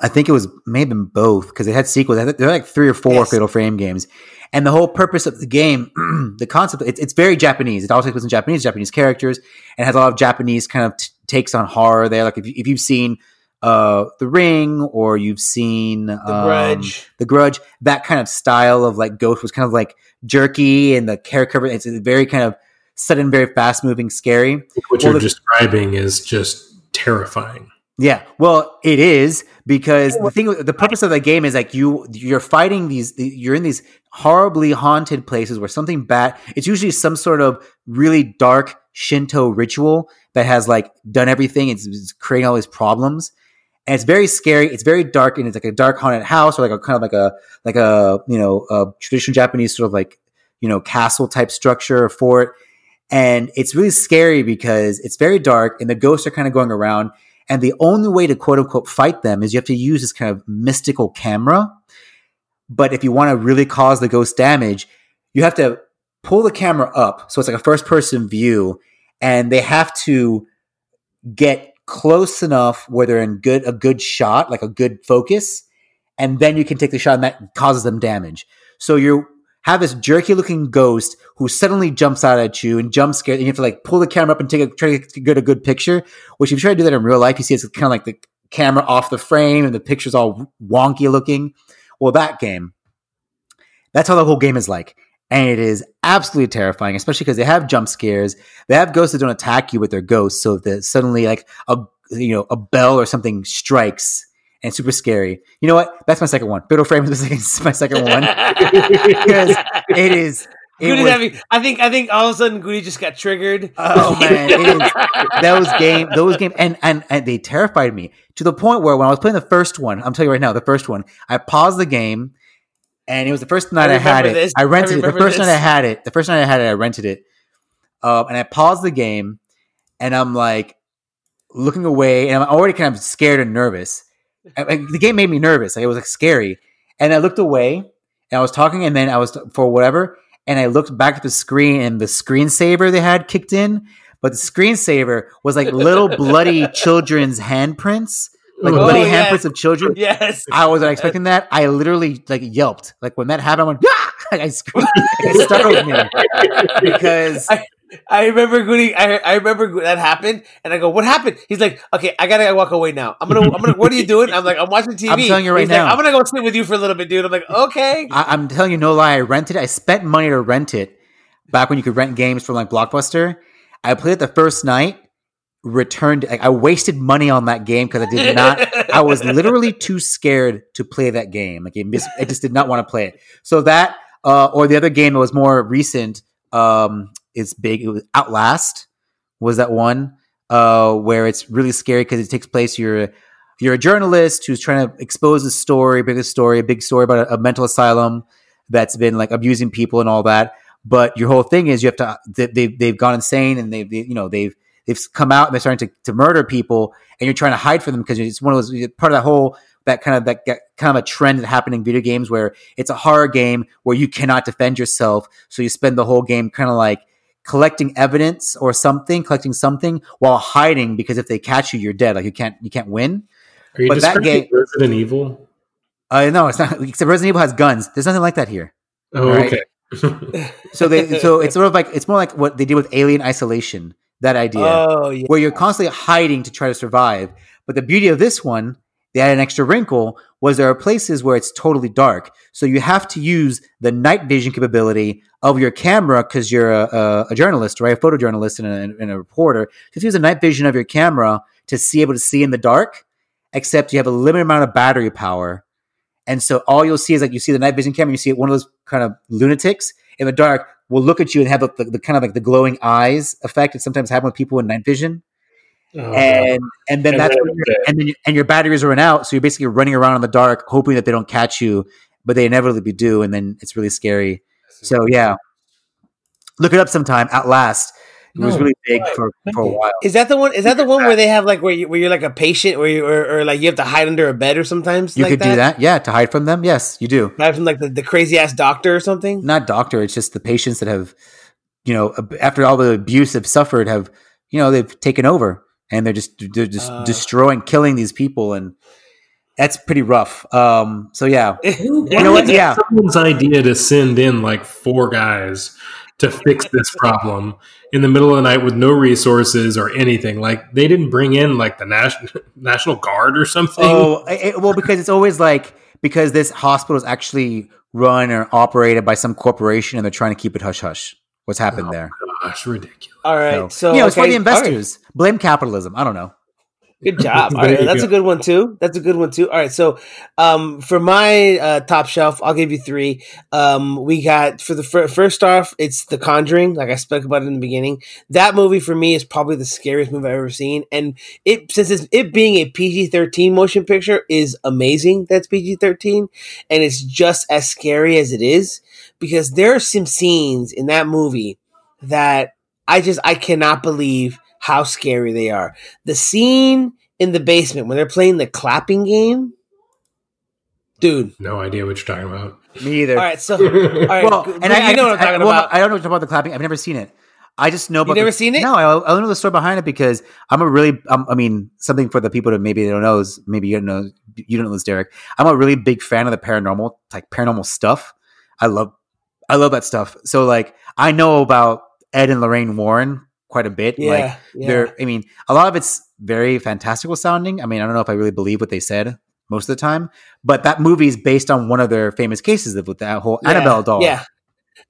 I think it was maybe both because it had sequels. There are like three or four Yes. Fatal Frame games, and the whole purpose of the game, the concept, it's, it's very Japanese. It all takes place in Japanese, Japanese characters, and has a lot of Japanese kind of t- takes on horror. There, like if, you, if you've seen uh, The Ring or you've seen The um, Grudge. The Grudge, that kind of style of like Ghost was kind of like jerky, and the character it's very kind of sudden, very fast moving, scary. what Well, you're the- describing is just terrifying Yeah, well, it is because the thing, the purpose of the game is like you, you're fighting these, you're in these horribly haunted places where something bad. It's usually some sort of really dark Shinto ritual that has like done everything. It's, it's creating all these problems, and it's very scary. It's very dark, and it's like a dark haunted house or like a kind of like a like a you know a traditional Japanese sort of like you know castle type structure or fort. And it's really scary because it's very dark, and the ghosts are kind of going around. And the only way to quote unquote fight them is you have to use this kind of mystical camera. But if you want to really cause the ghost damage, you have to pull the camera up. So it's like a first person view, and they have to get close enough where they're in good a good shot, like a good focus, and then you can take the shot and that causes them damage. So you have this jerky looking ghost who suddenly jumps out at you and jump scares, and you have to like pull the camera up and take a try to get a good picture. Which if you try to do that in real life, you see it's kind of like the camera off the frame and the picture's all wonky looking. Well, that game, That's how the whole game is like. And it is absolutely terrifying, especially because they have jump scares. They have ghosts that don't attack you with their ghosts. So that suddenly like a you know a bell or something strikes and super scary. You know what? That's my second one. Fatal Frame is my second one because it is. It was- having, I think I think all of a sudden Goody just got triggered. Oh man, is, those game, those game, and and and they terrified me to the point where when I was playing the first one, I'm telling you right now, the first one, I paused the game, and it was the first night I, had remember it. this. I I rented it. The first night I this. had it, the first night I had it, I rented it, um, and I paused the game, and I'm like looking away, and I'm already kind of scared and nervous. And the game made me nervous. Like it was like scary, and I looked away, and I was talking, and then I was for whatever, and I looked back at the screen, and the screensaver they had kicked in, but the screensaver was like little bloody children's handprints, like Oh, bloody yes. handprints of children. yes. I wasn't expecting that. I literally like yelped. Like when that happened, I went, ah! I screamed. It startled me because I remember Goody. I, I remember that happened, and I go, "What happened?" He's like, "Okay, I gotta walk away now. I'm gonna, I'm gonna. What are you doing?" I'm like, "I'm watching TV." I'm telling you right He's now. like, I'm gonna go sit with you for a little bit, dude. I'm like, "Okay." I, I'm telling you no lie. I rented. it. I spent money to rent it back when you could rent games from like Blockbuster. I played it the first night. Returned. Like, I wasted money on that game because I did not. I was literally too scared to play that game. Like it mis- I just did not want to play it. So that uh, or the other game that was more recent um, is big. It was Outlast was that one uh, where it's really scary because it takes place. You're you're a journalist who's trying to expose a story, big story, a big story about a, a mental asylum that's been like abusing people and all that. But your whole thing is you have to they, they've gone insane and they've they, you know they've they've come out and they're starting to, to murder people and you're trying to hide from them because it's one of those part of that whole that kind of that, that kind of a trend that happened in video games where it's a horror game where you cannot defend yourself so you spend the whole game kind of like collecting evidence or something collecting something while hiding because if they catch you you're dead like you can't you can't win Are you But that game- Resident Evil? uh no it's not except resident evil has guns there's nothing like that here Oh, Right. okay. so they so it's sort of like it's more like what they did with alien isolation that idea Oh yeah. where you're constantly hiding to try to survive. But the beauty of this one, they had an extra wrinkle, was there are places where it's totally dark. So you have to use the night vision capability of your camera because you're a, a, a journalist, right? A photojournalist and a, and a reporter. To use the night vision of your camera to see able to see in the dark, except you have a limited amount of battery power. And so all you'll see is like you see the night vision camera, you see one of those kind of lunatics in the dark will look at you and have the, the, the kind of like the glowing eyes effect that sometimes happen with people in night vision Oh, and and then And that's then when it's you're- and then you- and your batteries run out, so you're basically running around in the dark, hoping that they don't catch you, but they inevitably do, and then it's really scary. So yeah, look it up sometime. Outlast, it was really big right. for for a while. Is that the one? Is that the one where they have like where you where you're like a patient, where you or, or like you have to hide under a bed or sometimes You like could do that, yeah, to hide from them. Yes, you do. Hide from like the, the crazy ass doctor or something. Not doctor. It's just the patients that have, you know, after all the abuse they've suffered, have you know they've taken over and they're just they're just Uh. destroying, killing these people, and that's pretty rough. Um, so yeah, You know what? Yeah. Someone's idea to send in like four guys to fix this problem in the middle of the night with no resources or anything. Like they didn't bring in like the national National Guard or something. Oh, it- it- well, because it's always like because this hospital is actually run or operated by some corporation, and they're trying to keep it hush hush. What's happened Oh, there? Gosh, ridiculous. All right, So, so you know, it's for the all right. investors. Blame capitalism. I don't know. Good job. All There right, you that's go. a good one too. That's a good one too. All right, so um, for my uh, top shelf, I'll give you three. Um, we got for the fir- first off, it's The Conjuring. Like I spoke about it in the beginning, that movie for me is probably the scariest movie I've ever seen. And it since it's, it being a PG thirteen motion picture is amazing. That's PG thirteen, and it's just as scary as it is because there are some scenes in that movie that I just I cannot believe how scary they are. The scene in the basement when they're playing the clapping game, dude. No idea what you're talking about. Me either. All right, so all right, well, and I, you know what I'm talking well, about. I don't know about the clapping. I've never seen it. I just know about. never the, seen it? No, I, I don't know the story behind it because I'm a really. Um, I mean, something for the people that maybe they don't know is maybe you don't know. You don't know this, Derek. I'm a really big fan of the paranormal, like paranormal stuff. I love, I love that stuff. So like, I know about Ed and Lorraine Warren quite a bit. yeah, Like, yeah. they're. I mean, a lot of it's very fantastical sounding. I mean, I don't know if I really believe what they said most of the time. But that movie is based on one of their famous cases with that whole Yeah, Annabelle doll. Yeah.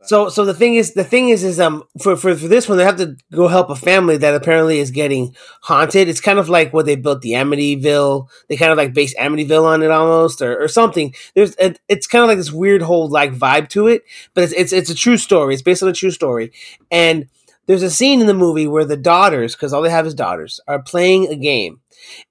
So so the thing is the thing is is um for, for for this one they have to go help a family that apparently is getting haunted. It's kind of like what they built the Amityville. They kind of like base Amityville on it almost or, or something. There's it, it's kind of like this weird whole like vibe to it, but it's, it's it's a true story. It's based on a true story. And there's a scene in the movie where the daughters, because all they have is daughters, are playing a game,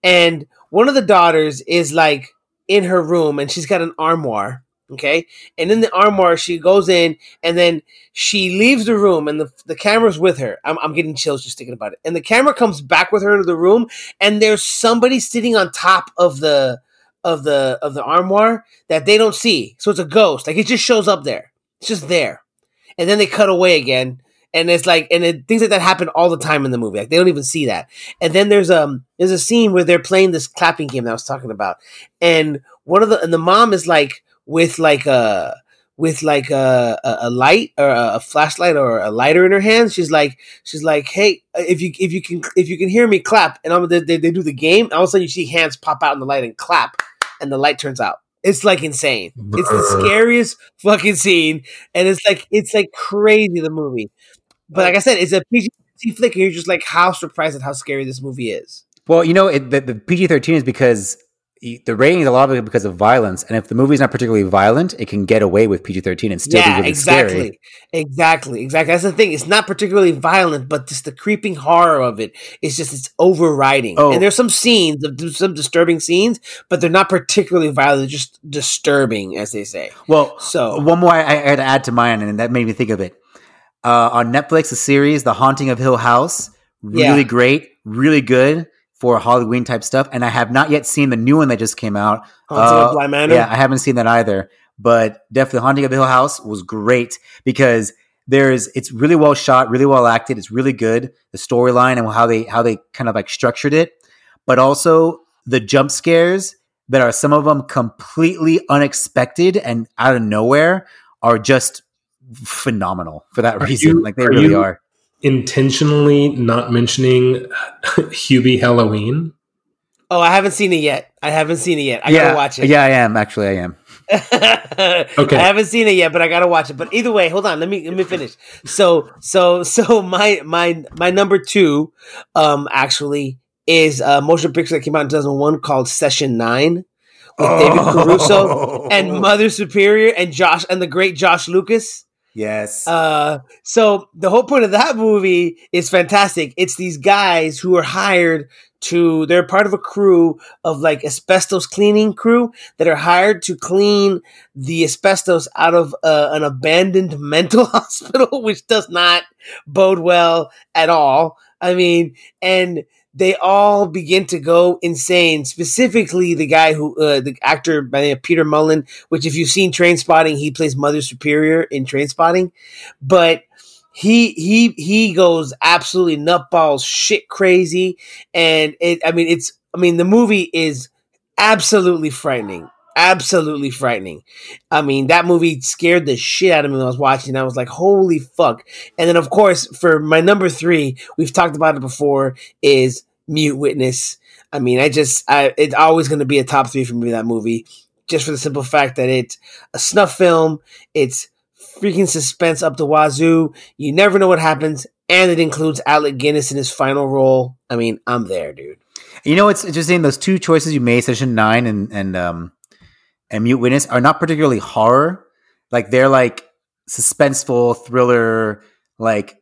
and one of the daughters is like in her room and she's got an armoire. Okay. And in the armoire, she goes in and then she leaves the room and the, the camera's with her. I'm, I'm getting chills just thinking about it. And the camera comes back with her to the room and there's somebody sitting on top of the, of the, of the armoire that they don't see. So it's a ghost. Like it just shows up there. It's just there. And then they cut away again. And it's like, and it, things like that happen all the time in the movie. Like they don't even see that. And then there's um, there's a scene where they're playing this clapping game that I was talking about. And one of the, and the mom is like, with like a with like a, a, a light or a, flashlight or a lighter in her hand. She's like she's like, hey, uh, if you if you can if you can hear me clap, and I'm, they, they do the game. All of a sudden, you see hands pop out in the light and clap, and the light turns out. It's like insane. It's the scariest fucking scene, and it's like it's like crazy the movie. But like I said, it's a PG flick, and you're just like how surprised at how scary this movie is. Well, you know, it, the, the PG thirteen is because the rating is a lot of it because of violence, and if the movie's not particularly violent, it can get away with PG thirteen and still be yeah, really exactly, scary. exactly, exactly. That's the thing. It's not particularly violent, but just the creeping horror of it is just it's overriding. Oh. And there's some scenes, some disturbing scenes, but they're not particularly violent. They're just disturbing, as they say. Well, So one more I, I had to add to mine, and that made me think of it. Uh, on Netflix, the series "The Haunting of Hill House," really Yeah. great, really good for Halloween type stuff. And I have not yet seen the new one that just came out. Haunting Uh, of Bly Manor. Yeah, I haven't seen that either. But definitely, Haunting of the Hill House was great because there's it's really well shot, really well acted. It's really good. The storyline and how they how they kind of like structured it, but also the jump scares that are some of them completely unexpected and out of nowhere are just phenomenal for that Are reason. you- like they are really you- are. Intentionally not mentioning Hubie Halloween. Oh, I haven't seen it yet. I haven't seen it yet. I yeah, gotta watch it. Yeah, I am actually. I am. okay. I haven't seen it yet, but I gotta watch it. But either way, hold on. Let me let me finish. So so so my my my number two, um, actually is a motion picture that came out in 2001 called Session Nine with David Caruso Oh. and Mother Superior and Josh and the great Josh Lucas. Yes. Uh, so the whole point of that movie is fantastic. It's these guys who are hired to, they're part of a crew of like asbestos cleaning crew that are hired to clean the asbestos out of uh, an abandoned mental hospital, which does not bode well at all. I mean, and they all begin to go insane. Specifically, the guy who, uh, the actor by the name of Peter Mullan, which if you've seen Trainspotting, he plays Mother Superior in Trainspotting. But he he he goes absolutely nutballs shit crazy. And it I mean it's I mean the movie is absolutely frightening. Absolutely frightening. I mean, that movie scared the shit out of me when I was watching. I was like, holy fuck. And then, of course, for my number three, we've talked about it before, is Mute Witness. I mean, I just, I, it's always going to be a top three for me, that movie, just for the simple fact that it's a snuff film. It's freaking suspense up the wazoo. You never know what happens. And it includes Alec Guinness in his final role. I mean, I'm there, dude. You know, it's interesting. Those two choices you made, session nine and and um and mute witness, are not particularly horror. Like they're like suspenseful thriller, like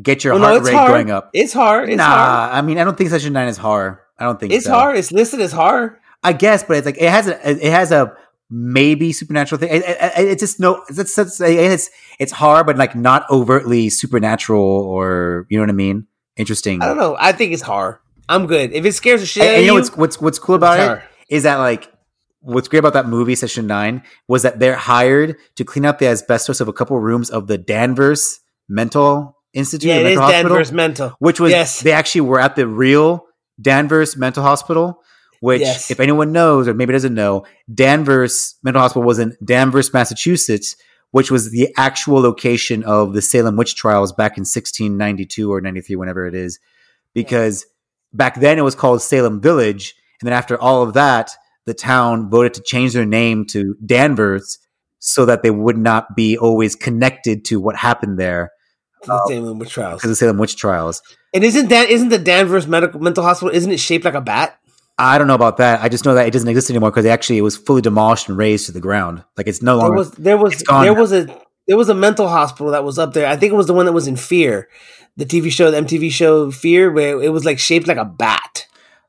get your no, heart it's rate hard. going up. It's hard. It's nah, hard. I mean, I don't think session nine is horror. I don't think It's so. hard. It's listed as horror. I guess, but it's like it has a it has a maybe supernatural thing. It, it, it- it's just no, it's, it's it's it's hard, but like not overtly supernatural or you know what I mean. Interesting. I don't know. I think it's horror. I'm good. If it scares the shit And, out and you know what's what's what's cool about it's it horror. is that like what's great about that movie session 9 was that they're hired to clean up the asbestos of a couple rooms of the Danvers Mental Institute Yeah, it is mental hospital, Danvers mental. which was Yes. they actually were at the real Danvers Mental Hospital which Yes. if anyone knows or maybe doesn't know Danvers Mental Hospital was in Danvers Massachusetts which was the actual location of the Salem witch trials back in 1692 or 93 whenever it is because back then it was called Salem Village, and then after all of that, the town voted to change their name to Danvers so that they would not be always connected to what happened there The uh, Salem witch trials. because of Salem witch trials. And isn't that isn't the Danvers medical mental hospital? Isn't it shaped like a bat? I don't know about that. I just know that it doesn't exist anymore because actually it was fully demolished and razed to the ground. Like it's no There longer. was there was It's gone there now. was a there was a mental hospital that was up there. I think it was the one that was in Fear, the TV show, the MTV show Fear, where it was like shaped like a bat.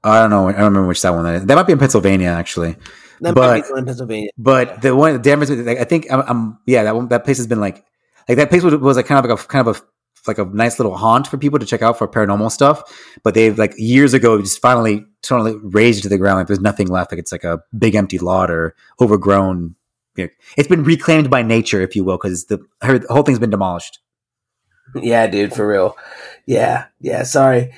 I don't know. I don't remember which that one that is. That might be in Pennsylvania actually. That But- might be the one in Pennsylvania. But the one Danvers, like, I think I'm, I'm yeah that one, that place has been like like that place was, was like kind of like a kind of a like a nice little haunt for people to check out for paranormal stuff. But they've like years ago just finally totally razed it to the ground. Like there's nothing left. Like it's like a big empty lot or overgrown. you know, It's been reclaimed by nature, if you will, because the, the whole thing's been demolished. Yeah, dude, for real. Yeah, yeah. Sorry.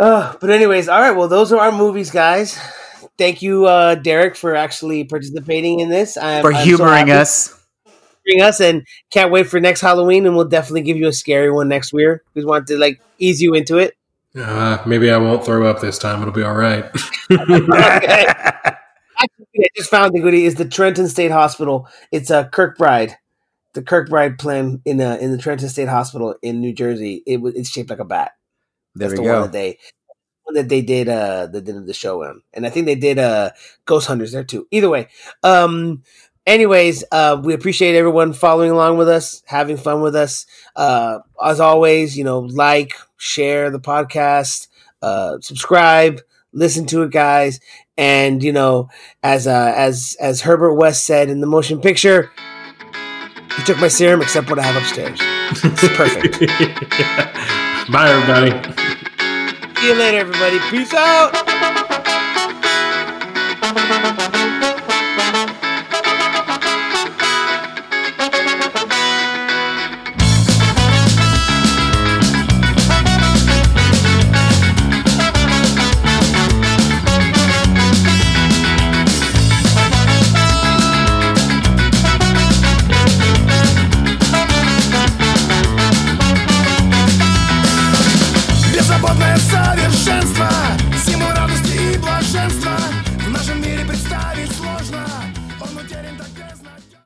Uh, but anyways, all right. Well, those are our movies, guys. Thank you, uh, Derek, for actually participating in this. I'm, For I'm so humoring happy us. humoring us, and can't wait for next Halloween. And we'll definitely give you a scary one next year. We want to like ease you into it. Uh, maybe I won't throw up this time. It'll be all right. Okay. Actually, I just found the goodie is the Trenton State Hospital. It's a Kirkbride, the Kirkbride plan in uh, in the Trenton State Hospital in New Jersey. It was it's shaped like a bat. There That's we the one go. that they one that they did uh that did the show on. And I think they did uh Ghost Hunters there too. Either way. Um anyways, uh we appreciate everyone following along with us, having fun with us. Uh as always, you know, like, share the podcast, uh subscribe, listen to it guys. And you know, as uh as as Herbert West said in the motion picture, he took my serum except what I have upstairs. It's perfect. Bye, everybody. See you later, everybody. Peace out.